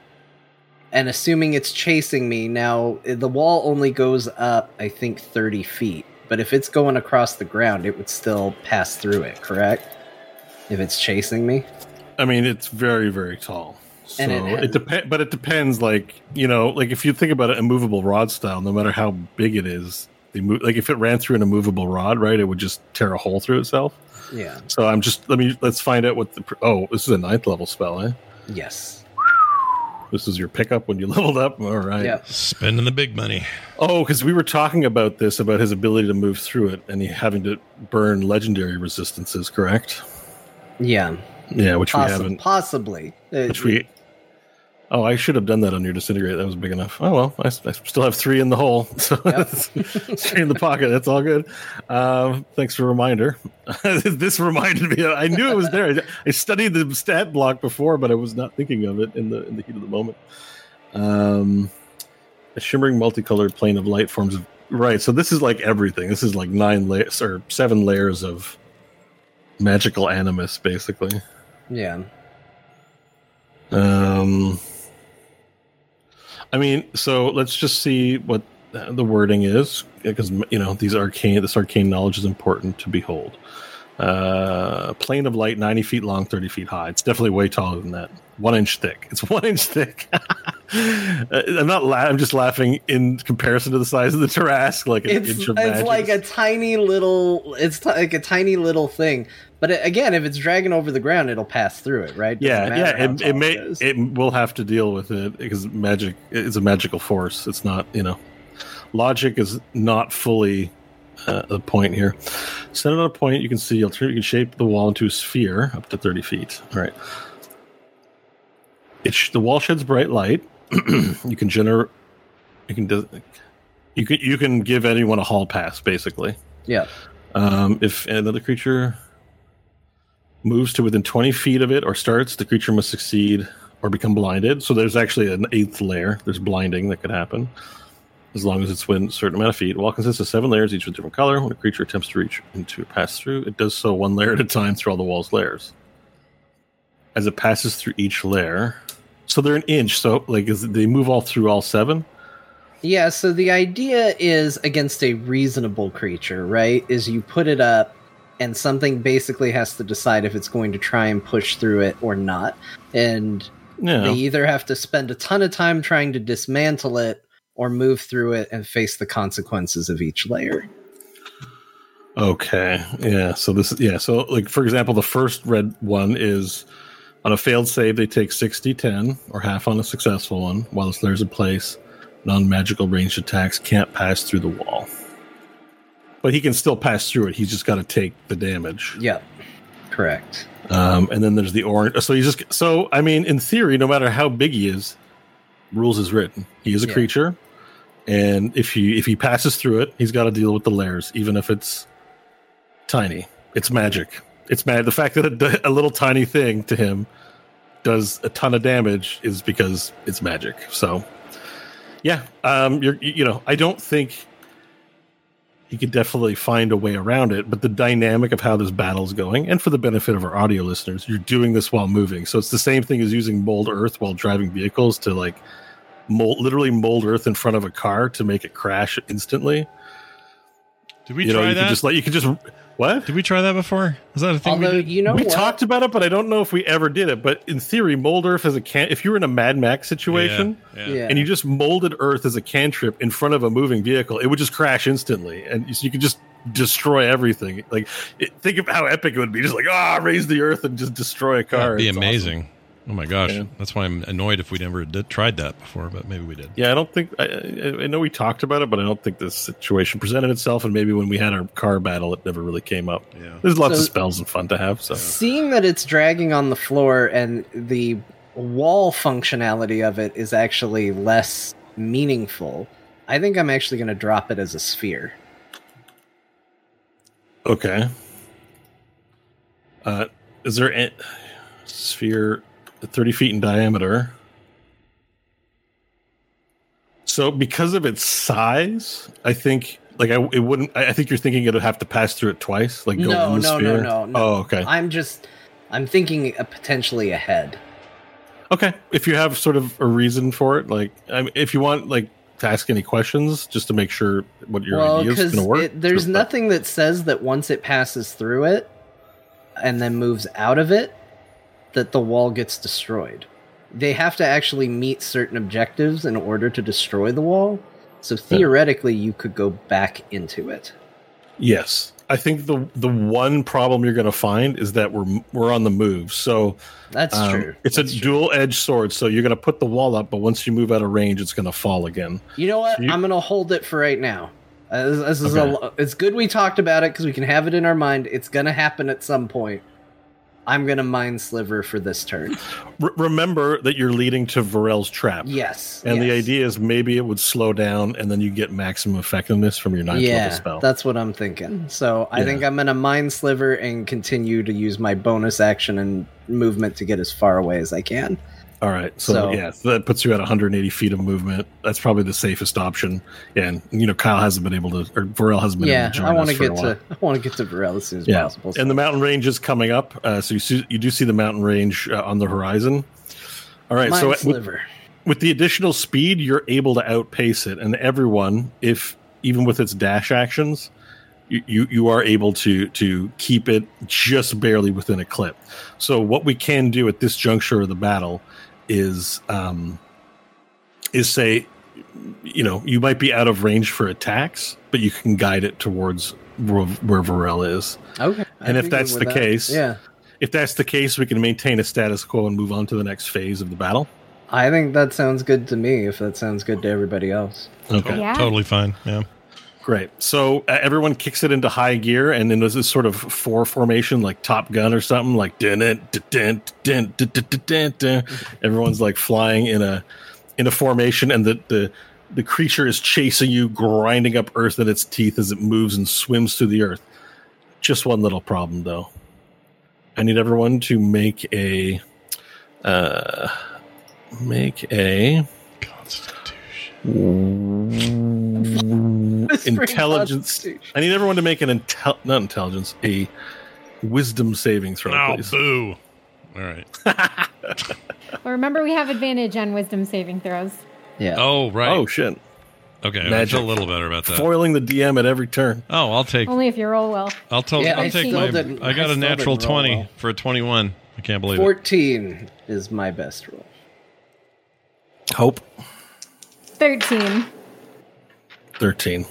and assuming it's chasing me now, the wall only goes up, I think, thirty feet. But if it's going across the ground, it would still pass through it, correct? If it's chasing me. I mean, it's very very tall. So And it, it depends, but it depends. Like you know, like if you think about it, immovable rod style, no matter how big it is, they move. Like if it ran through an immovable rod, right, it would just tear a hole through itself. Yeah. So I'm just let me let's find out what the pr- oh this is a ninth level spell, eh? Yes. This is your pickup when you leveled up. All right. Yep. Spending the big money. Oh, because we were talking about this about his ability to move through it and he having to burn legendary resistances, correct? Yeah. Yeah, which we haven't. possibly. Uh, Which we Oh, I should have done that on your disintegrate. That was big enough. Oh well, I still have three in the hole, so three in the pocket. That's all good. Um, thanks for the reminder. this reminded me. I knew it was there. I, I studied the stat block before, but I was not thinking of it in the in the heat of the moment. Um, a shimmering multicolored plane of light forms of right. So this is like everything. This is like nine layers or seven layers of magical animus, basically. Yeah. Um, I mean, so let's just see what the wording is because you know these arcane this arcane knowledge is important to behold. Uh, plane of light, ninety feet long, thirty feet high. It's definitely way taller than that. One inch thick. It's one inch thick. Uh, I'm not. La- I'm just laughing in comparison to the size of the Tarrasque. Like an It's it's like a tiny little it's t- like a tiny little thing. But it, again, if it's dragging over the ground, it'll pass through it, right? Doesn't yeah, yeah. It, it may is. it will have to deal with it because magic is a magical force. It's not you know, logic is not fully uh, the point here. Set it on a point you can see. You can shape the wall into a sphere up to thirty feet. All right. It sh- the wall sheds bright light. you can generate. You can. do- You can you can give anyone a hall pass basically. yeah. Um, if another creature moves to within 20 feet of it or starts, the creature must succeed or become blinded. So there's actually an eighth layer. There's blinding that could happen as long as it's within a certain amount of feet. Wall consists of seven layers, each with a different color. When a creature attempts to reach into pass through, it does so one layer at a time through all the wall's layers. As it passes through each layer, so they're an inch. So like, is they move all through all seven? Yeah, so the idea is against a reasonable creature, right? Is you put it up and something basically has to decide if it's going to try and push through it or not. And they either have to spend a ton of time trying to dismantle it or move through it and face the consequences of each layer. Okay. Yeah. So this yeah. So like for example, the first red one is on a failed save they take 60 10 or half on a successful one while this layer's in place. Non-magical ranged attacks can't pass through the wall. But he can still pass through it. He's just got to take the damage. Yep. Correct. Um, and then there's the orange. So he's just so I mean, in theory, no matter how big he is, rules is written. He is a Yeah. creature, and if he if he passes through it, he's got to deal with the layers, even if it's tiny. It's magic. It's mad. The fact that a, a little tiny thing to him does a ton of damage is because it's magic. So, yeah, um, you're you know, I don't think he could definitely find a way around it. But the dynamic of how this battle's going, and for the benefit of our audio listeners, you're doing this while moving. So it's the same thing as using mold earth while driving vehicles to like mold, literally mold earth in front of a car to make it crash instantly. Did we you know, try you that? just like you could just what? Did we try that before? Is that a thing? we did? you know we what? talked about it, but I don't know if we ever did it. But in theory, mold earth as a can. If you were in a Mad Max situation, Yeah, Yeah. and you just molded Earth as a cantrip in front of a moving vehicle, it would just crash instantly, and you, you could just destroy everything. Like, it, think of how epic it would be, just like ah, raise the Earth and just destroy a car. That'd be It's amazing. Oh my gosh, Yeah. that's why I'm annoyed if we never did, tried that before, but maybe we did. Yeah, I don't think I, I I know we talked about it, but I don't think this situation presented itself. And maybe when we had our car battle, it never really came up. Yeah. There's lots So- of spells and fun to have. So Seeing that it's dragging on the floor and the wall functionality of it is actually less meaningful, I think I'm actually going to drop it as a sphere. okay. Uh, is there a sphere thirty feet in diameter? So, because of its size, I think like I it wouldn't. I I think you're thinking it'd have to pass through it twice, like go No, in the no, no, sphere. no, no. Oh, okay. I'm just, I'm thinking uh, potentially ahead. Okay, if you have sort of a reason for it, like I mean, if you want, like to ask any questions, just to make sure what your well, idea is going to work. there's Sure. nothing that says that once it passes through it and then moves out of it, that the wall gets destroyed. They have to actually meet certain objectives in order to destroy the wall. So theoretically, you could go back into it. Yes, I think the the one problem you're going to find is that we're we're on the move. So That's um, true. It's That's a dual edged sword. So you're going to put the wall up, but once you move out of range, it's going to fall again. You know what? you- I'm gonna hold it for right now. Uh, this, this is Okay. a, it's good we talked about it because we can have it in our mind. It's gonna happen at some point. I'm gonna mind sliver for this turn. R- remember that you're leading to Varel's trap. Yes. And the idea is maybe it would slow down and then you get maximum effectiveness from your ninth level spell. that's what I'm thinking. So I Yeah. think I'm gonna mind sliver and continue to use my bonus action and movement to get as far away as I can. All right. So, So- yeah, so that puts you at 180 feet of movement. That's probably the safest option. And, you know, Kyle hasn't been able to, or Varel hasn't been yeah, able to join I want to get to I want to get to Varel as soon as yeah. possible. And the mountain range is coming up. Uh, so you, see, you do see the mountain range uh, on the horizon. All right. mind so with, with the additional speed, you're able to outpace it. And everyone, if even with its dash actions, you, you, you are able to to keep it just barely within a clip. So what we can do at this juncture of the battle is um, is say, you know, you might be out of range for attacks, but you can guide it towards where, where Varel is. Okay. And I'd if that's the that. case- yeah, If that's the case, we can maintain a status quo and move on to the next phase of the battle. I think that sounds good to me. If that sounds good to everybody else. Okay. Yeah. Totally fine. Yeah. Right, So uh, everyone kicks it into high gear, and then there's this sort of four formation, like Top Gun or something, like everyone's like flying in a in a formation, and the the the creature is chasing you, grinding up earth in its teeth as it moves and swims through the earth. Just one little problem, though. I need everyone to make a uh, make a constitution intelligence. I need everyone to make an intel, not intelligence, a wisdom saving throw, Oh, please. boo. All right. Well, remember, we have advantage on wisdom saving throws. Yeah. Oh, right. Oh shit! okay. I magic. feel a little better about that. Foiling the DM at every turn. Oh, I'll take. Only if you roll well. I'll, tell, Yeah, I'll I take my. I got I a natural twenty well. for a twenty-one. I can't believe it. Fourteen is my best roll. Hope 13.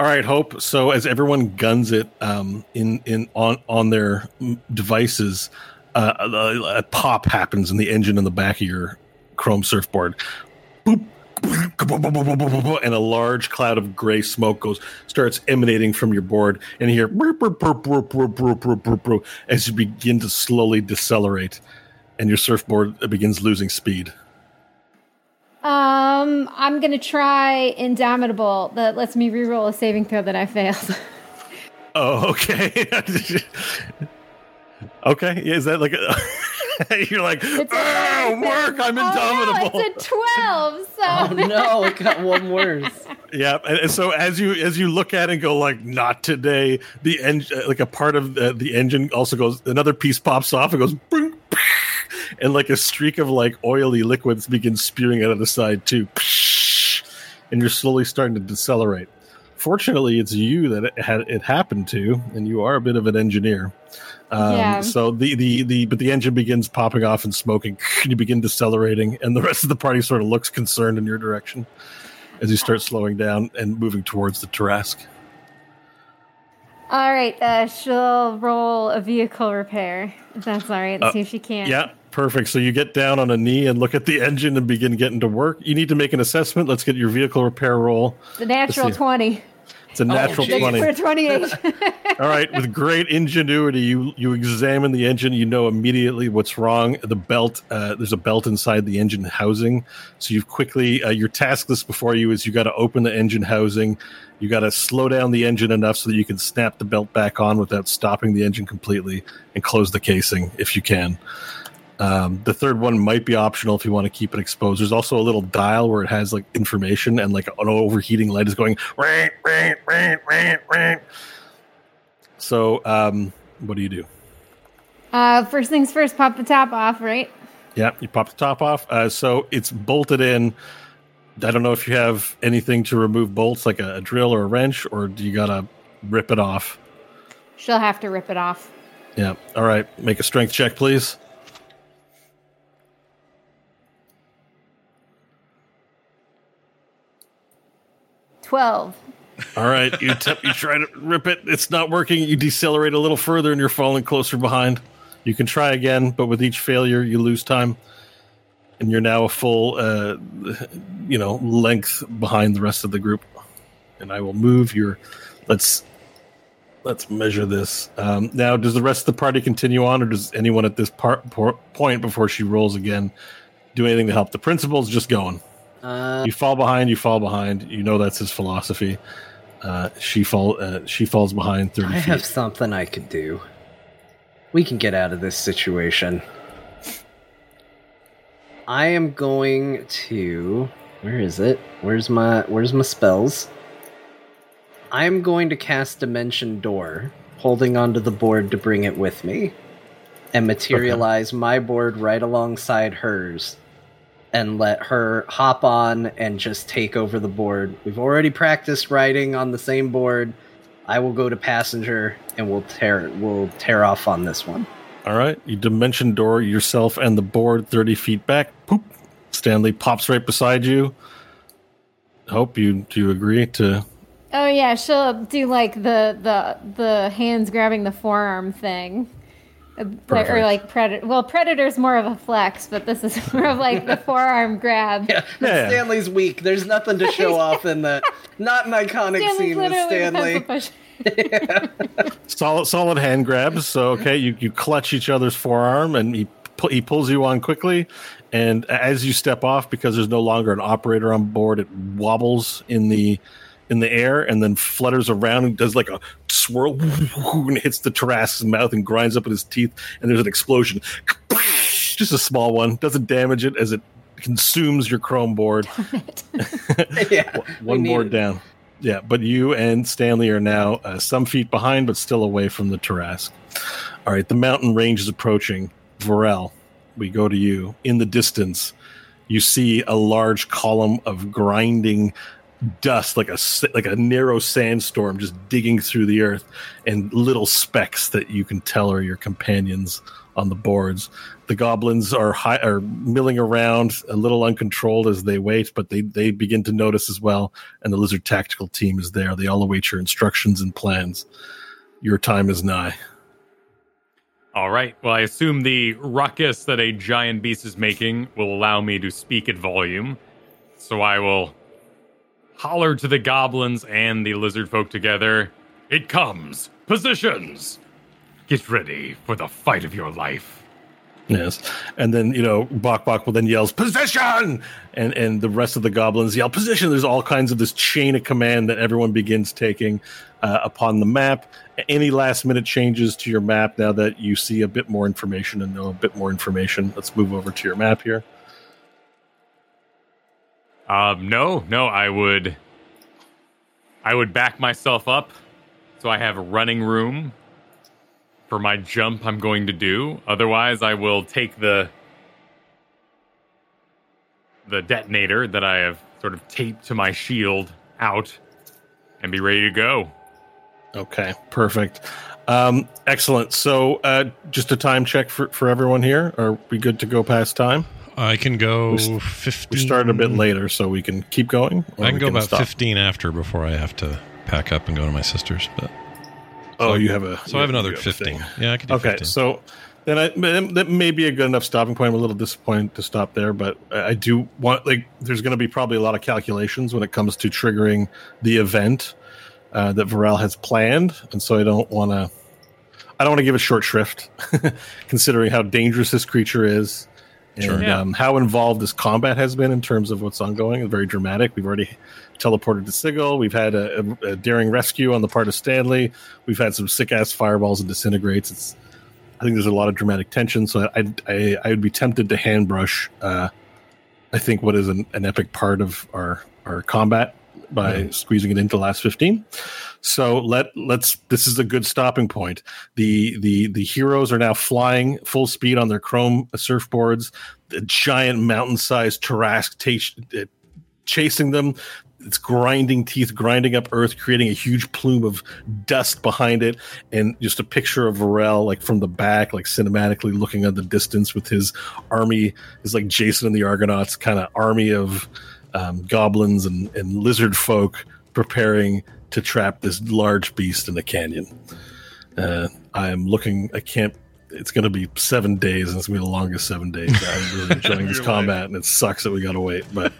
All right, Hope. So as everyone guns it um, in in on on their devices, uh, a, a, pop happens in the engine in the back of your Chrome surfboard. Boop. And a large cloud of gray smoke goes starts emanating from your board, and you hear as you begin to slowly decelerate, and your surfboard begins losing speed. Um, I'm gonna try Indomitable. That lets me reroll a saving throw that I failed. Oh, okay. okay, is that like a, you're like, It's oh, work, I'm Oh, indomitable. no, it's a 12. So Oh no, it got one worse. Yeah, and, and so as you as you look at it and go like, not today. The engine, uh, like a part of the, the engine, also goes. Another piece pops off. It goes, "Bing," and like a streak of like oily liquids begins spewing out of the side too, and you're slowly starting to decelerate. Fortunately, it's you that it had it happened to, and you are a bit of an engineer. Um, Yeah. So the, the the but the engine begins popping off and smoking. You begin decelerating, and the rest of the party sort of looks concerned in your direction as you start slowing down and moving towards the Tarrasque. All right, uh, she'll roll a vehicle repair. That's all right. Let's Uh, see if she can. Yeah, perfect. So you get down on a knee and look at the engine and begin getting to work. You need to make an assessment. Let's get your vehicle repair roll. The natural 20. It's a natural geez. twenty. For 28. All right, with great ingenuity, you you examine the engine. You know immediately what's wrong. The belt, uh, there's a belt inside the engine housing. So you've quickly uh, your task list before you is you got to open the engine housing. You got to slow down the engine enough so that you can snap the belt back on without stopping the engine completely, and close the casing if you can. Um, the third one might be optional if you want to keep it exposed. There's also a little dial where it has like information and like an overheating light is going. "Rant, rant, rant, rant, rant." So, um, what do you do? uh, first things first, pop the top off, right? Yeah, you pop the top off. Uh, so it's bolted in. I don't know if you have anything to remove bolts, like a, a drill or a wrench, or do you gotta rip it off? She'll have to rip it off. Yeah. All right. Make a strength check, please. Twelve. All right. You you try to rip it. It's not working. You decelerate a little further, and you're falling closer behind. You can try again, but with each failure, you lose time, and you're now a full, uh, you know, length behind the rest of the group. And I will move your. Let's let's measure this. Um, now, does the rest of the party continue on, or does anyone at this part, point before she rolls again do anything to help? The principal's just going. Uh, You fall behind, you fall behind. You know that's his philosophy. Uh, she fall, uh, she falls behind thirty I feet. have something I could do. We can get out of this situation. I am going to. Where is it? Where's my Where's my spells? I'm going to cast Dimension Door, holding onto the board to bring it with me, and materialize my board right alongside hers, and let her hop on and just take over the board. We've already practiced riding on the same board. I will go to passenger and we'll tear we'll tear off on this one. All right, you dimension door yourself and the board thirty feet back. Poop. Stanley pops right beside you. Hope you do you agree to Oh yeah, she'll do like the the the hands grabbing the forearm thing. Like, or like predator. Well, predator's more of a flex, but this is more of like the forearm grab. Yeah, Yeah. Stanley's weak. There's nothing to show off in that. Not an iconic Stanley's scene with Stanley. pencil solid solid hand grabs. So okay, you you clutch each other's forearm and he pu- he pulls you on quickly. And as you step off, because there's no longer an operator on board, it wobbles in the in the air and then flutters around and does like a swirl and hits the Tarrasque's mouth and grinds up in his teeth. And there's an explosion, just a small one. Doesn't damage it as it consumes your chrome board. yeah, one we board need- down. Yeah, but you and Stanley are now uh, some feet behind, but still away from the Tarrasque. All right, the mountain range is approaching. Varel, we go to you. In the distance, you see a large column of grinding dust, like a like a narrow sandstorm, just digging through the earth, and little specks that you can tell are your companions on the boards. The goblins are high, are milling around a little uncontrolled as they wait, but they they begin to notice as well. And the lizard tactical team is there. They all await your instructions and plans. Your time is nigh. All right. Well, I assume the ruckus that a giant beast is making will allow me to speak at volume. So I will holler to the goblins and the lizard folk together. It comes. Positions. Get ready for the fight of your life. Yes, and then you know Bok Bok will then yells position, and and the rest of the goblins yell position. There's all kinds of this chain of command that everyone begins taking uh, upon the map. Any last minute changes to your map now that you see a bit more information and know a bit more information? Let's move over to your map here. Um, no, no, I would, I would back myself up, so I have running room for my jump. I'm going to do. Otherwise, I will take the the detonator that I have sort of taped to my shield out and be ready to go. Okay, perfect. Um, excellent. So, uh, just a time check for, for everyone here. Are we good to go past time? I can go We 15. We started a bit later, so we can keep going. I can go about stop? 15 after before I have to pack up and go to my sister's. But Oh, you have a. so I have another a 15. thing. Yeah, I could do Okay, 15. so then I that may be a good enough stopping point. I'm a little disappointed to stop there, but I I do want like there's going to be probably a lot of calculations when it comes to triggering the event uh, that Varel has planned, and so I don't want to. I don't want to give it short shrift, considering how dangerous this creature is, and Sure. Yeah. um, how involved this combat has been in terms of what's ongoing. It's very dramatic. We've already teleported to Sigil. We've had a, a, a daring rescue on the part of Stanley. We've had some sick ass fireballs and disintegrates. It's I think there's a lot of dramatic tension. So I I, I would be tempted to handbrush. Uh, I think what is an, an epic part of our our combat by squeezing it into the last 15 so let let's this is a good stopping point. The the the heroes are now flying full speed on their chrome surfboards the giant mountain-sized Tarrasque ta- uh, chasing them. It's grinding teeth grinding up earth creating a huge plume of dust behind it and just a picture of Varel like from the back like cinematically looking at the distance with his army is like Jason and the Argonauts kind of army of um, goblins and, and lizard folk preparing to trap this large beast in a canyon. Uh, I'm looking. I can't. It's going to be seven days, and it's going to be the longest seven days. I'm really enjoying this Your combat, and it sucks that we got to wait, but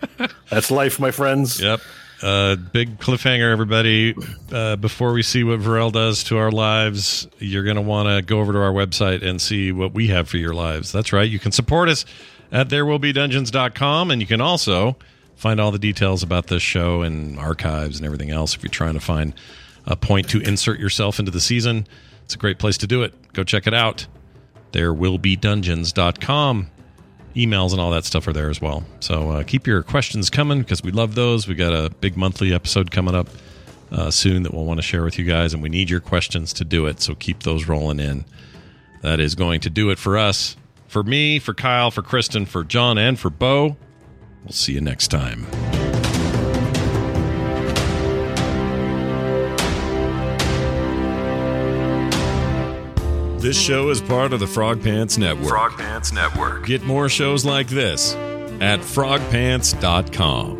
that's life, my friends. Yep. Uh, big cliffhanger, everybody. Uh, before we see what Varel does to our lives, you're going to want to go over to our website and see what we have for your lives. That's right. You can support us at therewillbedungeons.com, and you can also find all the details about this show and archives and everything else if you're trying to find a point to insert yourself into the season. It's a great place to do it. Go check it out. Therewillbedungeons.com emails and all that stuff are there as well. So uh, keep your questions coming because we love those. We got a big monthly episode coming up uh, soon that we'll want to share with you guys, and we need your questions to do it. So keep those rolling in. That is going to do it for us, for me, for Kyle, for Kristen, for John, and for Bo. We'll see you next time. This show is part of the Frog Pants Network. Frog Pants Network. Get more shows like this at frogpants.com.